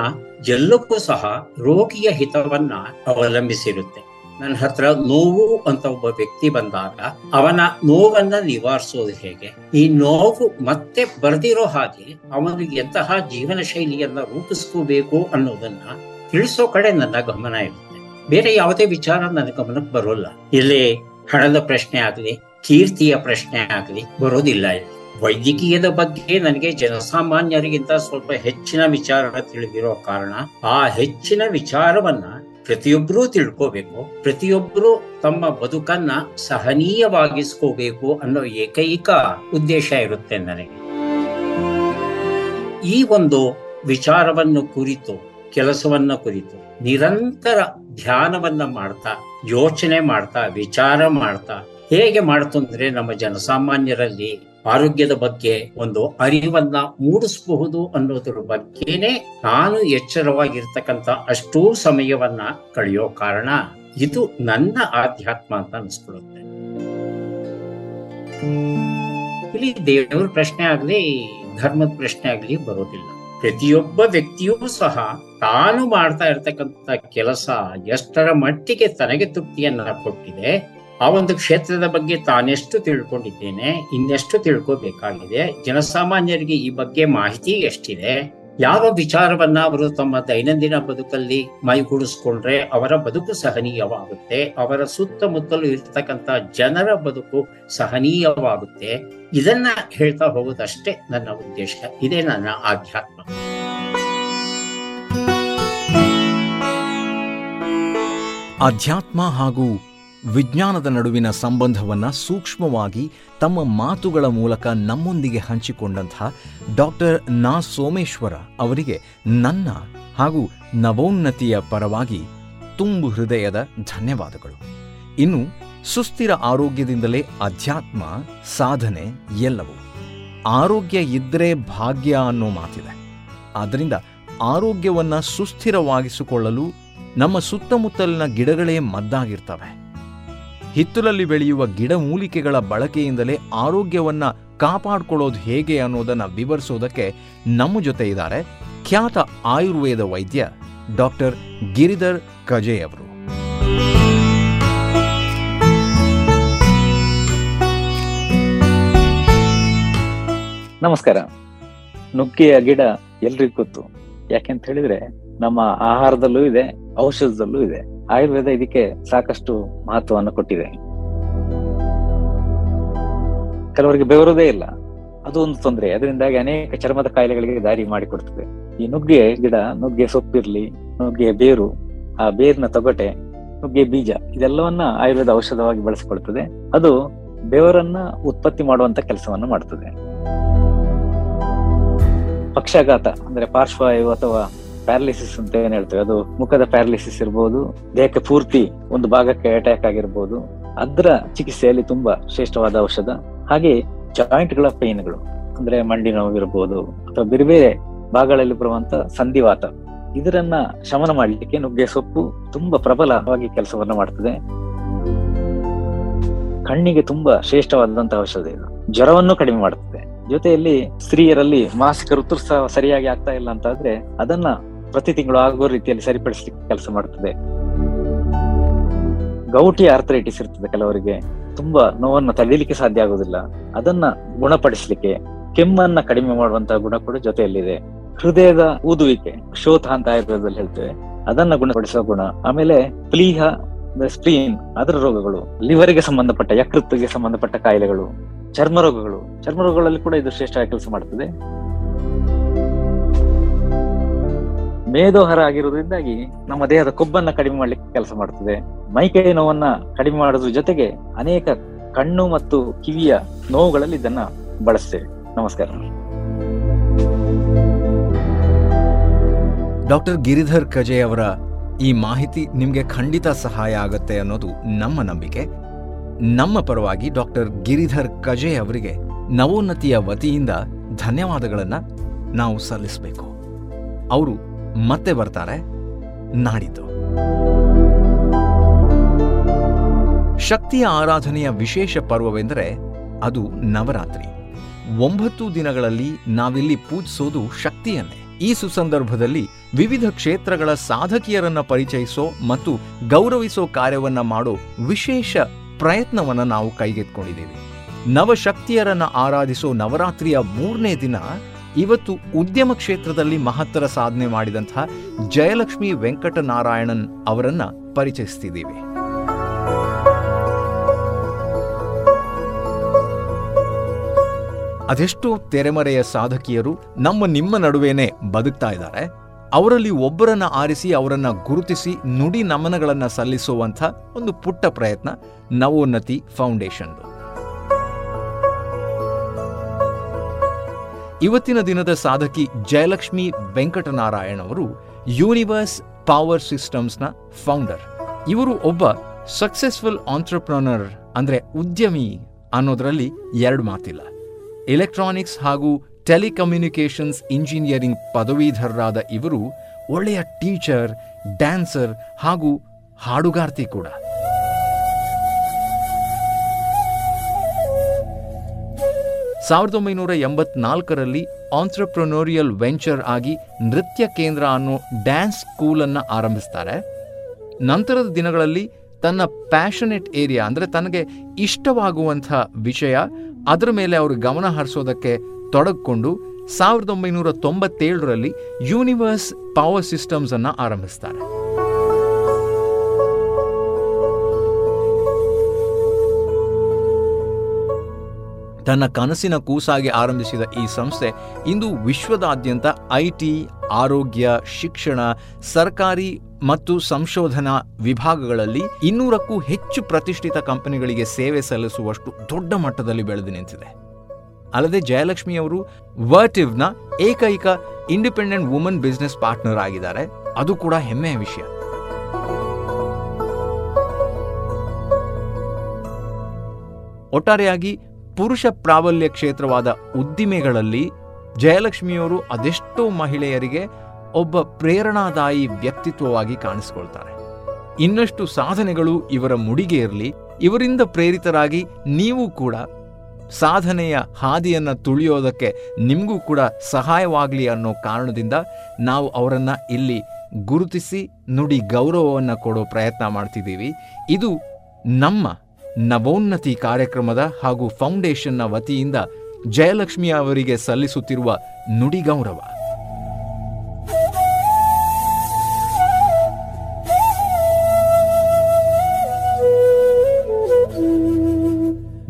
ಎಲ್ಲಕ್ಕೂ ಸಹ ರೋಗಿಯ ಹಿತವನ್ನ ಅವಲಂಬಿಸಿರುತ್ತೆ. ನನ್ನ ಹತ್ರ ನೋವು ಅಂತ ಒಬ್ಬ ವ್ಯಕ್ತಿ ಬಂದಾಗ ಅವನ ನೋವನ್ನ ನಿವಾರಿಸೋದು ಹೇಗೆ? ಈ ನೋವು ಮತ್ತೆ ಬರ್ದಿರೋ ಹಾಗೆ ಅವನಿಗೆ ಎಂತಹ ಜೀವನ ಶೈಲಿಯನ್ನ ರೂಪಿಸ್ಕೋಬೇಕು ಅನ್ನೋದನ್ನ ತಿಳಿಸೋ ಕಡೆ ನನ್ನ ಗಮನ ಇರುತ್ತೆ. ಬೇರೆ ಯಾವುದೇ ವಿಚಾರ ನನ್ನ ಗಮನಕ್ಕೆ ಬರೋಲ್ಲ. ಇಲ್ಲಿ ಹಣದ ಪ್ರಶ್ನೆ ಆಗ್ಲಿ, ಕೀರ್ತಿಯ ಪ್ರಶ್ನೆ ಆಗ್ಲಿ ಬರೋದಿಲ್ಲ ಇಲ್ಲಿ. ವೈದ್ಯಕೀಯದ ಬಗ್ಗೆ ನನಗೆ ಜನಸಾಮಾನ್ಯರಿಗಿಂತ ಸ್ವಲ್ಪ ಹೆಚ್ಚಿನ ವಿಚಾರ ತಿಳಿದಿರೋ ಕಾರಣ ಆ ಹೆಚ್ಚಿನ ವಿಚಾರವನ್ನ ಪ್ರತಿಯೊಬ್ಬರೂ ತಿಳ್ಕೋಬೇಕು ಪ್ರತಿಯೊಬ್ಬರು ತಮ್ಮ ಬದುಕನ್ನ ಸಹನೀಯವಾಗಿಸ್ಕೋಬೇಕು ಅನ್ನೋ ಏಕೈಕ ಉದ್ದೇಶ ಇರುತ್ತೆ ನನಗೆ. ಈ ಒಂದು ವಿಚಾರವನ್ನು ಕುರಿತು, ಕೆಲಸವನ್ನ ಕುರಿತು ನಿರಂತರ ಧ್ಯಾನವನ್ನ ಮಾಡ್ತಾ, ಯೋಚನೆ ಮಾಡ್ತಾ, ವಿಚಾರ ಮಾಡ್ತಾ, ಹೇಗೆ ಮಾಡ್ತು ಅಂದ್ರೆ ನಮ್ಮ ಜನಸಾಮಾನ್ಯರಲ್ಲಿ ಆರೋಗ್ಯದ ಬಗ್ಗೆ ಒಂದು ಅರಿವನ್ನ ಮೂಡಿಸಬಹುದು ಅನ್ನೋದ್ರ ಬಗ್ಗೆನೆ ನಾನು ಎಚ್ಚರವಾಗಿರ್ತಕ್ಕಂತ ಅಷ್ಟೂ ಸಮಯವನ್ನ ಕಳೆಯೋ ಕಾರಣ ಇದು ನನ್ನ ಆಧ್ಯಾತ್ಮ ಅಂತ ಅನಿಸ್ಕೊಳ್ಳುತ್ತೆ. ಇಲ್ಲಿ ದೇವರ ಪ್ರಶ್ನೆ ಆಗ್ಲಿ, ಧರ್ಮದ ಪ್ರಶ್ನೆ ಆಗ್ಲಿ ಬರೋದಿಲ್ಲ. ಪ್ರತಿಯೊಬ್ಬ ವ್ಯಕ್ತಿಯೂ ಸಹ ತಾನು ಮಾಡ್ತಾ ಇರ್ತಕ್ಕಂತ ಕೆಲಸ ಎಷ್ಟರ ಮಟ್ಟಿಗೆ ತನಗೆ ತೃಪ್ತಿಯನ್ನ ಕೊಟ್ಟಿದೆ ಆ ಒಂದು ಕ್ಷೇತ್ರದ ಬಗ್ಗೆ ತಾನೆಷ್ಟು ತಿಳ್ಕೊಂಡಿದ್ದೇನೆ, ಇನ್ನೆಷ್ಟು ತಿಳ್ಕೋಬೇಕಾಗಿದೆ, ಜನಸಾಮಾನ್ಯರಿಗೆ ಈ ಬಗ್ಗೆ ಮಾಹಿತಿ ಎಷ್ಟಿದೆ, ಯಾವ ವಿಚಾರವನ್ನ ಅವರು ತಮ್ಮ ದೈನಂದಿನ ಬದುಕಲ್ಲಿ ಮೈಗೂಡಿಸ್ಕೊಂಡ್ರೆ ಅವರ ಬದುಕು ಸಹನೀಯವಾಗುತ್ತೆ, ಅವರ ಸುತ್ತಮುತ್ತಲು ಇರ್ತಕ್ಕಂಥ ಜನರ ಬದುಕು ಸಹನೀಯವಾಗುತ್ತೆ, ಇದನ್ನ ಹೇಳ್ತಾ ಹೋಗೋದಷ್ಟೇ ನನ್ನ ಉದ್ದೇಶ. ಇದೇ ನನ್ನ ಆಧ್ಯಾತ್ಮ. ಅಧ್ಯಾತ್ಮ ಹಾಗೂ ವಿಜ್ಞಾನದ ನಡುವಿನ ಸಂಬಂಧವನ್ನ ಸೂಕ್ಷ್ಮವಾಗಿ ತಮ್ಮ ಮಾತುಗಳ ಮೂಲಕ ನಮ್ಮೊಂದಿಗೆ ಹಂಚಿಕೊಂಡಂತಹ ಡಾಕ್ಟರ್ ನಾ ಸೋಮೇಶ್ವರ ಅವರಿಗೆ ನನ್ನ ಹಾಗೂ ನವೋನ್ನತಿಯ ಪರವಾಗಿ ತುಂಬು ಹೃದಯದ ಧನ್ಯವಾದಗಳು. ಇನ್ನು ಸುಸ್ಥಿರ ಆರೋಗ್ಯದಿಂದಲೇ ಅಧ್ಯಾತ್ಮ ಸಾಧನೆ ಎಲ್ಲವೂ. ಆರೋಗ್ಯ ಇದ್ದರೆ ಭಾಗ್ಯ ಅನ್ನೋ ಮಾತಿದೆ. ಆದ್ದರಿಂದ ಆರೋಗ್ಯವನ್ನು ಸುಸ್ಥಿರವಾಗಿಸಿಕೊಳ್ಳಲು ನಮ್ಮ ಸುತ್ತಮುತ್ತಲಿನ ಗಿಡಗಳೇ ಮದ್ದಾಗಿರ್ತವೆ. ಹಿತ್ತಲಲ್ಲಿ ಬೆಳೆಯುವ ಗಿಡಮೂಲಿಕೆಗಳ ಬಳಕೆಯಿಂದಲೇ ಆರೋಗ್ಯವನ್ನ ಕಾಪಾಡಿಕೊಳ್ಳೋದು ಹೇಗೆ ಅನ್ನೋದನ್ನ ವಿವರಿಸೋದಕ್ಕೆ ನಮ್ಮ ಜೊತೆ ಇದ್ದಾರೆ ಖ್ಯಾತ ಆಯುರ್ವೇದ ವೈದ್ಯ ಡಾಕ್ಟರ್ ಗಿರಿಧರ್ ಕಜೆ ಅವರು. ನಮಸ್ಕಾರ. ನುಗ್ಗೆಯ ಗಿಡ ಎಲ್ರಿಗೂ ಗೊತ್ತು. ಯಾಕೆಂತ ಹೇಳಿದ್ರೆ ನಮ್ಮ ಆಹಾರದಲ್ಲೂ ಇದೆ, ಔಷಧದಲ್ಲೂ ಇದೆ. ಆಯುರ್ವೇದ ಇದಕ್ಕೆ ಸಾಕಷ್ಟು ಮಹತ್ವವನ್ನು ಕೊಟ್ಟಿದೆ. ಕೆಲವರಿಗೆ ಬೆವರುದೇ ಇಲ್ಲ. ಅದು ಒಂದು ತೊಂದರೆ. ಅದರಿಂದಾಗಿ ಅನೇಕ ಚರ್ಮದ ಕಾಯಿಲೆಗಳಿಗೆ ದಾರಿ ಮಾಡಿಕೊಡ್ತದೆ. ಈ ನುಗ್ಗೆ ಗಿಡ, ನುಗ್ಗೆ ಸೊಪ್ಪಿರ್ಲಿ, ನುಗ್ಗೆ ಬೇರು, ಆ ಬೇರಿನ ತೊಗಟೆ, ನುಗ್ಗೆ ಬೀಜ, ಇದೆಲ್ಲವನ್ನ ಆಯುರ್ವೇದ ಔಷಧವಾಗಿ ಬಳಸಿಕೊಳ್ತದೆ. ಅದು ಬೆವರನ್ನ ಉತ್ಪತ್ತಿ ಮಾಡುವಂತ ಕೆಲಸವನ್ನು ಮಾಡ್ತದೆ. ಪಕ್ಷಾಘಾತ ಅಂದ್ರೆ ಪಾರ್ಶ್ವವಾಯು ಅಥವಾ ಪ್ಯಾರಲಿಸಿಸ್ ಅಂತ ಏನ್ ಹೇಳ್ತೇವೆ? ಅದು ಮುಖದ ಪ್ಯಾರಲಿಸಿಸ್ ಇರ್ಬೋದು, ದೇಹಕ್ಕೆ ಪೂರ್ತಿ ಒಂದು ಭಾಗಕ್ಕೆ ಅಟ್ಯಾಕ್ ಆಗಿರ್ಬೋದು. ಅದರ ಚಿಕಿತ್ಸೆಯಲ್ಲಿ ತುಂಬಾ ಶ್ರೇಷ್ಠವಾದ ಔಷಧ. ಹಾಗೆ ಜಾಯಿಂಟ್ಗಳ ಪೈನ್ಗಳು ಅಂದ್ರೆ ಮಂಡಿ ನೋವಿರ್ಬೋದು ಅಥವಾ ಬೇರೆ ಬೇರೆ ಭಾಗಗಳಲ್ಲಿ ಬರುವಂತ ಸಂಧಿವಾತ. ಇದರನ್ನ ಶಮನ ಮಾಡಲಿಕ್ಕೆ ನುಗ್ಗೆ ಸೊಪ್ಪು ತುಂಬಾ ಪ್ರಬಲವಾಗಿ ಕೆಲಸವನ್ನು ಮಾಡ್ತದೆ. ಕಣ್ಣಿಗೆ ತುಂಬಾ ಶ್ರೇಷ್ಠವಾದಂತಹ ಔಷಧ ಇದು. ಜ್ವರವನ್ನು ಕಡಿಮೆ ಮಾಡುತ್ತದೆ ಜೊತೆಯಲ್ಲಿ ಸ್ತ್ರೀಯರಲ್ಲಿ ಮಾಸಿಕ ಋತುಸ್ರಾವ ಸರಿಯಾಗಿ ಆಗ್ತಾ ಇಲ್ಲ ಅಂತ ಆದ್ರೆ ಅದನ್ನ ಪ್ರತಿ ತಿಂಗಳು ಆಗುವ ರೀತಿಯಲ್ಲಿ ಸರಿಪಡಿಸಲಿಕ್ಕೆ ಕೆಲಸ ಮಾಡುತ್ತದೆ. ಗೌಟಿ ಆರ್ಥರೈಟಿಸ್ ಇರ್ತದೆ ಕೆಲವರಿಗೆ. ತುಂಬಾ ನೋವನ್ನು ತಡೀಲಿಕ್ಕೆ ಸಾಧ್ಯ ಆಗುದಿಲ್ಲ ಅದನ್ನ ಗುಣಪಡಿಸಲಿಕ್ಕೆ, ಕೆಮ್ಮನ್ನ ಕಡಿಮೆ ಮಾಡುವಂತಹ ಗುಣ ಕೂಡ ಜೊತೆಯಲ್ಲಿದೆ. ಹೃದಯದ ಊದುವಿಕೆ ಕ್ಷೋಥ ಅಂತ ಆಯುರ್ವೇದದಲ್ಲಿ ಹೇಳ್ತೇವೆ. ಅದನ್ನ ಗುಣಪಡಿಸುವ ಗುಣ. ಆಮೇಲೆ ಪ್ಲೀಹ ಸ್ಪ್ರೀನ್, ಅದರ ರೋಗಗಳು ಲಿವರ್ಗೆ ಸಂಬಂಧಪಟ್ಟ, ಯಕೃತ್ತಿಗೆ ಸಂಬಂಧಪಟ್ಟ ಕಾಯಿಲೆಗಳು, ಚರ್ಮ ರೋಗಗಳು. ಚರ್ಮ ರೋಗಗಳಲ್ಲಿ ಕೂಡ ಇದು ಶ್ರೇಷ್ಠ ಕೆಲಸ ಮಾಡ್ತದೆ ಮೇದೋಹರ ಆಗಿರುವುದರಿಂದಾಗಿ ನಮ್ಮ ದೇಹದ ಕೊಬ್ಬನ್ನ ಕಡಿಮೆ ಮಾಡಲಿಕ್ಕೆ ಕೆಲಸ ಮಾಡುತ್ತದೆ ಮೈಕೈ ನೋವನ್ನ ಕಡಿಮೆ ಮಾಡೋದ್ರ ಜೊತೆಗೆ ಅನೇಕ ಕಣ್ಣು ಮತ್ತು ಕಿವಿಯ ನೋವುಗಳಲ್ಲಿ ಇದನ್ನ ಬಳಸ್ತೇವೆ. ನಮಸ್ಕಾರ. ಡಾಕ್ಟರ್ ಗಿರಿಧರ್ ಕಜೆ ಅವರ ಈ ಮಾಹಿತಿ ನಿಮಗೆ ಖಂಡಿತ ಸಹಾಯ ಆಗುತ್ತೆ ಅನ್ನೋದು ನಮ್ಮ ನಂಬಿಕೆ. ನಮ್ಮ ಪರವಾಗಿ ಡಾಕ್ಟರ್ ಗಿರಿಧರ್ ಕಜೆ ಅವರಿಗೆ ನವೋನ್ನತಿಯ ವತಿಯಿಂದ ಧನ್ಯವಾದಗಳನ್ನು ನಾವು ಸಲ್ಲಿಸಬೇಕು. ಅವರು ಮತ್ತೆ ಬರ್ತಾರೆ. ನಾಡಿದ್ದು. ಶಕ್ತಿಯ ಆರಾಧನೆಯ ವಿಶೇಷ ಪರ್ವವೆಂದರೆ ಅದು ನವರಾತ್ರಿ. ಒಂಬತ್ತು ದಿನಗಳಲ್ಲಿ ನಾವಿಲ್ಲಿ ಪೂಜಿಸೋದು ಶಕ್ತಿಯನ್ನೇ. ಈ ಸುಸಂದರ್ಭದಲ್ಲಿ ವಿವಿಧ ಕ್ಷೇತ್ರಗಳ ಸಾಧಕಿಯರನ್ನ ಪರಿಚಯಿಸೋ ಮತ್ತು ಗೌರವಿಸೋ ಕಾರ್ಯವನ್ನ ಮಾಡೋ ವಿಶೇಷ ಪ್ರಯತ್ನವನ್ನ ನಾವು ಕೈಗೆತ್ಕೊಂಡಿದ್ದೇವೆ ನವಶಕ್ತಿಯರನ್ನ ಆರಾಧಿಸೋ ನವರಾತ್ರಿಯ ಮೂರನೇ ದಿನ ಇವತ್ತು ಉದ್ಯಮ ಕ್ಷೇತ್ರದಲ್ಲಿ ಮಹತ್ತರ ಸಾಧನೆ ಮಾಡಿದಂತಹ ಜಯಲಕ್ಷ್ಮಿ ವೆಂಕಟನಾರಾಯಣನ್ ಅವರನ್ನ ಪರಿಚಯಿಸ್ತಿದ್ದೀವಿ. ಅದೆಷ್ಟೋ ತೆರೆಮರೆಯ ಸಾಧಕಿಯರು ನಮ್ಮ ನಿಮ್ಮ ನಡುವೆನೆ ಬದುಕ್ತಾ ಇದ್ದಾರೆ. ಅವರಲ್ಲಿ ಒಬ್ಬರನ್ನ ಆರಿಸಿ ಅವರನ್ನ ಗುರುತಿಸಿ ನುಡಿ ನಮನಗಳನ್ನು ಸಲ್ಲಿಸುವಂಥ ಒಂದು ಪುಟ್ಟ ಪ್ರಯತ್ನ ನವೋನ್ನತಿ ಫೌಂಡೇಶನ್ ಇವತ್ತಿನ ದಿನದ ಸಾಧಕಿ ಜಯಲಕ್ಷ್ಮಿ ವೆಂಕಟನಾರಾಯಣ್ ಅವರು ಯೂನಿವರ್ಸ್ ಪವರ್ ಸಿಸ್ಟಮ್ಸ್ನ ಫೌಂಡರ್. ಇವರು ಒಬ್ಬ ಸಕ್ಸೆಸ್ಫುಲ್ ಆಂಟ್ರಪ್ರನರ್ ಅಂದ್ರೆ ಉದ್ಯಮಿ ಅನ್ನೋದರಲ್ಲಿ ಎರಡು ಮಾತಿಲ್ಲ. ಎಲೆಕ್ಟ್ರಾನಿಕ್ಸ್ ಹಾಗೂ ಟೆಲಿಕಮ್ಯುನಿಕೇಷನ್ಸ್ ಇಂಜಿನಿಯರಿಂಗ್ ಪದವೀಧರರಾದ ಇವರು ಒಳ್ಳೆಯ ಟೀಚರ್, ಡ್ಯಾನ್ಸರ್ ಹಾಗೂ ಹಾಡುಗಾರ್ತಿ ಕೂಡ. ಸಾವಿರದ ಒಂಬೈನೂರ ಎಂಬತ್ನಾಲ್ಕರಲ್ಲಿ ಆಂಟ್ರಪ್ರನೋರಿಯಲ್ ವೆಂಚರ್ ಆಗಿ ನೃತ್ಯ ಕೇಂದ್ರ ಅನ್ನೋ ಡ್ಯಾನ್ಸ್ ಸ್ಕೂಲನ್ನು ಆರಂಭಿಸ್ತಾರೆ. ನಂತರದ ದಿನಗಳಲ್ಲಿ ತನ್ನ ಪ್ಯಾಷನೆಟ್ ಏರಿಯಾ ಅಂದರೆ ತನಗೆ ಇಷ್ಟವಾಗುವಂಥ ವಿಷಯ ಅದರ ಮೇಲೆ ಅವರು ಗಮನ ಹರಿಸೋದಕ್ಕೆ ತೊಡಗಿಕೊಂಡು ಸಾವಿರದ ಒಂಬೈನೂರ ತೊಂಬತ್ತೇಳರಲ್ಲಿ ಯೂನಿವರ್ಸ್ ಪವರ್ ಸಿಸ್ಟಮ್ಸನ್ನು ಆರಂಭಿಸ್ತಾರೆ. ತನ್ನ ಕನಸಿನ ಕೂಸಾಗಿ ಆರಂಭಿಸಿದ ಈ ಸಂಸ್ಥೆ ಇಂದು ವಿಶ್ವದಾದ್ಯಂತ ಐಟಿ ಆರೋಗ್ಯ, ಶಿಕ್ಷಣ, ಸರ್ಕಾರಿ ಮತ್ತು ಸಂಶೋಧನಾ ವಿಭಾಗಗಳಲ್ಲಿ ಇನ್ನೂರಕ್ಕೂ ಹೆಚ್ಚು ಪ್ರತಿಷ್ಠಿತ ಕಂಪನಿಗಳಿಗೆ ಸೇವೆ ಸಲ್ಲಿಸುವಷ್ಟು ದೊಡ್ಡ ಮಟ್ಟದಲ್ಲಿ ಬೆಳೆದು ನಿಂತಿದೆ. ಅಲ್ಲದೆ ಜಯಲಕ್ಷ್ಮಿ ಅವರು ವರ್ಟಿವ್ನ ಏಕೈಕ ಇಂಡಿಪೆಂಡೆಂಟ್ ವುಮನ್ ಬಿಸ್ನೆಸ್ ಪಾರ್ಟ್ನರ್ ಆಗಿದ್ದಾರೆ. ಅದು ಕೂಡ ಹೆಮ್ಮೆಯ ವಿಷಯ. ಒಟ್ಟಾರೆಯಾಗಿ ಪುರುಷ ಪ್ರಾಬಲ್ಯ ಕ್ಷೇತ್ರವಾದ ಉದ್ದಿಮೆಗಳಲ್ಲಿ ಜಯಲಕ್ಷ್ಮಿಯವರು ಅದೆಷ್ಟೋ ಮಹಿಳೆಯರಿಗೆ ಒಬ್ಬ ಪ್ರೇರಣಾದಾಯಿ ವ್ಯಕ್ತಿತ್ವವಾಗಿ ಕಾಣಿಸಿಕೊಳ್ತಾರೆ. ಇನ್ನಷ್ಟು ಸಾಧನೆಗಳು ಇವರ ಮುಡಿಗೆ ಇರಲಿ, ಇವರಿಂದ ಪ್ರೇರಿತರಾಗಿ ನೀವು ಕೂಡ ಸಾಧನೆಯ ಹಾದಿಯನ್ನು ತುಳಿಯೋದಕ್ಕೆ ನಿಮಗೂ ಕೂಡ ಸಹಾಯವಾಗಲಿ ಅನ್ನೋ ಕಾರಣದಿಂದ ನಾವು ಅವರನ್ನು ಇಲ್ಲಿ ಗುರುತಿಸಿ ನುಡಿ ಗೌರವವನ್ನು ಕೊಡೋ ಪ್ರಯತ್ನ ಮಾಡ್ತಿದ್ದೀವಿ. ಇದು ನಮ್ಮ ನವೋನ್ನತಿ ಕಾರ್ಯಕ್ರಮದ ಹಾಗೂ ಫೌಂಡೇಶನ್ನ ವತಿಯಿಂದ ಜಯಲಕ್ಷ್ಮಿ ಅವರಿಗೆ ಸಲ್ಲಿಸುತ್ತಿರುವ ನುಡಿಗೌರವ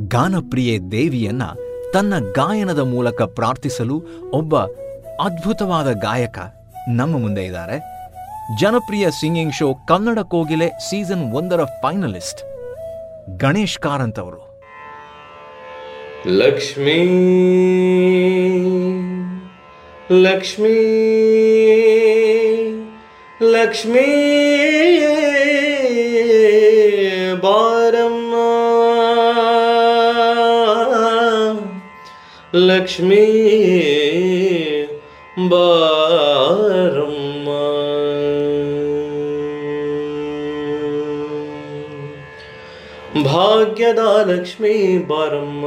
ಗಾನಪ್ರಿಯೆ ದೇವಿಯನ್ನ ತನ್ನ ಗಾಯನದ ಮೂಲಕ ಪ್ರಾರ್ಥಿಸಲು ಒಬ್ಬ ಅದ್ಭುತವಾದ ಗಾಯಕ ನಮ್ಮ ಮುಂದೆ ಇದ್ದಾರೆ. ಜನಪ್ರಿಯ singing show Kannada Kogile season ಒಂದರ ಫೈನಲಿಸ್ಟ್ ಗಣೇಶ್ ಕಾರಂತವರು ಲಕ್ಷ್ಮೀ ಲಕ್ಷ್ಮೀ ಲಕ್ಷ್ಮೀ ಬಾರಮ್ಮ. ಲಕ್ಷ್ಮೀ ಬಾರಮ್ಮ. ಭಾಗ್ಯದ ಲಕ್ಷ್ಮೀ ಬಾರಮ್ಮ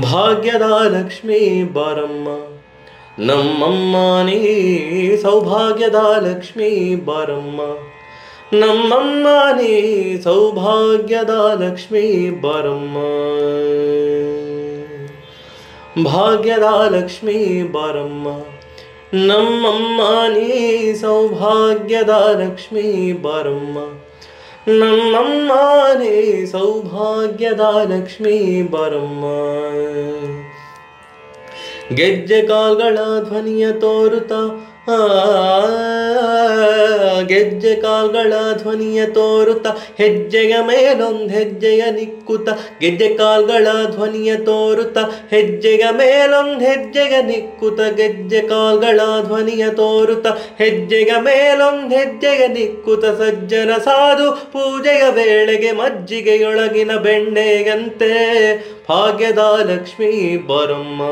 ಭಾಗ್ಯದ ಲಕ್ಷ್ಮೀ ಬಾರಮ್ಮ ನಮ್ಮಮ್ಮ ನೀ ಸೌಭಾಗ್ಯದ ಲಕ್ಷ್ಮೀ ಬಾರಮ್ಮ ನಮ್ಮಮ್ಮ ನೀ ಸೌಭಾಗ್ಯದ ಲಕ್ಷ್ಮೀ ಬಾರಮ್ಮ ಭಾಗ್ಯದ ಲಕ್ಷ್ಮೀ ಬಾರಮ್ಮ ನಮ್ಮಮ್ಮ ನೀ ಸೌಭಾಗ್ಯದ ಲಕ್ಷ್ಮೀ ಬಾರಮ್ಮ ನಮ್ಮಮ್ಮ ನೀ ಸೌಭಾಗ್ಯದ ಲಕ್ಷ್ಮೀ ಬಾರಮ್ಮ ಗೆಜ್ಜೆ ಕಾಲ್ಗಳ ಧ್ವನಿಯ ತೋರುತ್ತ ಆ, ಗೆಜ್ಜೆ ಕಾಲ್ಗಳ ಧ್ವನಿಯ ತೋರುತ್ತ, ಹೆಜ್ಜೆಯ ಮೇಲೊಂದು ಹೆಜ್ಜೆಯ ನಿಕ್ಕುತ್ತ, ಗೆಜ್ಜೆ ಕಾಲ್ಗಳ ಧ್ವನಿಯ ತೋರುತ್ತ, ಹೆಜ್ಜೆಯ ಮೇಲೊಂದು ಹೆಜ್ಜೆಯ ನಿಕ್ಕುತ್ತ, ಗೆಜ್ಜೆ ಕಾಲ್ಗಳ ಧ್ವನಿಯ ತೋರುತ್ತ, ಹೆಜ್ಜೆಯ ಮೇಲೊಂದು ಹೆಜ್ಜೆಯ ನಿಕ್ಕುತ ಸಜ್ಜನ ಸಾಧು ಪೂಜೆಯ ವೇಳೆಗೆ ಮಜ್ಜಿಗೆಯೊಳಗಿನ ಬೆಣ್ಣೆಯಂತೆ, ಭಾಗ್ಯದ ಲಕ್ಷ್ಮೀ ಬರಮ್ಮ.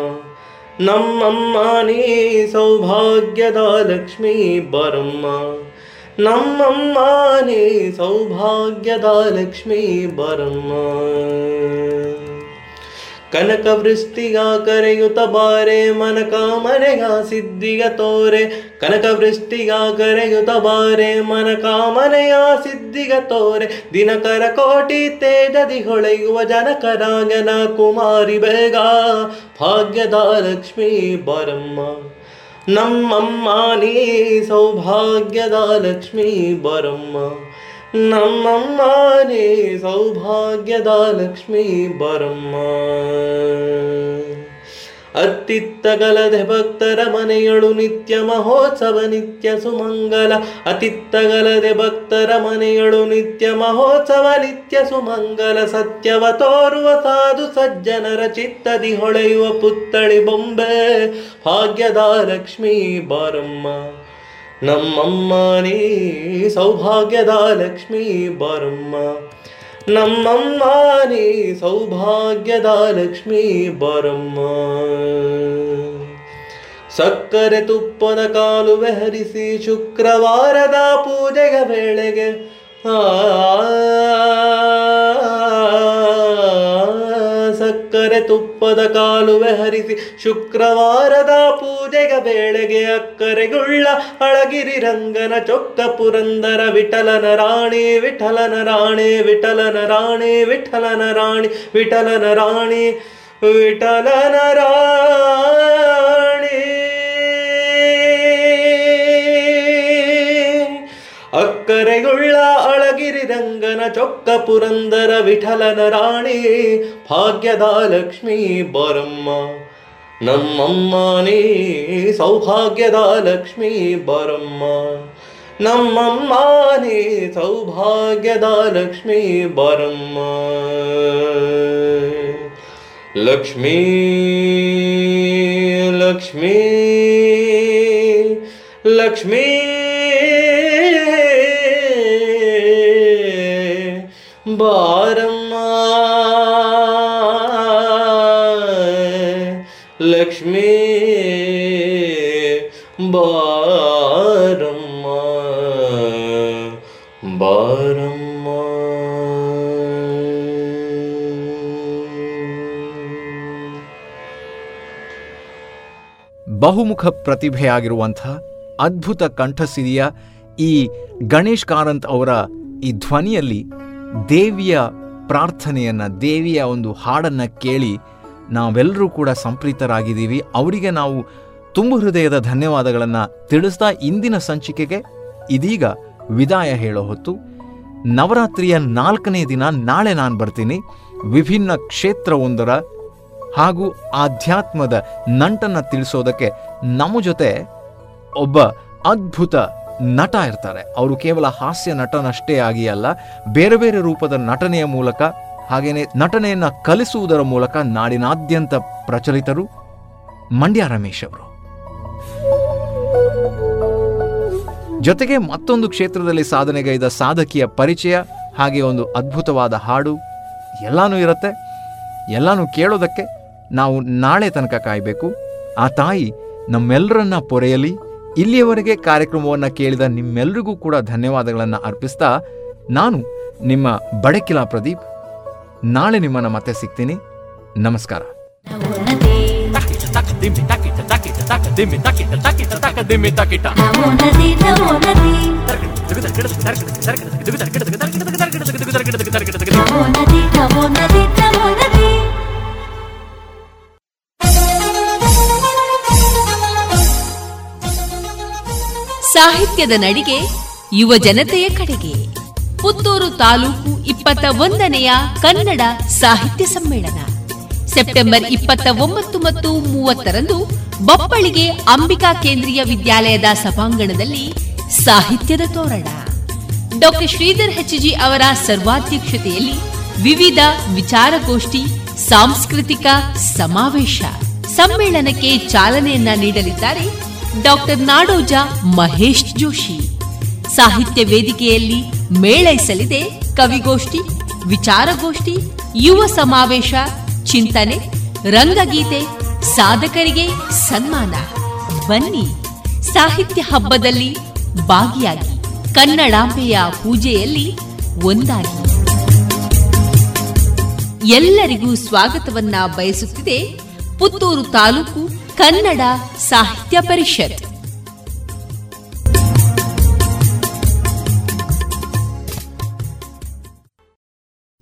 ನಮ್ಮಮ್ಮ ನೀ ಸೌಭಾಗ್ಯದ ಲಕ್ಷ್ಮೀ ಬರಮ್ಮ ನಮ್ಮಮ್ಮ ನೀ ಸೌಭಾಗ್ಯದ ಲಕ್ಷ್ಮೀ ಬರಮ್ಮ ಕನಕ ವೃಷ್ಟಿಗ ಕರೆಯುತ್ತ ಬಾರೆ, ಮನಕ ಮನೆಯ ಸಿದ್ಧಿಗ ತೋರೆ. ಕನಕ ವೃಷ್ಟಿಗ ಕರೆಯುತ್ತ ಬಾರೆ, ಮನಕ ಮನೆಯ ಸಿದ್ಧಿಗ ತೋರೆ. ದಿನಕರ ಕೋಟಿ ತೇಜದಿ ಹೊಳೆಯುವ ಜನಕರಾಗನ ಕುಮಾರಿ ಬೇಗ. ಭಾಗ್ಯದ ಲಕ್ಷ್ಮೀ ಬರಮ್ಮ, ನಮ್ಮಮ್ಮ, ನೀ ಸೌಭಾಗ್ಯದ ಲಕ್ಷ್ಮೀ ಬರಮ್ಮ. ನಮ್ಮಮ್ಮ ನೀ ಸೌಭಾಗ್ಯದ ಲಕ್ಷ್ಮೀ ಬರಮ್ಮ. ಅತ್ತಿತ್ತಗಲದೆ ಭಕ್ತರ ಮನೆಯಳು ನಿತ್ಯ ಮಹೋತ್ಸವ, ನಿತ್ಯ ಸುಮಂಗಲ. ಅತಿತ್ತಗಲದೆ ಭಕ್ತರ ಮನೆಯಳು ನಿತ್ಯ ಮಹೋತ್ಸವ, ನಿತ್ಯ ಸುಮಂಗಲ. ಸತ್ಯವ ತೋರುವ ಸಾಧು ಸಜ್ಜನರ ಚಿತ್ತದಿ ಹೊಳೆಯುವ ಪುತ್ತಳಿ ಬೊಂಬೆ. ಭಾಗ್ಯದ ಲಕ್ಷ್ಮೀ ಬಾರಮ್ಮ. ನಮ್ಮಮ್ಮ ನೀ ಸೌಭಾಗ್ಯದ ಲಕ್ಷ್ಮೀ ಬರಮ್ಮ ನಮ್ಮಮ್ಮ ನೀ ಸೌಭಾಗ್ಯದ ಲಕ್ಷ್ಮೀ ಬರಮ್ಮ ಸಕ್ಕರೆ ತುಪ್ಪದ ಕಾಲುವೆ ಹರಿಸಿ ಶುಕ್ರವಾರದ ಪೂಜೆಯ ವೇಳೆಗೆ ಆ ಸಕ್ಕರೆ ತುಪ್ಪದ ಕಾಲುವೆ ಹರಿಸಿ ಶುಕ್ರವಾರದ ಪೂಜೆಗ ಬೇಳೆಗೆ ಅಕ್ಕರೆಗುಳ್ಳ ಅಳಗಿರಿ ರಂಗನ ಚೊಕ್ಕ ಪುರಂದರ ವಿಠಲನ ರಾಣಿ ವಿಠಲನ ರಾಣಿ ವಿಠಲನ ರಾಣಿ ವಿಠಲನ ರಾಣಿ ವಿಠಲನ ರಾಣಿ ವಿಠಲನ ರಾಣಿ. ಅಕ್ಕರೆಗುಳ್ಳ ಅಳಗಿರಿ ರಂಗನ ಚೊಕ್ಕ ಪುರಂದರ ವಿಠಲನ ರಾಣಿ, ಭಾಗ್ಯದ ಲಕ್ಷ್ಮೀ ಬರಮ್ಮ. ನಮ್ಮಮ್ಮ ನೀ ಸೌಭಾಗ್ಯದ ಲಕ್ಷ್ಮೀ ಬರಮ್ಮ. ನಮ್ಮಮ್ಮ ನೀ ಸೌಭಾಗ್ಯದ ಲಕ್ಷ್ಮೀ ಬರಮ್ಮ. ಲಕ್ಷ್ಮೀ ಲಕ್ಷ್ಮೀ ಲಕ್ಷ್ಮೀ ಬಾರಮ್ಮ ಲಕ್ಷ್ಮೀ ಬಾರಮ್ಮ. ಬಾರಮ್ಮ. ಬಹುಮುಖ ಪ್ರತಿಭೆಯಾಗಿರುವಂಥ ಅದ್ಭುತ ಕಂಠಸಿರಿಯ ಈ ಗಣೇಶ್ ಕಾರಂತ್ ಅವರ ಈ ಧ್ವನಿಯಲ್ಲಿ ದೇವಿಯ ಪ್ರಾರ್ಥನೆಯನ್ನ, ದೇವಿಯ ಒಂದು ಹಾಡನ್ನ ಕೇಳಿ ನಾವೆಲ್ಲರೂ ಕೂಡ ಸಂಪ್ರೀತರಾಗಿದ್ದೀವಿ. ಅವರಿಗೆ ನಾವು ತುಂಬ ಹೃದಯದ ಧನ್ಯವಾದಗಳನ್ನು ತಿಳಿಸ್ತಾ ಇಂದಿನ ಸಂಚಿಕೆಗೆ ಇದೀಗ ವಿದಾಯ ಹೇಳೋ ಹೊತ್ತು. ನವರಾತ್ರಿಯ ನಾಲ್ಕನೇ ದಿನ ನಾಳೆ ನಾನು ಬರ್ತೀನಿ. ವಿಭಿನ್ನ ಕ್ಷೇತ್ರವೊಂದರ ಹಾಗೂ ಆಧ್ಯಾತ್ಮದ ನಂಟನ್ನು ತಿಳಿಸೋದಕ್ಕೆ ನಮ್ಮ ಜೊತೆ ಒಬ್ಬ ಅದ್ಭುತ ನಟ ಇರ್ತಾರೆ. ಅವರು ಕೇವಲ ಹಾಸ್ಯ ನಟನಷ್ಟೇ ಆಗಿ ಅಲ್ಲ, ಬೇರೆ ಬೇರೆ ರೂಪದ ನಟನೆಯ ಮೂಲಕ ಹಾಗೆಯೇ ನಟನೆಯನ್ನು ಕಲಿಸುವುದರ ಮೂಲಕ ನಾಡಿನಾದ್ಯಂತ ಪ್ರಚಲಿತರು ಮಂಡ್ಯ ರಮೇಶ್ ಅವರು. ಜೊತೆಗೆ ಮತ್ತೊಂದು ಕ್ಷೇತ್ರದಲ್ಲಿ ಸಾಧನೆಗೈದ ಸಾಧಕಿಯ ಪರಿಚಯ, ಹಾಗೆ ಒಂದು ಅದ್ಭುತವಾದ ಹಾಡು, ಎಲ್ಲಾನು ಇರುತ್ತೆ. ಎಲ್ಲಾನು ಕೇಳೋದಕ್ಕೆ ನಾವು ನಾಳೆ ತನಕ ಕಾಯಬೇಕು. ಆ ತಾಯಿ ನಮ್ಮೆಲ್ಲರನ್ನ ಪೊರೆಯಲಿ. ಇಲ್ಲಿಯವರೆಗೆ ಕಾರ್ಯಕ್ರಮವನ್ನು ಕೇಳಿದ ನಿಮ್ಮೆಲ್ಲರಿಗೂ ಕೂಡ ಧನ್ಯವಾದಗಳನ್ನು ಅರ್ಪಿಸ್ತಾ ನಾನು ನಿಮ್ಮ ಬಡಕಿಲಾ ಪ್ರದೀಪ್ ನಾಳೆ ನಿಮ್ಮನ್ನು ಮತ್ತೆ ಸಿಗ್ತೀನಿ ನಮಸ್ಕಾರ ಸಾಹಿತ್ಯದ ನಡಿಗೆ ಯುವ ಜನತೆಯ ಕಡೆಗೆ. ಪುತ್ತೂರು ತಾಲೂಕು ಇಪ್ಪತ್ತ ಒಂದನೆಯ ಕನ್ನಡ ಸಾಹಿತ್ಯ ಸಮ್ಮೇಳನ. ಸೆಪ್ಟೆಂಬರ್ ಇಪ್ಪತ್ತ ಒಂಬತ್ತು ಮತ್ತು ಮೂವತ್ತರಂದು ಬಪ್ಪಳಿಗೆ ಅಂಬಿಕಾ ಕೇಂದ್ರೀಯ ವಿದ್ಯಾಲಯದ ಸಭಾಂಗಣದಲ್ಲಿ ಸಾಹಿತ್ಯದ ತೋರಣ. ಡಾಕ್ಟರ್ ಶ್ರೀಧರ್ ಹೆಚ್ಜಿ ಅವರ ಸರ್ವಾಧ್ಯಕ್ಷತೆಯಲ್ಲಿ ವಿವಿಧ ವಿಚಾರಗೋಷ್ಠಿ, ಸಾಂಸ್ಕೃತಿಕ ಸಮಾವೇಶ. ಸಮ್ಮೇಳನಕ್ಕೆ ಚಾಲನೆಯನ್ನ ನೀಡಲಿದ್ದಾರೆ ಡಾಕ್ಟರ್ ನಾಡೋಜ ಮಹೇಶ್ ಜೋಶಿ. ಸಾಹಿತ್ಯ ವೇದಿಕೆಯಲ್ಲಿ ಮೇಳೈಸಲಿದೆ ಕವಿಗೋಷ್ಠಿ, ವಿಚಾರಗೋಷ್ಠಿ, ಯುವ ಸಮಾವೇಶ, ಚಿಂತನೆ, ರಂಗಗೀತೆ, ಸಾಧಕರಿಗೆ ಸನ್ಮಾನ. ಬನ್ನಿ, ಸಾಹಿತ್ಯ ಹಬ್ಬದಲ್ಲಿ ಭಾಗಿಯಾಗಿ ಕನ್ನಡಾಂಬೆಯ ಪೂಜೆಯಲ್ಲಿ ಒಂದಾಗಿ. ಎಲ್ಲರಿಗೂ ಸ್ವಾಗತವನ್ನ ಬಯಸುತ್ತಿದೆ ಪುತ್ತೂರು ತಾಲೂಕು ಕನ್ನಡ ಸಾಹಿತ್ಯ ಪರಿಷತ್.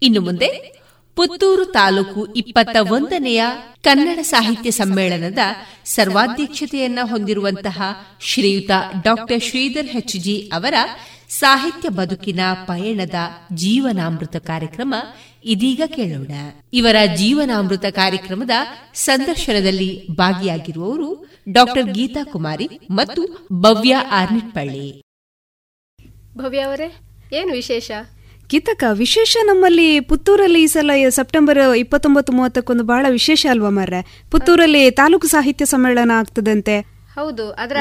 ಇನ್ನು ಮುಂದೆ ಪುತ್ತೂರು ತಾಲೂಕು ಇಪ್ಪತ್ತ ಒಂದನೆಯ ಕನ್ನಡ ಸಾಹಿತ್ಯ ಸಮ್ಮೇಳನದ ಸರ್ವಾಧ್ಯಕ್ಷತೆಯನ್ನ ಹೊಂದಿರುವಂತಹ ಶ್ರೀಯುತ ಡಾಕ್ಟರ್ ಶ್ರೀಧರ್ ಹೆಚ್ಜಿ ಅವರ ಸಾಹಿತ್ಯ ಬದುಕಿನ ಪಯಣದ ಜೀವನಾಮೃತ ಕಾರ್ಯಕ್ರಮ ಇದೀಗ ಕೇಳೋಣ. ಇವರ ಜೀವನಾಮೃತ ಕಾರ್ಯಕ್ರಮದ ಸಂದರ್ಶನದಲ್ಲಿ ಭಾಗಿಯಾಗಿರುವವರು ಡಾಕ್ಟರ್ ಗೀತಾ ಕುಮಾರಿ ಮತ್ತು ಭವ್ಯ ಆರ್ನಿಟ್ಪಳ್ಳಿ ಭವ್ಯ ಅವರೇ ಏನು ವಿಶೇಷ? ಗೀತಕ ವಿಶೇಷ ನಮ್ಮಲ್ಲಿ ಪುತ್ತೂರಲ್ಲಿ ಈ ಸಲ ಸೆಪ್ಟೆಂಬರ್ ಇಪ್ಪತ್ತೊಂಬತ್ತು ಮೂವತ್ತಕ್ಕೊಂದು ಬಹಳ ವಿಶೇಷ ಅಲ್ವಾ ಮರ್ರೆ? ಪುತ್ತೂರಲ್ಲಿ ತಾಲೂಕು ಸಾಹಿತ್ಯ ಸಮ್ಮೇಳನ ಆಗ್ತದಂತೆ. ಹೌದು ಅದರ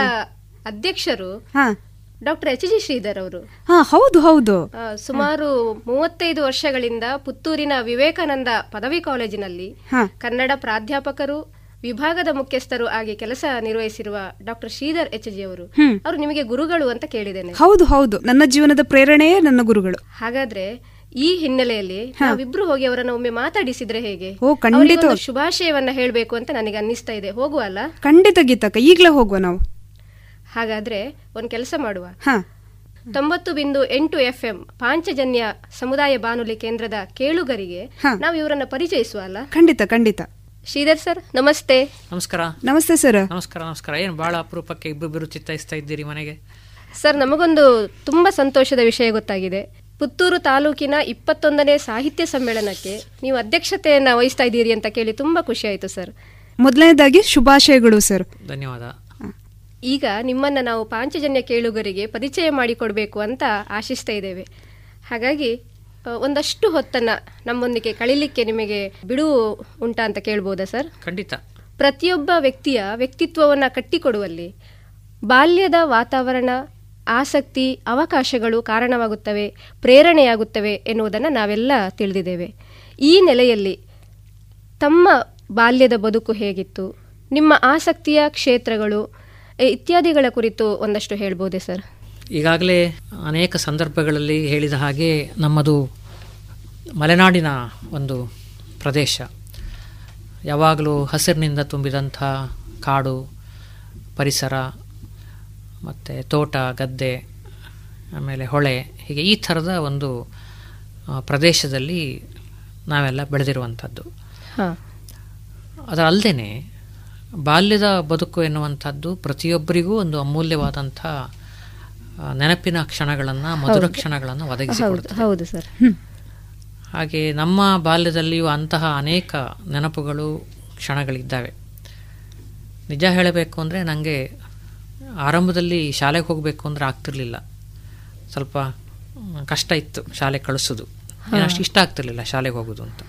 ಅಧ್ಯಕ್ಷರು ಹಾ. ಡಾಕ್ಟರ್ ಎಚ್ ಜಿ ಶ್ರೀಧರ್ ಅವರು. ಹಾ ಹೌದು ಹೌದು. ಸುಮಾರು ಮೂವತ್ತೈದು ವರ್ಷಗಳಿಂದ ಪುತ್ತೂರಿನ ವಿವೇಕಾನಂದ ಪದವಿ ಕಾಲೇಜಿನಲ್ಲಿ ಕನ್ನಡ ಪ್ರಾಧ್ಯಾಪಕರು ವಿಭಾಗದ ಮುಖ್ಯಸ್ಥರು ಆಗಿ ಕೆಲಸ ನಿರ್ವಹಿಸಿರುವ ಡಾಕ್ಟರ್ ಶ್ರೀಧರ್ ಎಚ್ ಜಿ ಅವರು. ಅವರು ನಿಮಗೆ ಗುರುಗಳು ಅಂತ ಕೇಳಿದ್ದೇನೆ. ಹೌದು ಹೌದು. ನನ್ನ ಜೀವನದ ಪ್ರೇರಣೆಯೇ ನನ್ನ ಗುರುಗಳು. ಹಾಗಾದ್ರೆ ಈ ಹಿನ್ನೆಲೆಯಲ್ಲಿ ನಾವಿಬ್ರು ಹೋಗಿ ಅವರನ್ನ ಒಮ್ಮೆ ಮಾತಾಡಿಸಿದ್ರೆ ಹೇಗೆ? ಶುಭಾಶಯವನ್ನ ಹೇಳಬೇಕು ಅಂತ ನನಗೆ ಅನ್ನಿಸ್ತಾ ಇದೆ. ಹೋಗುವಲ್ಲ ಖಂಡಿತ ಗೀತಕ್ಕ. ಈಗ್ಲೇ ಹೋಗುವ ನಾವು. ಹಾಗಾದ್ರೆ ಒಂದ್ ಕೆಲಸ ಮಾಡುವ. ಹಾ. ತೊಂಬತ್ತು ಬಿಂದು ಎಂಟು ಎಫ್ ಎಂ ಪಾಂಚಜನ್ಯ ಸಮುದಾಯ ಬಾನುಲಿ ಕೇಂದ್ರದ ಕೇಳುಗರಿಗೆ ನಾವು ಇವರನ್ನ ಪರಿಚಯಿಸುವ ಅಲ್ಲ? ಖಂಡಿತ ಖಂಡಿತ. ಶ್ರೀಧರ್ ಸರ್ ನಮಸ್ತೆ. ನಮಸ್ಕಾರ. ನಮಸ್ತೆ ಸರ್. ನಮಸ್ಕಾರ ನಮಸ್ಕಾರ. ಏನು ಬಹಳ ಅಪರೂಪಕ್ಕೆ ಇಬ್ಬರು ಚಿತ್ತಾಯಿಸ್ತಾ ಇದ್ದೀರಿ ಮನೆಗೆ? ಸರ್ ನಮಗೊಂದು ತುಂಬಾ ಸಂತೋಷದ ವಿಷಯ ಗೊತ್ತಾಗಿದೆ. ಪುತ್ತೂರು ತಾಲೂಕಿನ ಇಪ್ಪತ್ತೊಂದನೇ ಸಾಹಿತ್ಯ ಸಮ್ಮೇಳನಕ್ಕೆ ನೀವು ಅಧ್ಯಕ್ಷತೆಯನ್ನ ವಹಿಸ್ತಾ ಇದ್ದೀರಿ ಅಂತ ಕೇಳಿ ತುಂಬಾ ಖುಷಿ ಆಯ್ತು ಸರ್. ಮೊದಲನೇದಾಗಿ ಶುಭಾಶಯಗಳು ಸರ್. ಧನ್ಯವಾದ. ಈಗ ನಿಮ್ಮನ್ನ ನಾವು ಪಾಂಚಜನ್ಯ ಕೇಳುಗರಿಗೆ ಪರಿಚಯ ಮಾಡಿಕೊಡ್ಬೇಕು ಅಂತ ಆಶಿಸ್ತಾ ಇದ್ದೇವೆ. ಹಾಗಾಗಿ ಒಂದಷ್ಟು ಹೊತ್ತನ್ನ ನಮ್ಮೊಂದಿಗೆ ಕಳಿಲಿಕ್ಕೆ ನಿಮಗೆ ಬಿಡುವು ಉಂಟಾ ಅಂತ ಕೇಳ್ಬೋದಾ ಸರ್? ಖಂಡಿತ. ಪ್ರತಿಯೊಬ್ಬ ವ್ಯಕ್ತಿಯ ವ್ಯಕ್ತಿತ್ವವನ್ನು ಕಟ್ಟಿಕೊಡುವಲ್ಲಿ ಬಾಲ್ಯದ ವಾತಾವರಣ ಆಸಕ್ತಿ ಅವಕಾಶಗಳು ಕಾರಣವಾಗುತ್ತವೆ ಪ್ರೇರಣೆಯಾಗುತ್ತವೆ ಎನ್ನುವುದನ್ನು ನಾವೆಲ್ಲ ತಿಳಿದಿದ್ದೇವೆ. ಈ ನೆಲೆಯಲ್ಲಿ ತಮ್ಮ ಬಾಲ್ಯದ ಬದುಕು ಹೇಗಿತ್ತು ನಿಮ್ಮ ಆಸಕ್ತಿಯ ಕ್ಷೇತ್ರಗಳು ಇತ್ಯಾದಿಗಳ ಕುರಿತು ಒಂದಷ್ಟು ಹೇಳ್ಬೋದೇ ಸರ್? ಈಗಾಗಲೇ ಅನೇಕ ಸಂದರ್ಭಗಳಲ್ಲಿ ಹೇಳಿದ ಹಾಗೆ ನಮ್ಮದು ಮಲೆನಾಡಿನ ಒಂದು ಪ್ರದೇಶ. ಯಾವಾಗಲೂ ಹಸಿರಿನಿಂದ ತುಂಬಿದಂಥ ಕಾಡು ಪರಿಸರ ಮತ್ತು ತೋಟ ಗದ್ದೆ ಆಮೇಲೆ ಹೊಳೆ ಹೀಗೆ ಈ ಥರದ ಒಂದು ಪ್ರದೇಶದಲ್ಲಿ ನಾವೆಲ್ಲ ಬೆಳೆದಿರುವಂಥದ್ದು. ಹಾಂ. ಅದರ ಅಲ್ಲದೆ ಬಾಲ್ಯದ ಬದುಕು ಎನ್ನುವಂಥದ್ದು ಪ್ರತಿಯೊಬ್ಬರಿಗೂ ಒಂದು ಅಮೂಲ್ಯವಾದಂಥ ನೆನಪಿನ ಕ್ಷಣಗಳನ್ನು ಮಧುರ. ಕ್ಷಣಗಳನ್ನು ಹೌದು ಒದಗಿಸಿಕೊಡುತ್ತದೆ ಹೌದು ಸರ್. ಹಾಗೆ ನಮ್ಮ ಬಾಲ್ಯದಲ್ಲಿಯೂ ಅಂತಹ ಅನೇಕ ನೆನಪುಗಳು ಕ್ಷಣಗಳಿದ್ದಾವೆ. ನಿಜ ಹೇಳಬೇಕು ಅಂದರೆ ನನಗೆ ಆರಂಭದಲ್ಲಿ ಶಾಲೆಗೆ ಹೋಗಬೇಕು ಅಂದರೆ ಆಗ್ತಿರ್ಲಿಲ್ಲ. ಸ್ವಲ್ಪ ಕಷ್ಟ ಇತ್ತು ಶಾಲೆ ಕಳಿಸೋದು. ಏನಷ್ಟು ಅಷ್ಟು ಇಷ್ಟ ಆಗ್ತಿರ್ಲಿಲ್ಲ ಶಾಲೆಗೆ ಹೋಗೋದು ಅಂತ.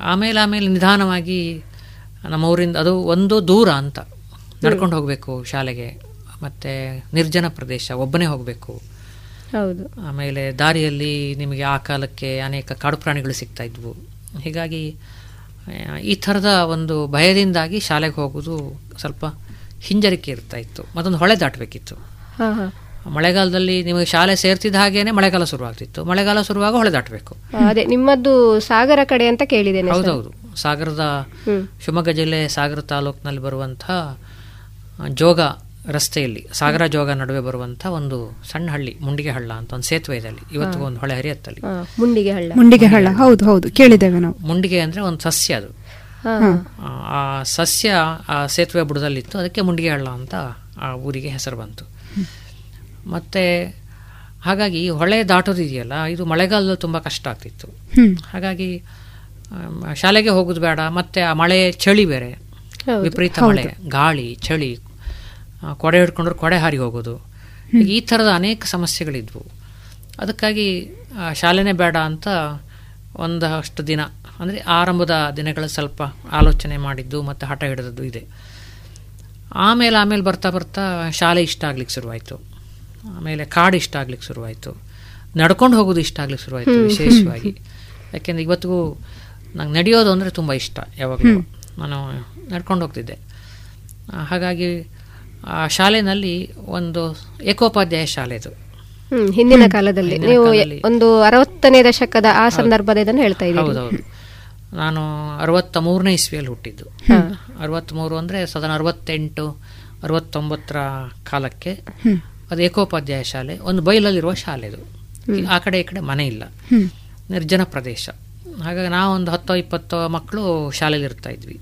ಆಮೇಲೆ ಆಮೇಲೆ ನಿಧಾನವಾಗಿ ನಮ್ಮ ಊರಿಂದ ಅದು ಒಂದು ದೂರ ಅಂತ. ನಡ್ಕೊಂಡು ಹೋಗಬೇಕು ಶಾಲೆಗೆ ಮತ್ತು ನಿರ್ಜನ ಪ್ರದೇಶ ಒಬ್ಬನೇ ಹೋಗಬೇಕು. ಹೌದು. ಆಮೇಲೆ ದಾರಿಯಲ್ಲಿ ನಿಮಗೆ ಆ ಕಾಲಕ್ಕೆ ಅನೇಕ ಕಾಡು ಪ್ರಾಣಿಗಳು ಸಿಗ್ತಾ ಇದ್ವು. ಹೀಗಾಗಿ ಈ ಥರದ ಒಂದು ಭಯದಿಂದಾಗಿ ಶಾಲೆಗೆ ಹೋಗೋದು ಸ್ವಲ್ಪ ಹಿಂಜರಿಕೆ ಇರ್ತಾ ಇತ್ತು. ಮತ್ತೊಂದು ಹೊಳೆ ದಾಟಬೇಕಿತ್ತು. ಮಳೆಗಾಲದಲ್ಲಿ ನಿಮಗೆ ಶಾಲೆ ಸೇರ್ತಿದ್ದ ಹಾಗೇನೆ ಮಳೆಗಾಲ ಶುರುವಾಗ್ತಿತ್ತು. ಮಳೆಗಾಲ ಶುರುವಾಗ ಹೊಳೆ ದಾಟಬೇಕು. ಅದೇ ನಿಮ್ಮದು ಸಾಗರ ಕಡೆ ಅಂತ ಕೇಳಿದ್ದೇನೆ. ಹೌದೌದು. ಸಾಗರದ. ಶಿವಮೊಗ್ಗ ಜಿಲ್ಲೆ ಸಾಗರ ತಾಲೂಕಿನಲ್ಲಿ ಬರುವಂಥ ಜೋಗ ರಸ್ತೆಯಲ್ಲಿ ಸಾಗರ ಜೋಗ ನಡುವೆ ಬರುವಂತಹ ಒಂದು ಸಣ್ಣ ಹಳ್ಳಿ ಮುಂಡಿಗೆ ಹಳ್ಳ ಅಂತ ಒಂದು ಸೇತುವೆ ಇದೆ ಅಲ್ಲಿ. ಇವತ್ತಿಗೂ ಒಂದು ಹೊಳೆ ಹರಿಯತ್ತಲ್ಲಿ. ಮುಂಡಿಗೆ ಹಳ್ಳ. ಮುಂಡಿಗೆ ಹಳ್ಳ. ಹೌದು ಹೌದು. ಕೇಳಿದ್ದೇವೆ ನಾವು. ಮುಂಡಿಗೆ ಅಂದ್ರೆ ಒಂದು ಸಸ್ಯ ಅದು. ಆ, ಸಸ್ಯ ಆ ಸೇತುವೆ ಬುಡದಲ್ಲಿತ್ತು. ಅದಕ್ಕೆ ಮುಂಡಿಗೆ ಹಳ್ಳ ಅಂತ ಆ ಊರಿಗೆ ಹೆಸರು ಬಂತು. ಮತ್ತೆ ಹಾಗಾಗಿ ಈ ಹೊಳೆ ದಾಟೋದಿದೆಯಲ್ಲ ಇದು ಮಳೆಗಾಲದಲ್ಲಿ ತುಂಬ ಕಷ್ಟ ಆಗ್ತಿತ್ತು. ಹಾಗಾಗಿ ಶಾಲೆಗೆ ಹೋಗೋದು ಬೇಡ ಮತ್ತೆ ಆ ಮಳೆ ಚಳಿ ಬೇರೆ. ವಿಪರೀತ ಮಳೆ ಗಾಳಿ ಚಳಿ ಕೊಡೆ ಹಿಡ್ಕೊಂಡ್ರೆ ಕೊಡೆ ಹಾರಿ ಹೋಗೋದು. ಈ ಥರದ ಅನೇಕ ಸಮಸ್ಯೆಗಳಿದ್ವು. ಅದಕ್ಕಾಗಿ ಶಾಲೆನೇ ಬೇಡ ಅಂತ ಒಂದಷ್ಟು ದಿನ ಅಂದರೆ ಆರಂಭದ ದಿನಗಳ ಸ್ವಲ್ಪ ಆಲೋಚನೆ ಮಾಡಿದ್ದು ಮತ್ತು ಹಠ ಹಿಡಿದದ್ದು ಇದೆ. ಆಮೇಲೆ ಆಮೇಲೆ ಬರ್ತಾ ಬರ್ತಾ ಶಾಲೆ ಇಷ್ಟ ಆಗ್ಲಿಕ್ಕೆ ಶುರುವಾಯಿತು. ಆಮೇಲೆ ಕಾಡು ಇಷ್ಟ ಆಗ್ಲಿಕ್ಕೆ ಶುರುವಾಯಿತು. ನಡ್ಕೊಂಡು ಹೋಗೋದು ಇಷ್ಟ ಆಗ್ಲಿಕ್ಕೆ ಶುರುವಾಯಿತು ವಿಶೇಷವಾಗಿ. ಯಾಕೆಂದ್ರೆ ಇವತ್ತಿಗೂ ನಂಗೆ ನಡೆಯೋದು ಅಂದರೆ ತುಂಬ ಇಷ್ಟ ಯಾವಾಗಲೂ. ನಾನು ನಡ್ಕೊಂಡು ಹೋಗ್ತಿದ್ದೆ. ಹಾಗಾಗಿ ಆ ಶಾಲೆನಲ್ಲಿ ಒಂದು ಏಕೋಪಾಧ್ಯಾಯ ಶಾಲೆ ಇದು. ಹಿಂದಿನ ಕಾಲದಲ್ಲಿ. ನೀವು ಒಂದು ಅರವತ್ತನೇ ದಶಕದ ಆ ಸಂದರ್ಭದ ಇದನ್ನು ಹೇಳ್ತಾ ಇದ್ದೀನಿ ಹೌದೌದು ನಾನು ಅರವತ್ತ ಮೂರನೇ ಇಸ್ವಿಯಲ್ಲಿ ಹುಟ್ಟಿದ್ದು. ಅರವತ್ತ್ಮೂರು ಅಂದರೆ ಸದನ ಅರವತ್ತೆಂಟು ಅರವತ್ತೊಂಬತ್ತರ ಕಾಲಕ್ಕೆ. ಅದು ಏಕೋಪಾಧ್ಯಾಯ ಶಾಲೆ ಒಂದು ಬೈಲಲ್ಲಿರುವ ಶಾಲೆ ಇದು. ಆ ಕಡೆ ಈ ಕಡೆ ಮನೆ ಇಲ್ಲ. ನಿರ್ಜನ ಪ್ರದೇಶ. ಹಾಗಾಗಿ ನಾವೊಂದು ಒಂದು ಹತ್ತೋ ಇಪ್ಪತ್ತೋ ಮಕ್ಕಳು ಶಾಲೆಯಲ್ಲಿ ಇರ್ತಾ ಇದ್ವಿ.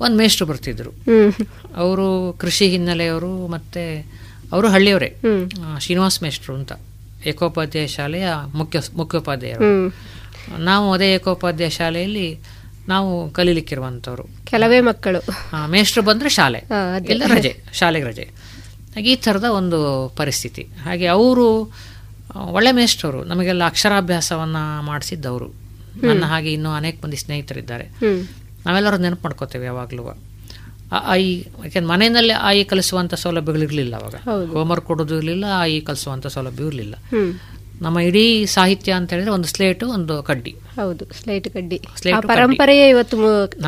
ಒಂದು ಮೇಷ್ಟ್ರು ಬರ್ತಿದ್ರು. ಅವರು ಕೃಷಿ ಹಿನ್ನೆಲೆಯವರು ಮತ್ತೆ ಅವರು ಹಳ್ಳಿಯವರೇ. ಶ್ರೀನಿವಾಸ್ ಮೇಷ್ಟ್ರು ಅಂತ. ಏಕೋಪಾಧ್ಯಾಯ ಶಾಲೆಯ ಮುಖ್ಯ ಮುಖ್ಯೋಪಾಧ್ಯಾಯರು. ನಾವು ಅದೇ ಏಕೋಪಾಧ್ಯಾಯ ಶಾಲೆಯಲ್ಲಿ ನಾವು ಕಲೀಲಿಕ್ಕಿರುವಂಥವ್ರು. ಕೆಲವೇ ಮಕ್ಕಳು. ಮೇಷ್ಟ್ರು ಬಂದ್ರೆ ಶಾಲೆ. ಎಲ್ಲ. ಇಲ್ಲ ರಜೆ ಶಾಲೆಗೆ ರಜೆ. ಹಾಗೆ ಈ ಥರದ ಒಂದು ಪರಿಸ್ಥಿತಿ. ಹಾಗೆ ಅವರು ಒಳ್ಳೆ ಮೇಷ್ಟ್ರವರು ನಮಗೆಲ್ಲ ಅಕ್ಷರಾಭ್ಯಾಸವನ್ನ ಮಾಡಿಸಿದ್ದವರು. ನನ್ನ ಹಾಗೆ ಇನ್ನೂ ಅನೇಕ ಮಂದಿ ಸ್ನೇಹಿತರಿದ್ದಾರೆ. ನಾವೆಲ್ಲರೂ ನೆನಪು ಮಾಡ್ಕೋತೇವೆ ಯಾವಾಗಲೂ. ಆಯಿ ಯಾಕೆಂದ್ರೆ ಮನೆಯಲ್ಲಿ ಆಯಿ ಕಲಿಸುವಂಥ ಸೌಲಭ್ಯಗಳು ಇರಲಿಲ್ಲ ಅವಾಗ. ಹೋಮ್ ಹೋಮ್ವರ್ಕ್ ಕೊಡೋದು ಇರಲಿಲ್ಲ ಆಯಿ ಕಲಿಸುವಂಥ ಸೌಲಭ್ಯ ಇರಲಿಲ್ಲ. ನಮ್ಮ ಇಡೀ ಸಾಹಿತ್ಯ ಅಂತ ಹೇಳಿದ್ರೆ ಒಂದು ಸ್ಲೇಟು ಒಂದು ಕಡ್ಡಿ. ಹೌದು ಸ್ಲೇಟ್ ಕಡ್ಡಿ. ಆ. ಪರಂಪರೆಯೇ ಇವತ್ತು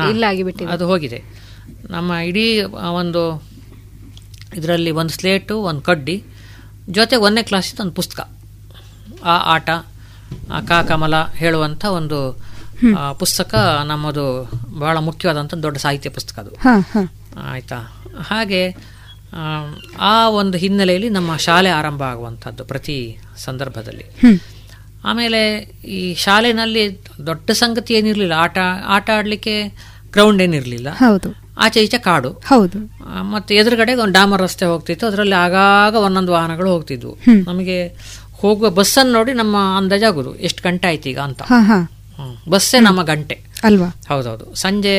ಇಲ್ಲ ಆಗಿಬಿಟ್ಟಿದೆ. ಅದು ಹೋಗಿದೆ. ನಮ್ಮ ಇಡೀ ಒಂದು ಇದರಲ್ಲಿ ಒಂದು ಸ್ಲೇಟು ಒಂದು ಕಡ್ಡಿ. ಜೊತೆಗೆ ಒಂದನೇ ಕ್ಲಾಸಿದ್ದು ಒಂದು ಪುಸ್ತಕ. ಆ ಆಟ ಆ ಕಾ ಕಮಲ ಹೇಳುವಂಥ ಒಂದು ಪುಸ್ತಕ ನಮ್ಮದು ಬಹಳ ಮುಖ್ಯವಾದಂಥ ದೊಡ್ಡ ಸಾಹಿತ್ಯ ಪುಸ್ತಕ ಅದು. ಆಯ್ತಾ? ಹಾಗೆ ಆ, ಆ ಒಂದು ಹಿನ್ನೆಲೆಯಲ್ಲಿ ನಮ್ಮ ಶಾಲೆ ಆರಂಭ ಆಗುವಂಥದ್ದು ಪ್ರತಿ ಸಂದರ್ಭದಲ್ಲಿ. ಆಮೇಲೆ ಈ ಶಾಲೆನಲ್ಲಿ ದೊಡ್ಡ ಸಂಗತಿ ಏನಿರಲಿಲ್ಲ. ಆಟ ಆಟ ಆಡಲಿಕ್ಕೆ ಗ್ರೌಂಡ್ ಏನಿರಲಿಲ್ಲ. ಹೌದು. ಆಚೆ ಈಚೆ ಕಾಡು. ಹೌದು. ಮತ್ತೆ ಎದುರುಗಡೆ ಒಂದು ಡಾಮರ್ ರಸ್ತೆ ಹೋಗ್ತಿತ್ತು. ಅದರಲ್ಲಿ ಆಗಾಗ ಒಂದೊಂದು ವಾಹನಗಳು ಹೋಗ್ತಿದ್ವು. ನಮಗೆ ಹೋಗುವ ಬಸ್ಸನ್ನು ನೋಡಿ ನಮ್ಮ ಅಂದಾಜಾಗೋದು ಎಷ್ಟು ಗಂಟೆ ಆಯ್ತು ಈಗ ಅಂತ. ಬಸ್ಸೇ ನಮ್ಮ ಗಂಟೆ. ಅಲ್ವಾ? ಹೌದೌದು. ಸಂಜೆ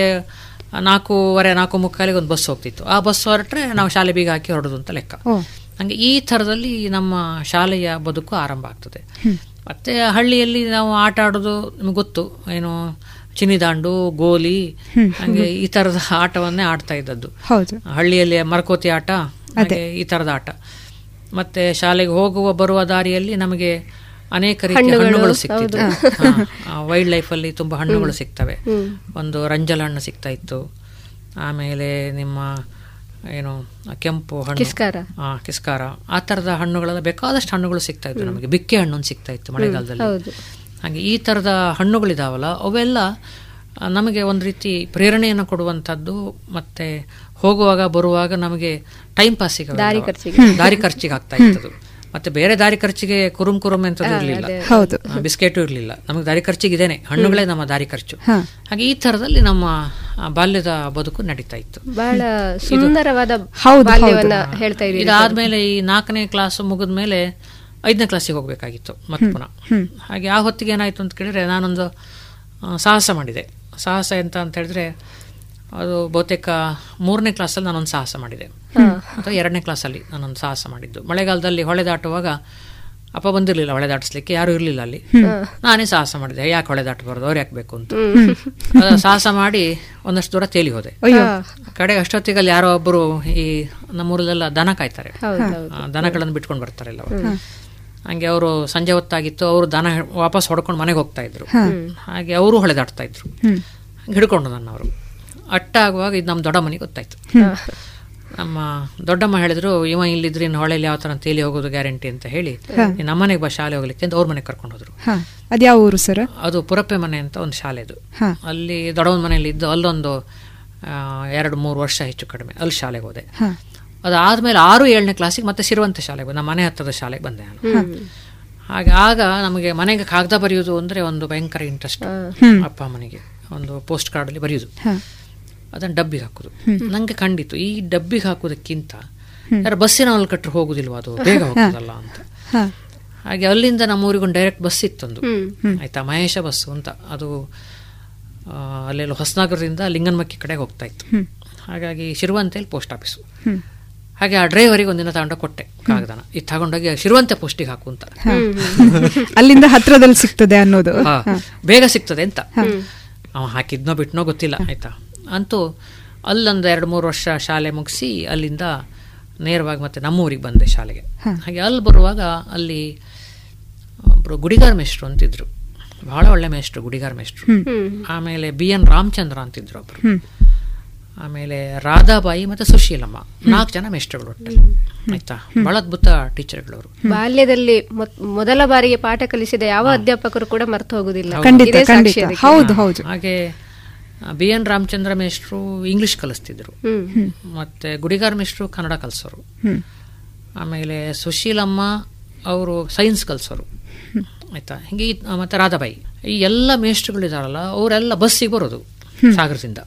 ನಾಲ್ಕೂವರೆ ನಾಲ್ಕು ಮುಕ್ಕಾಲಿಗೆ ಒಂದು ಬಸ್ ಹೋಗ್ತಿತ್ತು. ಆ ಬಸ್ ಹೊರಟ್ರೆ ನಾವು ಶಾಲೆ ಬೀಗ ಹಾಕಿ ಹೊರಡೋದು ಅಂತ ಲೆಕ್ಕ. ಹಂಗೆ ಈ ಥರದಲ್ಲಿ ನಮ್ಮ ಶಾಲೆಯ ಬದುಕು ಆರಂಭ ಆಗ್ತದೆ. ಮತ್ತೆ ಹಳ್ಳಿಯಲ್ಲಿ ನಾವು ಆಟ ಆಡೋದು ನಿಮ್ಗೆ ಗೊತ್ತು. ಏನು ಚಿನಿದಾಂಡು ಗೋಲಿ ಹಂಗೆ ಈ ಥರದ ಆಟವನ್ನೇ ಆಡ್ತಾ ಇದ್ದದ್ದು. ಹಳ್ಳಿಯಲ್ಲಿ ಮರಕೋತಿ ಆಟ ಈ ಥರದ ಆಟ. ಮತ್ತೆ ಶಾಲೆಗೆ ಹೋಗುವ ಬರುವ ದಾರಿಯಲ್ಲಿ ನಮಗೆ ಅನೇಕ ರೀತಿಯ ಹಣ್ಣುಗಳು, ಸಿಗ್ತಿತ್ತು ಸಿಗ್ತಿದ್ವು ವೈಲ್ಡ್ ಲೈಫ್ ಅಲ್ಲಿ ತುಂಬಾ ಹಣ್ಣುಗಳು ಸಿಗ್ತವೆ. ಒಂದು ರಂಜಲ ಹಣ್ಣು ಸಿಗ್ತಾ ಇತ್ತು. ಆಮೇಲೆ ನಿಮ್ಮ ಏನು ಕೆಂಪು ಹಣ್ಣು. ಕಿಸ್ಕಾರ. ಆ, ಕಿಸ್ಕಾರ. ಆ ತರದ ಹಣ್ಣುಗಳೆಲ್ಲ ಬೇಕಾದಷ್ಟು ಹಣ್ಣುಗಳು ಸಿಗ್ತಾ ಇತ್ತು ನಮಗೆ. ಬಿಕ್ಕೆ ಹಣ್ಣು ಸಿಗ್ತಾ ಇತ್ತು ಮಳೆಗಾಲದಲ್ಲಿ. ಹಾಗೆ ಈ ತರದ ಹಣ್ಣುಗಳಿದಾವಲ್ಲ ಅವೆಲ್ಲ ನಮಗೆ ಒಂದು ರೀತಿ ಪ್ರೇರಣೆಯನ್ನು ಕೊಡುವಂಥದ್ದು ಮತ್ತೆ ಹೋಗುವಾಗ ಬರುವಾಗ ನಮಗೆ ಟೈಮ್ ಪಾಸಿಗೆ. ದಾರಿ ಖರ್ಚಿಗೆ. ದಾರಿ ಖರ್ಚಿಗೆ ಆಗ್ತಾ ಇತ್ತು ಮತ್ತೆ ಬೇರೆ ದಾರಿ ಖರ್ಚಿಗೆ ಕುರುಮ್ ಕುರುಮ್ ಎಂತದ್ದು ಇರಲಿಲ್ಲ. ಹೌದು. ಬಿಸ್ಕೆಟು ಇರಲಿಲ್ಲ. ನಮಗೆ ದಾರಿ ಖರ್ಚಿಗೆ ಇದೇನೆ. ಹಣ್ಣುಗಳೇ ನಮ್ಮ ದಾರಿ ಖರ್ಚು. ಹಾಗೆ ಈ ತರದಲ್ಲಿ ನಮ್ಮ ಬಾಲ್ಯದ ಬದುಕು ನಡೀತಾ ಇತ್ತು. ಬಹಳ ಸುಂದರವಾದ ಬಾಲ್ಯವನ್ನ ಹೇಳ್ತಾ ಇದ್ದೀವಿ. ಇದಾದ್ಮೇಲೆ ಈ ನಾಲ್ಕನೇ ಕ್ಲಾಸ್ ಮುಗಿದ ಮೇಲೆ ಐದನೇ ಕ್ಲಾಸಿಗೆ ಹೋಗ್ಬೇಕಾಗಿತ್ತು ಮತ್ತೆ ಪುನಃ. ಹಾಗೆ ಆ ಹೊತ್ತಿಗೆ ಏನಾಯ್ತು ಅಂತ ಕೇಳಿದ್ರೆ ನಾನೊಂದು ಸಾಹಸ ಮಾಡಿದೆ. ಸಾಹಸ ಎಂತ ಅಂತ ಹೇಳಿದ್ರೆ ಅದು ಬಹುತೇಕ ಮೂರನೇ ಕ್ಲಾಸಲ್ಲಿ ನಾನೊಂದು ಸಾಹಸ ಮಾಡಿದೆ. ಅಥವಾ ಎರಡನೇ ಕ್ಲಾಸಲ್ಲಿ ನಾನೊಂದು ಸಾಹಸ ಮಾಡಿದ್ದು. ಮಳೆಗಾಲದಲ್ಲಿ ಹೊಳೆ ದಾಟುವಾಗ ಅಪ್ಪ ಬಂದಿರಲಿಲ್ಲ ಹೊಳೆ ದಾಟಿಸ್ಲಿಕ್ಕೆ ಯಾರು ಇರಲಿಲ್ಲ ಅಲ್ಲಿ. ನಾನೇ ಸಾಹಸ ಮಾಡಿದೆ ಯಾಕೆ ಹೊಳೆ ದಾಟಬಾರ್ದು ಅವ್ರು ಯಾಕೆ ಬೇಕು ಅಂತ. ಅದು ಸಾಹಸ ಮಾಡಿ ಒಂದಷ್ಟು ದೂರ ತೇಲಿ ಹೋದೆ. ಅಯ್ಯೋ. ಕಡೆ ಅಷ್ಟೊತ್ತಿಗೆ ಅಲ್ಲಿ ಯಾರೋ ಒಬ್ಬರು ಈ ನಮ್ಮೂರಲ್ಲೆಲ್ಲ ದನ ಕಾಯ್ತಾರೆ. ಹೌದು, ಹೌದು. ಆ, ದನಗಳನ್ನು ಬಿಟ್ಕೊಂಡು ಬರ್ತಾರಲ್ಲ ಅವರು. ಹಂಗೆ ಅವರು ಸಂಜೆ ಹೊತ್ತಾಗಿತ್ತು ಅವರು ದನ ವಾಪಸ್ ಹೊಡ್ಕೊಂಡು ಮನೆಗೆ ಹೋಗ್ತಾ ಇದ್ರು. ಹಾಗೆ ಅವರು ಹೊಳೆದಾಡ್ತಾ ಇದ್ರು. ಹಿಡ್ಕೊಂಡು ನನ್ನ ಅವರು ಅಟ್ಟ ಆಗುವಾಗ ಇದು ನಮ್ಮ ದೊಡ್ಡಮ್ಮನಿಗೆ ಗೊತ್ತಾಯ್ತು. ನಮ್ಮ ದೊಡ್ಡಮ್ಮ ಹೇಳಿದ್ರು ಇವ ಇಲ್ಲಿದ್ರೆ ಇನ್ನು ಹೊಳೆಯಲ್ಲಿ ಯಾವ ಥರ ತೇಲಿ ಹೋಗೋದು ಗ್ಯಾರಂಟಿ ಅಂತ ಹೇಳಿ ನಮ್ಮನೆಗೆ ನಮ್ಮ ಮನೆಗೆ ಬಾ ಶಾಲೆ ಹೋಗ್ಲಿಕ್ಕೆ ಅಂತ ಅವ್ರ ಮನೆಗೆ ಕರ್ಕೊಂಡು ಹೋದ್ರು. ಹಾ. ಅದ್ಯಾವ ಊರು ಸರ್? ಅದು ಪುರಪ್ಪೆ ಮನೆ ಅಂತ ಒಂದು ಶಾಲೆ ಅದು. ಅಲ್ಲಿ ದೊಡ್ಡವನ ಮನೆಯಲ್ಲಿ ಇದ್ದು ಅಲ್ಲೊಂದು ಆ, ಎರಡು ಮೂರು ವರ್ಷ ಹೆಚ್ಚು ಕಡಿಮೆ. ಅಲ್ಲಿ ಶಾಲೆಗೆ ಹೋದೆ. ಹಾ. ಅದಾದ್ಮೇಲೆ ಆರು ಏಳನೇ ಕ್ಲಾಸಿಗೆ ಮತ್ತೆ ಸಿರುವಂತ ಶಾಲೆಗೆ ಬಂದೆ ನಮ್ಮ ಮನೆ ಹತ್ತಿರದ ಶಾಲೆಗೆ ಬಂದೆ ನಾನು ಹ್ಮ್. ಹಾಗೆ ಆಗ ನಮಗೆ ಮನೆಗೆ ಕಾಗದ ಬರೆಯುವುದು ಅಂದ್ರೆ ಒಂದು ಭಯಂಕರ ಇಂಟ್ರೆಸ್ಟ್. ಅಪ್ಪ ಅಮ್ಮನಿಗೆ ಒಂದು ಪೋಸ್ಟ್ ಕಾರ್ಡಲ್ಲಿ ಬರೆಯುವುದು ಹಾ. ಅದನ್ನು ಡಬ್ಬಿಗೆ ಹಾಕೋದು. ನಂಗೆ ಖಂಡಿತು ಈ ಡಬ್ಬಿಗೆ ಹಾಕೋದಕ್ಕಿಂತ. ಯಾರು ಬಸ್ಸಿನ ಅಲ್ಲಿ ಕಟ್ಟರು ಹೋಗುದಿಲ್ವಾ ಅದು ಬೇಗ ಹೋಗುದಲ್ಲ ಅಂತ ಹಾ. ಹಾಗೆ ಅಲ್ಲಿಂದ ನಮ್ಮ ಊರಿಗೊಂದು ಡೈರೆಕ್ಟ್ ಬಸ್ ಇತ್ತೊಂದು. ಆಯ್ತಾ ಮಹೇಶ ಬಸ್ಸು ಅಂತ ಅದು ಅಲ್ಲೆಲ್ಲ ಹೊಸನಗರದಿಂದ ಲಿಂಗನಮಕ್ಕಿ ಕಡೆಗೆ ಹೋಗ್ತಾ ಇತ್ತು. ಹಾಗಾಗಿ ಶಿರುವಂತೇಲಿ ಪೋಸ್ಟ್ ಆಫೀಸು. ಹಾಗೆ ಆ ಡ್ರೈವರಿಗೆ ಒಂದಿನ ತಗೊಂಡು ಕೊಟ್ಟೆ ಕಾಗದನ. ಇದು ತಗೊಂಡೋಗಿ ಶಿರುವಂತೆ ಪೋಸ್ಟಿಗೆ ಹಾಕು ಅಂತ. ಅಲ್ಲಿಂದ ಹತ್ರದಲ್ಲಿ ಸಿಗ್ತದೆ ಅನ್ನೋದು. ಬೇಗ ಸಿಗ್ತದೆ ಅಂತ. ಅವ ಹಾಕಿದ್ನೋ ಬಿಟ್ನೋ ಗೊತ್ತಿಲ್ಲ. ಆಯ್ತಾ? ಅಂತೂ ಅಲ್ಲೊಂದು ಎರಡು ಮೂರು ವರ್ಷ ಶಾಲೆ ಮುಗಿಸಿ ಅಲ್ಲಿಂದ ನೇರವಾಗಿ ಮತ್ತೆ ನಮ್ಮೂರಿಗೆ ಬಂದೆ ಶಾಲೆಗೆ. ಹಾಗೆ ಅಲ್ಲಿ ಬರುವಾಗ ಅಲ್ಲಿ ಒಬ್ರು ಗುಡಿಗಾರ ಮೇಷ್ಟ್ರು ಅಂತಿದ್ರು. ಬಹಳ ಒಳ್ಳೆ ಮೇಷ್ಟ್ರು ಗುಡಿಗಾರ ಮೇಷ್ಟ್ರು. ಆಮೇಲೆ ಬಿ ಎನ್ ರಾಮಚಂದ್ರ ಅಂತಿದ್ರು ಒಬ್ರು. ಆಮೇಲೆ ರಾಧಾಬಾಯಿ ಮತ್ತೆ ಸುಶೀಲಮ್ಮ ನಾಲ್ಕು ಜನ ಮೇಷ್ಟ್ರುಗಳು ಒಟ್ಟಲ್ಲಿ ಆಯ್ತಾ? ಬಹಳ ಅದ್ಭುತ ಟೀಚರ್ಗಳವರು. ಬಾಲ್ಯದಲ್ಲಿ ಮೊದಲ ಬಾರಿಗೆ ಪಾಠ ಕಲಿಸಿದ ಯಾವ ಅಧ್ಯಾಪಕರು ಕೂಡ ಮರ್ತು ಹೋಗುದಿಲ್ಲ. ಖಂಡಿತ, ಖಂಡಿತ. ಹೌದು, ಹೌದು. ಹಾಗೆ ಬಿ ಎನ್ ರಾಮಚಂದ್ರ ಮೇಷ್ಟ್ರು ಇಂಗ್ಲಿಷ್ ಕಲಿಸ್ತಿದ್ರು. ಮತ್ತೆ ಗುಡಿಗಾರ್ ಮೇಷ್ಟ್ರು ಕನ್ನಡ ಕಲಿಸೋರು. ಆಮೇಲೆ ಸುಶೀಲಮ್ಮ ಅವರು ಸೈನ್ಸ್ ಕಲಿಸೋರು. ಆಯ್ತಾ? ಹಿಂಗೆ ಮತ್ತೆ ರಾಧಾಬಾಯಿ. ಈ ಎಲ್ಲ ಮೇಷ್ಟ್ರುಗಳಿದಾರಲ್ಲ ಅವರೆಲ್ಲ ಬಸ್ಸಿಗೆ ಬರೋದು ಸಾಗರದಿಂದ.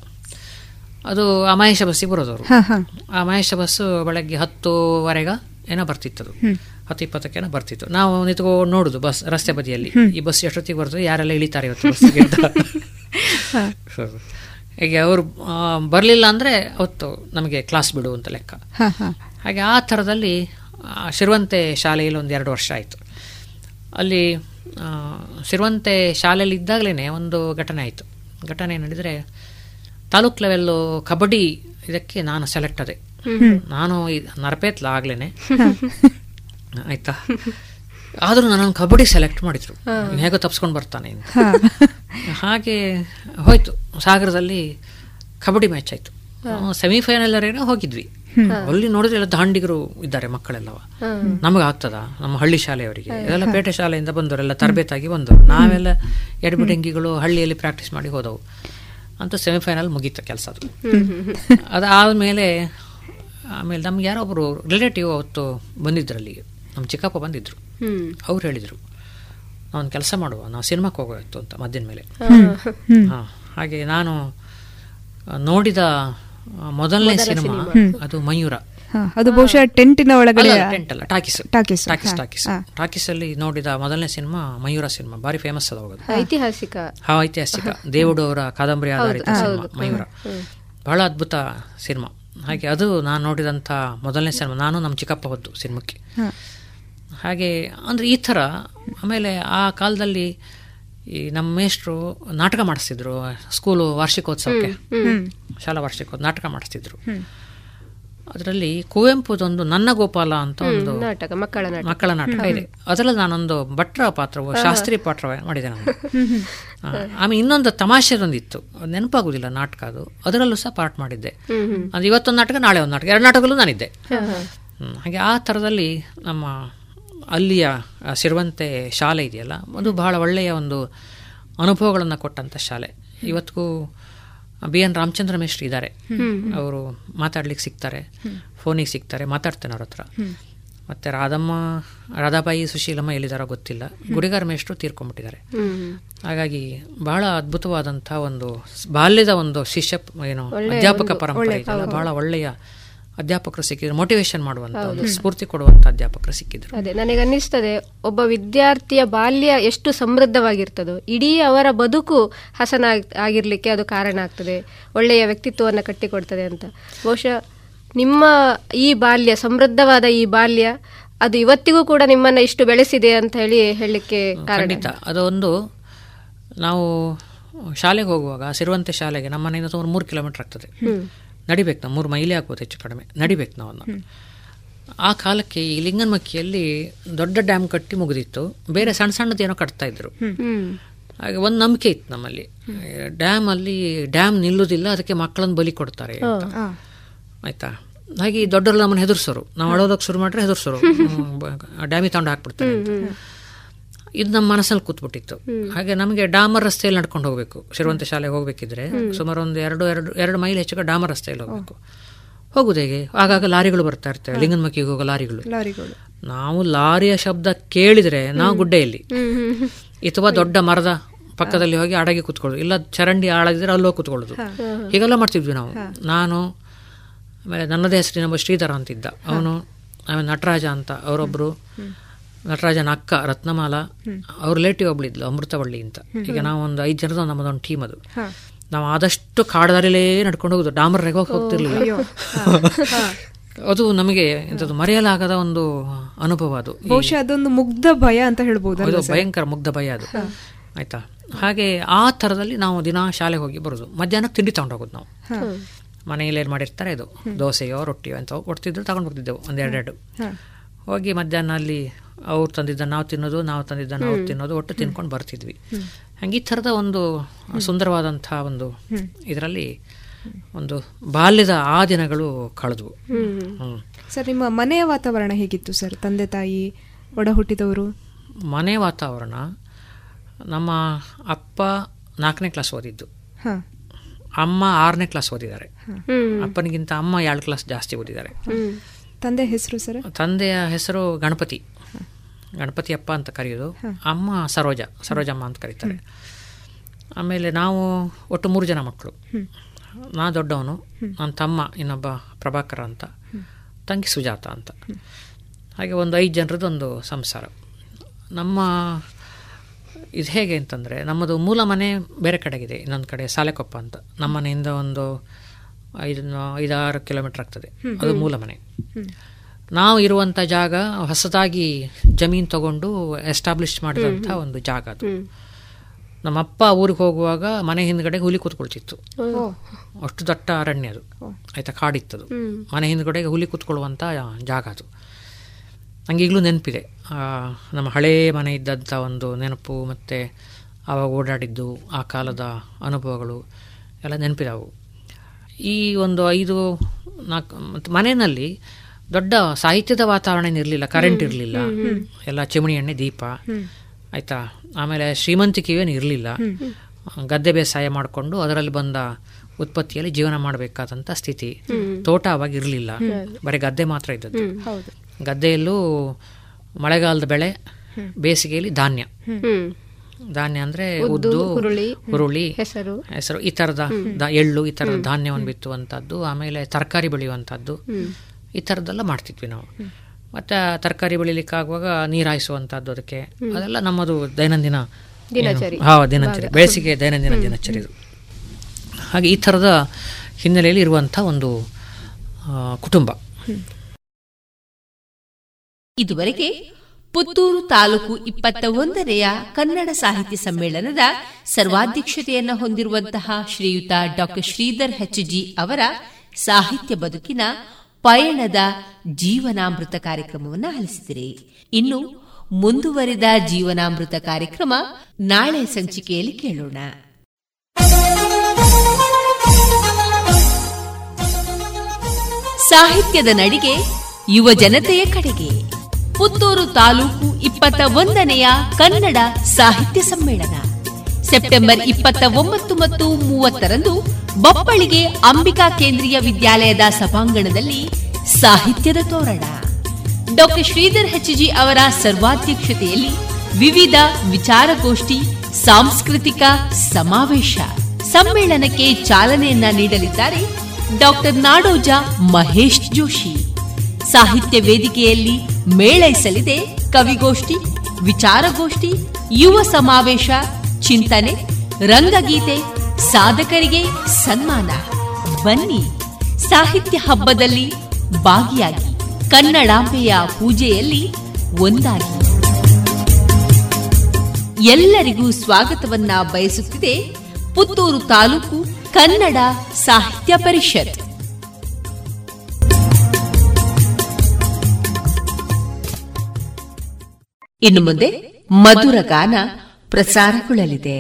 ಅದು ಅಮಾಯಶ ಬಸ್ಸಿಗೆ ಬರೋದು ಅವರು ಹಾ, ಹಾ. ಆ ಮಹೇಶ ಬಸ್ಸು ಬೆಳಗ್ಗೆ ಹತ್ತುವರೆಗ ಏನೋ ಬರ್ತಿತ್ತದು. ಅದು ಹತ್ತು ಇಪ್ಪತ್ತಕ್ಕೇನೋ ಬರ್ತಿತ್ತು. ನಾವು ನಿಂತ್ಕೊಂಡು ನೋಡುದು ಬಸ್ ರಸ್ತೆ ಬದಿಯಲ್ಲಿ. ಈ ಬಸ್ ಎಷ್ಟೊತ್ತಿಗೆ ಬರ್ತದೆ? ಯಾರೆಲ್ಲ ಇಳಿತಾರೆ ಇವತ್ತು ಬಸ್ಸಿಗೆ ಅಂತ. ಹೀಗೆ ಅವರು ಬರಲಿಲ್ಲ ಅಂದರೆ ಅವತ್ತು ನಮಗೆ ಕ್ಲಾಸ್ ಬಿಡು ಅಂತ ಲೆಕ್ಕ. ಹಾಗೆ ಆ ಥರದಲ್ಲಿ ಶಿರುವಂತೆ ಶಾಲೆಯಲ್ಲಿ ಒಂದು ಎರಡು ವರ್ಷ ಆಯಿತು. ಅಲ್ಲಿ ಶಿರುವಂತೆ ಶಾಲೆಯಲ್ಲಿ ಇದ್ದಾಗಲೇ ಒಂದು ಘಟನೆ ಆಯಿತು. ಘಟನೆ ನಡೆದರೆ ತಾಲೂಕ್ ಲೆವೆಲ್ಲು ಕಬಡ್ಡಿ ಇದಕ್ಕೆ ನಾನು ಸೆಲೆಕ್ಟ್ ಅದೇ. ನಾನು ನರಪೇತ್ಲ ಆಗ್ಲೇನೆ. ಆಯ್ತಾ? ಆದರೂ ನನ್ನ ಕಬಡ್ಡಿ ಸೆಲೆಕ್ಟ್ ಮಾಡಿದ್ರು. ಹೇಗೋ ತಪ್ಸ್ಕೊಂಡು ಬರ್ತಾನೆ ಹಾಗೆ ಹೋಯ್ತು. ಸಾಗರದಲ್ಲಿ ಕಬಡ್ಡಿ ಮ್ಯಾಚ್ ಆಯ್ತು. ಸೆಮಿಫೈನಲ್ ಏನೋ ಹೋಗಿದ್ವಿ. ಅಲ್ಲಿ ನೋಡಿದ್ರೆ ಎಲ್ಲ ದಾಂಡಿಗರು ಇದ್ದಾರೆ ಮಕ್ಕಳೆಲ್ಲವ. ನಮಗೆ ಆಗ್ತದ? ನಮ್ಮ ಹಳ್ಳಿ ಶಾಲೆಯವರಿಗೆ. ಎಲ್ಲ ಪೇಟೆ ಶಾಲೆಯಿಂದ ಬಂದವರೆಲ್ಲ ತರಬೇತಾಗಿ ಬಂದವರು. ನಾವೆಲ್ಲ ಎಡಬಿಡಂಗಿಗಳು ಹಳ್ಳಿಯಲ್ಲಿ ಪ್ರಾಕ್ಟೀಸ್ ಮಾಡಿ ಹೋದವು. ಅಂತ ಸೆಮಿಫೈನಲ್ ಮುಗೀತು ಕೆಲಸ ಅದು. ಅದಾದಮೇಲೆ ಆಮೇಲೆ ನಮ್ಗೆ ಯಾರೋ ಒಬ್ಬರು ರಿಲೇಟಿವ್ ಅವತ್ತು ಬಂದಿದ್ರು ಅಲ್ಲಿಗೆ ನಮ್ಮ ಚಿಕ್ಕಪ್ಪ ಬಂದಿದ್ರು ಹ್ಮ್. ಅವ್ರು ಹೇಳಿದರು ನಾವು ಕೆಲಸ ಮಾಡುವ ನಾವು ಸಿನಿಮಾಕ್ಕೆ ಹೋಗೋಯ್ತು ಅಂತ ಮದ್ದಿನ ಮೇಲೆ. ಹಾಂ ಹಾಗೆ ನಾನು ನೋಡಿದ ಮೊದಲನೇ ಸಿನಿಮಾ. ಅದು ಮಯೂರ ಅದು ಬಹುಶಃ ಟೆಂಟಿನ ಒಳಗಡೆ ಟೆಂಟ್ ಅಲ್ಲ talkies. Talkies, talkies talkies. Talkies ಅಲ್ಲಿ ನೋಡಿದ ಮೊದಲನೇ ಸಿನಿಮಾ ಮಯೂರ ಸಿನಿಮಾ ಬಾರಿ ಫೇಮಸ್ ಅದ ಹೋಗೋದು ಐತಿಹಾಸಿಕ. ಹಾ ಐತಿಹಾಸಿಕ. ದೇವುಡು ಅವರ ಕಾದಂಬರಿ ಆಧಾರಿತ ಸಿನಿಮಾ ಮಯೂರ. ಬಹಳ ಅದ್ಭುತ ಸಿನಿಮಾ. ಹಾಗೆ ಅದು ನಾನು ನೋಡಿದಂತ ಮೊದಲನೇ ಸಿನಿಮಾ ನಾನು ನಮ್ಮ ಚಿಕ್ಕಪ್ಪ ಹೊದ್ದು ಸಿನಿಮಾಕ್ಕೆ. ಹಾಗೆ ಅಂದ್ರೆ ಈ ತರ ಆಮೇಲೆ ಆ ಕಾಲದಲ್ಲಿ ಈ ನಮ್ಮ ಮೇಷ್ಟ್ರು ನಾಟಕ ಮಾಡಿಸ್ತಿದ್ರು ಸ್ಕೂಲು ವಾರ್ಷಿಕೋತ್ಸವಕ್ಕೆ. ಶಾಲಾ ವಾರ್ಷಿಕೋತ್ಸವ ನಾಟಕ ಮಾಡಿಸ್ತಿದ್ರು. ಅದರಲ್ಲಿ ಕುವೆಂಪುದೊಂದು ನನ್ನ ಗೋಪಾಲ ಅಂತ ಒಂದು ನಾಟಕ ಮಕ್ಕಳ ನಾಟಕ. ಮಕ್ಕಳ ನಾಟಕ. ಇದೆ. ಅದರಲ್ಲಿ ನಾನೊಂದು ಭಟ್ರ ಪಾತ್ರವು ಶಾಸ್ತ್ರಿ ಪಾತ್ರ ಮಾಡಿದೆ ನಾನು. (laughs) ಆಮೇಲೆ ಇನ್ನೊಂದು ತಮಾಷೆದೊಂದಿತ್ತು. ಅದು ನೆನಪಾಗುದಿಲ್ಲ ನಾಟಕ ಅದು. ಅದರಲ್ಲೂ ಸಹ ಪಾರ್ಟ್ ಮಾಡಿದ್ದೆ. ಅದು ಇವತ್ತೊಂದು ನಾಟಕ ನಾಳೆ ಒಂದು ನಾಟಕ. ಎರಡು ನಾಟಕಲ್ಲೂ ನಾನಿದ್ದೆ. ಹಾಗೆ ಆ ಥರದಲ್ಲಿ ನಮ್ಮ ಅಲ್ಲಿಯ ಸಿರುವಂತೆ ಶಾಲೆ ಇದೆಯಲ್ಲ? ಅದು ಬಹಳ ಒಳ್ಳೆಯ ಒಂದು ಅನುಭವಗಳನ್ನು ಕೊಟ್ಟಂಥ ಶಾಲೆ. ಇವತ್ತಿಗೂ ಬಿ ಎನ್ ರಾಮಚಂದ್ರ ಮೇಷ್ಟ್ರಿ ಇದ್ದಾರೆ. ಅವರು ಮಾತಾಡ್ಲಿಕ್ಕೆ ಸಿಗ್ತಾರೆ ಫೋನಿಗೆ ಸಿಗ್ತಾರೆ ಮಾತಾಡ್ತೇನೆ ಅವ್ರ ಹತ್ರ. ಮತ್ತೆ ರಾಧಮ್ಮ ರಾಧಾಬಾಯಿ ಸುಶೀಲಮ್ಮ ಎಲ್ಲಿದಾರೋ ಗೊತ್ತಿಲ್ಲ. ಗುಡಿಗಾರ ಮೇಷ್ಟ್ರು ತೀರ್ಕೊಂಡ್ಬಿಟ್ಟಿದ್ದಾರೆ. ಹಾಗಾಗಿ ಬಹಳ ಅದ್ಭುತವಾದಂತಹ ಒಂದು ಬಾಲ್ಯದ ಒಂದು ಶಿಷ್ಯ ಏನು ಅಧ್ಯಾಪಕ ಪರಂಪರೆ ಬಹಳ ಒಳ್ಳೆಯ ಅಧ್ಯಾಪಕರು ಸಿಕ್ಕಿದ್ರು ಮೋಟಿವೇಶನ್ ಮಾಡುವಂತ ಸ್ಫೂರ್ತಿ ಕೊಡುವಂತ ಅಧ್ಯಾಪಕರು ಸಿಕ್ಕಿದ್ರು. ಅದೇ ನನಗೆ ಅನ್ನಿಸ್ತದೆ ಒಬ್ಬ ವಿದ್ಯಾರ್ಥಿಯ ಬಾಲ್ಯ ಎಷ್ಟು ಸಮೃದ್ಧವಾಗಿರ್ತದೋ ಇಡೀ ಅವರ ಬದುಕು ಹಸನ ಆಗ್- ಆಗಿರ್ಲಿಕ್ಕೆ ಅದು ಕಾರಣ ಆಗ್ತದೆ ಒಳ್ಳೆಯ ವ್ಯಕ್ತಿತ್ವವನ್ನು ಕಟ್ಟಿಕೊಡ್ತದೆ ಅಂತ. ಬಹುಶಃ ನಿಮ್ಮ ಈ ಬಾಲ್ಯ ಸಮೃದ್ಧವಾದ ಈ ಬಾಲ್ಯ ಅದು ಇವತ್ತಿಗೂ ಕೂಡ ನಿಮ್ಮನ್ನ ಇಷ್ಟು ಬೆಳೆಸಿದೆ ಅಂತ ಹೇಳಿ ಹೇಳಲಿಕ್ಕೆ ಕಾರಣ ಖಂಡಿತ. ಅದೊಂದು ನಾವು ಶಾಲೆಗೆ ಹೋಗುವಾಗ ಸಿರುವಂತೆ ಶಾಲೆಗೆ ನಮ್ಮ ಮನೆಯಿಂದ ಸುಮಾರು ಮೂರು ಕಿಲೋಮೀಟರ್ ಆಗ್ತದೆ. ನಡಿಬೇಕು ನಾವು ಮೂರು ಮೈಲಿ ಆಗ್ಬೋದು ಹೆಚ್ಚು ಕಡಿಮೆ. ನಡಿಬೇಕು ನಾವು ಅನ್ನೋದು ಆ ಕಾಲಕ್ಕೆ ಈ ಲಿಂಗನಮಕ್ಕಿಯಲ್ಲಿ ದೊಡ್ಡ ಡ್ಯಾಮ್ ಕಟ್ಟಿ ಮುಗಿದಿತ್ತು. ಬೇರೆ ಸಣ್ಣ ಸಣ್ಣದೇನೋ ಕಟ್ತಾ ಇದ್ರು. ಹಾಗೆ ಒಂದು ನಂಬಿಕೆ ಇತ್ತು ನಮ್ಮಲ್ಲಿ. ಡ್ಯಾಮ್ ಅಲ್ಲಿ ಡ್ಯಾಮ್ ನಿಲ್ಲುವುದಿಲ್ಲ ಅದಕ್ಕೆ ಮಕ್ಕಳನ್ನು ಬಲಿ ಕೊಡ್ತಾರೆ. ಆಯ್ತಾ? ಹಾಗೆ ಈ ನಮ್ಮನ್ನು ಹೆದರ್ಸೋರು. ನಾವು ಅಳೋದಕ್ಕೆ ಶುರು ಮಾಡ್ರೆ ಹೆದರ್ಸೋರು. ಡ್ಯಾಮಿಗೆ ತಗೊಂಡು ಹಾಕ್ಬಿಡ್ತಾರೆ. ಇದು ನಮ್ಮ ಮನಸ್ಸಲ್ಲಿ ಕೂತ್ಬಿಟ್ಟಿತ್ತು. ಹಾಗೆ ನಮಗೆ ಡಾಮರ್ ರಸ್ತೆಯಲ್ಲಿ ನಡ್ಕೊಂಡು ಹೋಗಬೇಕು. ಶಿರವಂತ ಶಾಲೆಗೆ ಹೋಗಬೇಕಿದ್ರೆ ಸುಮಾರು ಒಂದು ಎರಡು ಎರಡು ಎರಡು ಮೈಲ್ ಹೆಚ್ಚು ಡಾಮರ್ ರಸ್ತೆಯಲ್ಲಿ ಹೋಗಬೇಕು. ಹೋಗುದು ಹೇಗೆ? ಆಗಾಗ ಲಾರಿಗಳು ಬರ್ತಾ ಇರ್ತವೆ. ಲಿಂಗನಮಕ್ಕಿಗೆ ಹೋಗೋ ಲಾರಿಗಳು. ನಾವು ಲಾರಿಯ ಶಬ್ದ ಕೇಳಿದ್ರೆ ನಾವು ಗುಡ್ಡೆಯಲ್ಲಿ. ಅಥವಾ ದೊಡ್ಡ ಮರದ ಪಕ್ಕದಲ್ಲಿ ಹೋಗಿ ಅಡಗಿ ಕೂತ್ಕೊಳ್ಳೋದು. ಇಲ್ಲ ಚರಂಡಿ ಆಳದಿದ್ರೆ ಅಲ್ಲೋ ಕೂತ್ಕೊಳ್ಳೋದು. ಹೀಗೆಲ್ಲ ಮಾಡ್ತಿದ್ವಿ ನಾವು. ನಾನು ಆಮೇಲೆ ನನ್ನದೇ ಹೆಸರಿನ ಶ್ರೀಧರ ಅಂತಿದ್ದ ಅವನು ಆಮೇಲೆ ನಟರಾಜ ಅಂತ. ಅವರೊಬ್ಬರು ನಟರಾಜನ ಅಕ್ಕ ರತ್ನಮಾಲ ಅವ್ರ ರಿಲೇಟಿವ್ ಒಬ್ಳಿದ್ಲು ಅಮೃತವಳ್ಳಿ ಅಂತ. ಈಗ ನಾವು ಒಂದು ಐದು ಜನದ ನಮ್ಮದೊಂದು ಟೀಮ್ ಅದು. ನಾವು ಆದಷ್ಟು ಕಾಡದಾರಿಲೇ ನಡ್ಕೊಂಡು ಹೋಗುದು. ಡಾಮರ್ ರೆಗೋಕ್ ಹೋಗ್ತಿರ್ಲಿಲ್ಲ. ಅದು ನಮಗೆ ಎಂಥದ್ದು ಮರೆಯಲಾಗದ ಒಂದು ಅನುಭವ ಅದು. ಬಹುಶಃ ಅದೊಂದು ಮುಗ್ಧ ಭಯ ಅಂತ ಹೇಳ್ಬೋದು ಅದು ಭಯಂಕರ ಮುಗ್ಧ ಭಯ ಅದು. ಆಯ್ತಾ? ಹಾಗೆ ಆ ಥರದಲ್ಲಿ ನಾವು ದಿನ ಶಾಲೆಗೆ ಹೋಗಿ ಬರೋದು. ಮಧ್ಯಾಹ್ನಕ್ಕೆ ತಿಂಡಿ ತಗೊಂಡು ಹೋಗೋದು ನಾವು. ಮನೆಯಲ್ಲಿ ಏನು ಮಾಡಿರ್ತಾರೆ ಇದು? ದೋಸೆಯೋ ರೊಟ್ಟಿಯೋ ಅಂತ ಕೊಡ್ತಿದ್ರು ತಗೊಂಡು ಬರ್ತಿದ್ದೆವು ಒಂದೆರಡೆರಡು. ಹೋಗಿ ಮಧ್ಯಾಹ್ನ ಅಲ್ಲಿ ಅವ್ರು ತಂದಿದ್ದ ನಾವು ತಿನ್ನೋದು ನಾವು ತಂದಿದ್ದ ನಾವು ತಿನ್ನೋದು ಒಟ್ಟು ತಿನ್ಕೊಂಡು ಬರ್ತಿದ್ವಿ. ಹಂಗೆ ಈ ಥರದ ಒಂದು ಸುಂದರವಾದಂಥ ಒಂದು ಇದರಲ್ಲಿ ಒಂದು ಬಾಲ್ಯದ ಆ ದಿನಗಳು ಕಳೆದವು. ಸರ್ ನಿಮ್ಮ ಮನೆಯ ವಾತಾವರಣ ಹೇಗಿತ್ತು ಸರ್? ತಂದೆ ತಾಯಿ ಒಡ ಹುಟ್ಟಿದವರು ಮನೆ ವಾತಾವರಣ ನಮ್ಮ ಅಪ್ಪ ನಾಲ್ಕನೇ ಕ್ಲಾಸ್ ಓದಿದ್ದು. ಅಮ್ಮ ಆರನೇ ಕ್ಲಾಸ್ ಓದಿದ್ದಾರೆ. ಅಪ್ಪನಿಗಿಂತ ಅಮ್ಮ ಎರಡು ಕ್ಲಾಸ್ ಜಾಸ್ತಿ ಓದಿದ್ದಾರೆ. ತಂದೆ ಹೆಸರು ಸರ್? ತಂದೆಯ ಹೆಸರು ಗಣಪತಿ. ಗಣಪತಿ ಅಪ್ಪ ಅಂತ ಕರೆಯೋದು. ಅಮ್ಮ ಸರೋಜ ಸರೋಜಮ್ಮ ಅಂತ ಕರೀತಾರೆ. ಆಮೇಲೆ ನಾವು ಒಟ್ಟು ಮೂರು ಜನ ಮಕ್ಕಳು. ನಾ ದೊಡ್ಡವನು ನನ್ನ ತಮ್ಮ ಇನ್ನೊಬ್ಬ ಪ್ರಭಾಕರ ಅಂತ ತಂಗಿ ಸುಜಾತ ಅಂತ. ಹಾಗೆ ಒಂದು ಐದು ಜನರದ್ದು ಒಂದು ಸಂಸಾರ. ನಮ್ಮ ಇದು ಹೇಗೆ ಅಂತಂದರೆ ನಮ್ಮದು ಮೂಲ ಮನೆ ಬೇರೆ ಕಡೆಗಿದೆ ಇನ್ನೊಂದು ಕಡೆ ಸಾಲೆಕೊಪ್ಪ ಅಂತ. ನಮ್ಮ ಮನೆಯಿಂದ ಒಂದು ಐದು ಐದಾರು ಕಿಲೋಮೀಟರ್ ಆಗ್ತದೆ. ಅದು ಮೂಲ ಮನೆ. ನಾವು ಇರುವಂತ ಜಾಗ ಹೊಸದಾಗಿ ಜಮೀನು ತಗೊಂಡು ಎಸ್ಟಾಬ್ಲಿಷ್ ಮಾಡಿದಂಥ ಒಂದು ಜಾಗ ಅದು. ನಮ್ಮಪ್ಪ ಊರಿಗೆ ಹೋಗುವಾಗ ಮನೆ ಹಿಂದ್ಗಡೆ ಹುಲಿ ಕೂತ್ಕೊಳ್ತಿತ್ತು. ಅಷ್ಟು ದಟ್ಟ ಅರಣ್ಯ ಅದು. ಆಯ್ತಾ ಕಾಡಿತ್ತದು. ಮನೆ ಹಿಂದ್ಗಡೆ ಹುಲಿ ಕೂತ್ಕೊಳ್ಳುವಂಥ ಜಾಗ ಅದು. ನಂಗೆ ಈಗಲೂ ನೆನಪಿದೆ. ಆ, ನಮ್ಮ ಹಳೇ ಮನೆ ಇದ್ದಂಥ ಒಂದು ನೆನಪು ಮತ್ತು ಆವಾಗ ಓಡಾಡಿದ್ದು ಆ ಕಾಲದ ಅನುಭವಗಳು ಎಲ್ಲ ನೆನಪಿದಾವು. ಈ ಒಂದು ಐದು ನಾಲ್ಕು ಮತ್ತು ಮನೆಯಲ್ಲಿ ದೊಡ್ಡ ಸಾಹಿತ್ಯದ ವಾತಾವರಣ ಇರಲಿಲ್ಲ ಕರೆಂಟ್ ಇರಲಿಲ್ಲ. ಎಲ್ಲ ಚಿಮಣಿ ಎಣ್ಣೆ ದೀಪ. ಆಯ್ತಾ? ಆಮೇಲೆ ಶ್ರೀಮಂತಿಕೆಯೇನು ಇರಲಿಲ್ಲ. ಗದ್ದೆ ಬೇಸಾಯ ಮಾಡಿಕೊಂಡು ಅದರಲ್ಲಿ ಬಂದ ಉತ್ಪತ್ತಿಯಲ್ಲಿ ಜೀವನ ಮಾಡಬೇಕಾದಂಥ ಸ್ಥಿತಿ. ತೋಟ ಅವಾಗ ಇರಲಿಲ್ಲ. ಬರೀ ಗದ್ದೆ ಮಾತ್ರ ಇದ್ದದ್ದು. ಹೌದು. ಗದ್ದೆಯಲ್ಲೂ ಮಳೆಗಾಲದ ಬೆಳೆ ಬೇಸಿಗೆಯಲ್ಲಿ ಧಾನ್ಯ. ಧಾನ್ಯ ಅಂದ್ರೆ ಉದ್ದು, ಹುರುಳಿ, ಹುರುಳಿ ಹೆಸರು. ಹೆಸರು. ಈ ತರದ ಎಳ್ಳು ಈ ತರದ ಧಾನ್ಯವನ್ನು ಬಿತ್ತುವಂತದ್ದು ಆಮೇಲೆ ತರಕಾರಿ ಬೆಳೆಯುವಂಥದ್ದು ಈ ಥರದ್ದೆಲ್ಲ ಮಾಡ್ತಿದ್ವಿ ನಾವು. ಮತ್ತು ತರಕಾರಿ ಬೆಳಿಲಿಕ್ಕಾಗುವಾಗ ನೀರು ಹಾಯಿಸುವಂಥದ್ದು ಅದಕ್ಕೆ. ಅದೆಲ್ಲ ನಮ್ಮದು ದೈನಂದಿನ. ಹಾ ದಿನಚರಿ. ಬೇಸಿಗೆ ದೈನಂದಿನ ದಿನಚರಿ ಇದು. ಹಾಗೆ ಈ ಥರದ ಹಿನ್ನೆಲೆಯಲ್ಲಿ ಇರುವಂಥ ಒಂದು ಆ, ಕುಟುಂಬ. ಇದುವರೆಗೆ ಪುತ್ತೂರು ತಾಲೂಕು ಇಪ್ಪತ್ತ ಒಂದನೆಯ ಕನ್ನಡ ಸಾಹಿತ್ಯ ಸಮ್ಮೇಳನದ ಸರ್ವಾಧ್ಯಕ್ಷತೆಯನ್ನು ಹೊಂದಿರುವಂತಹ ಶ್ರೀಯುತ ಡಾಕ್ಟರ್ ಶ್ರೀಧರ್ ಹೆಚ್ಜಿ ಜಿ ಅವರ ಸಾಹಿತ್ಯ ಬದುಕಿನ ಪಯಣದ ಜೀವನಾಮೃತ ಕಾರ್ಯಕ್ರಮವನ್ನು ಆಲಿಸಿದಿರಿ. ಇನ್ನು ಮುಂದುವರಿದ ಜೀವನಾಮೃತ ಕಾರ್ಯಕ್ರಮ ನಾಳೆ ಸಂಚಿಕೆಯಲ್ಲಿ ಕೇಳೋಣ. ಸಾಹಿತ್ಯದ ನಡಿಗೆ ಯುವ ಜನತೆಯ ಕಡೆಗೆ. ಪುತ್ತೂರು ತಾಲೂಕು ಇಪ್ಪತ್ತ ಒಂದನೆಯ ಕನ್ನಡ ಸಾಹಿತ್ಯ ಸಮ್ಮೇಳನ. ಸೆಪ್ಟೆಂಬರ್ ಇಪ್ಪತ್ತ ಒಂಬತ್ತು ಮತ್ತು ಮೂವತ್ತರಂದು ಬಪ್ಪಳಿಗೆ ಅಂಬಿಕಾ ಕೇಂದ್ರೀಯ ವಿದ್ಯಾಲಯದ ಸಭಾಂಗಣದಲ್ಲಿ ಸಾಹಿತ್ಯದ ತೋರಣ. ಡಾಕ್ಟರ್ ಶ್ರೀಧರ್ ಹೆಚ್ಜಿ ಅವರ ಸರ್ವಾಧ್ಯಕ್ಷತೆಯಲ್ಲಿ ವಿವಿಧ ವಿಚಾರಗೋಷ್ಠಿ, ಸಾಂಸ್ಕೃತಿಕ ಸಮಾವೇಶ, ಸಮ್ಮೇಳನಕ್ಕೆ ಚಾಲನೆಯನ್ನ ನೀಡಲಿದ್ದಾರೆ ಡಾಕ್ಟರ್ ನಾಡೋಜ ಮಹೇಶ್ ಜೋಶಿ. ಸಾಹಿತ್ಯ ವೇದಿಕೆಯಲ್ಲಿ ಮೇಳೈಸಲಿದೆ ಕವಿಗೋಷ್ಠಿ, ವಿಚಾರಗೋಷ್ಠಿ, ಯುವ ಸಮಾವೇಶ ಚಿಂತನೆ, ರಂಗಗೀತೆ, ಸಾಧಕರಿಗೆ ಸನ್ಮಾನ. ಬನ್ನಿ, ಸಾಹಿತ್ಯ ಹಬ್ಬದಲ್ಲಿ ಭಾಗಿಯಾಗಿ ಕನ್ನಡಾಂಬೆಯ ಪೂಜೆಯಲ್ಲಿ ಒಂದಾಗಿ. ಎಲ್ಲರಿಗೂ ಸ್ವಾಗತವನ್ನ ಬಯಸುತ್ತಿದೆ ಪುತ್ತೂರು ತಾಲೂಕು ಕನ್ನಡ ಸಾಹಿತ್ಯ ಪರಿಷತ್. ಇನ್ನು ಮುಂದೆ ಮಧುರ ಗಾನ. ಪ್ರಸಾರಗೊಳ್ಳಲಿದೆ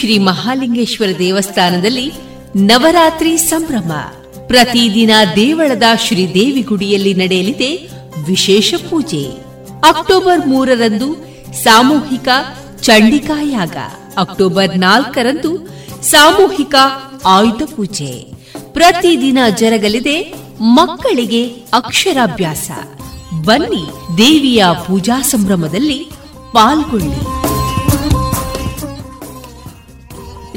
ಶ್ರೀ ಮಹಾಲಿಂಗೇಶ್ವರ ದೇವಸ್ಥಾನದಲ್ಲಿ ನವರಾತ್ರಿ ಸಂಭ್ರಮ. ಪ್ರತಿದಿನ ದೇವಳದ ಶ್ರೀದೇವಿ ಗುಡಿಯಲ್ಲಿ ನಡೆಯಲಿದೆ ವಿಶೇಷ ಪೂಜೆ. ಅಕ್ಟೋಬರ್ ಮೂರರಂದು ಸಾಮೂಹಿಕ ಚಂಡಿಕಾಯಾಗ ಅಕ್ಟೋಬರ್ ನಾಲ್ಕರಂದು ಸಾಮೂಹಿಕ ಆಯುಧ ಪೂಜೆ. ಪ್ರತಿದಿನ ಜರಗಲಿದೆ ಮಕ್ಕಳಿಗೆ ಅಕ್ಷರಾಭ್ಯಾಸ. ಬನ್ನಿ ದೇವಿಯ ಪೂಜಾ ಸಂಭ್ರಮದಲ್ಲಿ ಪಾಲ್ಗೊಳ್ಳಿ.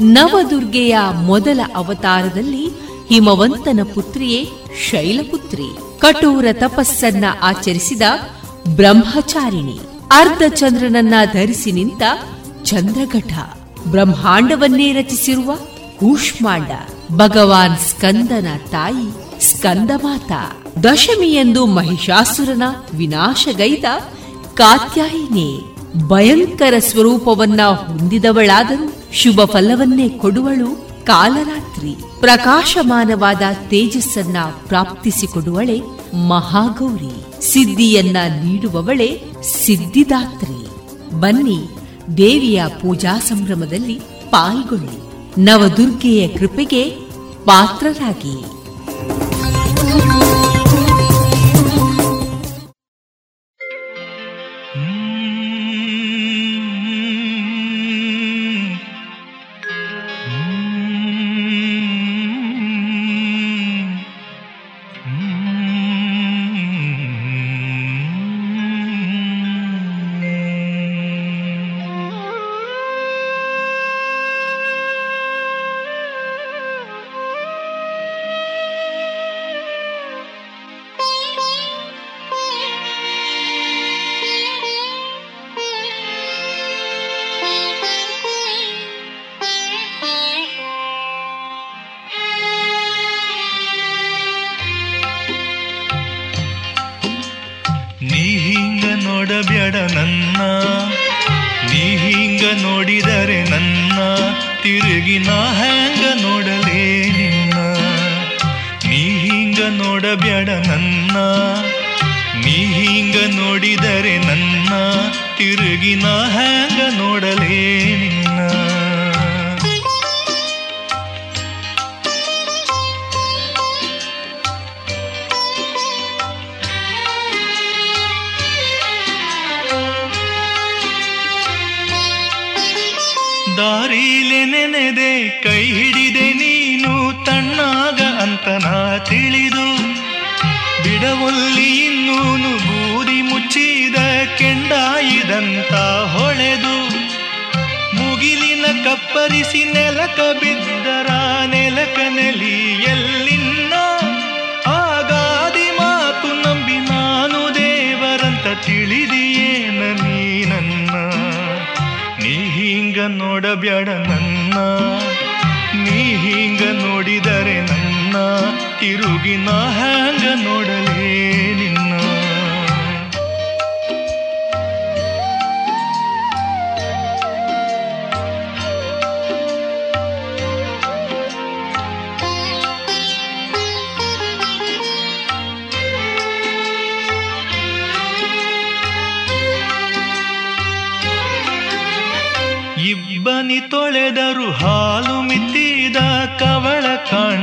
ನವದುರ್ಗೆಯ ಮೊದಲ ಅವತಾರದಲ್ಲಿ ಹಿಮವಂತನ ಪುತ್ರಿಯೇ ಶೈಲಪುತ್ರಿ. ಕಠೋರ ತಪಸ್ಸನ್ನ ಆಚರಿಸಿದ ಬ್ರಹ್ಮಚಾರಿಣಿ. ಅರ್ಧ ಚಂದ್ರನನ್ನ ಧರಿಸಿ ನಿಂತ ಚಂದ್ರಘಟ. ಬ್ರಹ್ಮಾಂಡವನ್ನೇ ರಚಿಸಿರುವ ಕೂಷ್ಮಾಂಡ. ಭಗವಾನ್ ಸ್ಕಂದನ ತಾಯಿ ಸ್ಕಂದಮಾತ. ದಶಮಿಯಂದು ಮಹಿಷಾಸುರನ ವಿನಾಶಗೈದ ಕಾತ್ಯಾಯಿನಿ ಭಯಂಕರ ಸ್ವರೂಪವನ್ನ ಹೊಂದಿದವಳಾದರೂ ಶುಭ ಫಲವನ್ನೇ ಕೊಡುವಳು ಕಾಲರಾತ್ರಿ. ಪ್ರಕಾಶಮಾನವಾದ ತೇಜಸ್ಸನ್ನ ಪ್ರಾಪ್ತಿಸಿಕೊಡುವಳೆ ಮಹಾಗೌರಿ. ಸಿದ್ಧಿಯನ್ನ ನೀಡುವವಳೆ ಸಿದ್ಧಿದಾತ್ರಿ. ಬನ್ನಿ ದೇವಿಯ ಪೂಜಾ ಸಂಭ್ರಮದಲ್ಲಿ ಪಾಲ್ಗೊಳ್ಳಿ. ನವದುರ್ಗೆಯ ಕೃಪೆಗೆ ಪಾತ್ರರಾಗಿ.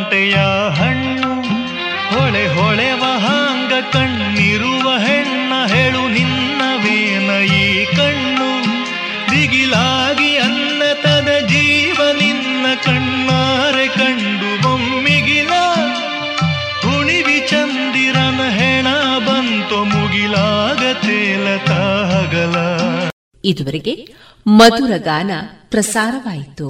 ಕಾಂಟೆಯ ಹಣ್ಣು, ಹೊಳೆ ಹೊಳೆ ವಹಾಂಗ ಕಣ್ಣಿರುವ ಹೆಣ್ಣ ಹೇಳು ನಿನ್ನವೇನ ಈ ಕಣ್ಣು? ದಿಗಿಲಾಗಿ ಅನ್ನತದ ಜೀವ ನಿನ್ನ ಕಣ್ಣಾರೆ ಕಂಡು ಬೊಮ್ಮಿಗಿಲ ಹುಣಿವಿ ಚಂದಿರನ ಹೆಣ ಬಂತು ಮುಗಿಲಾಗ ತೇಲತಾಗಲ ಇದುವರೆಗೆ ಮಧುರ ಗಾನ ಪ್ರಸಾರವಾಯಿತು.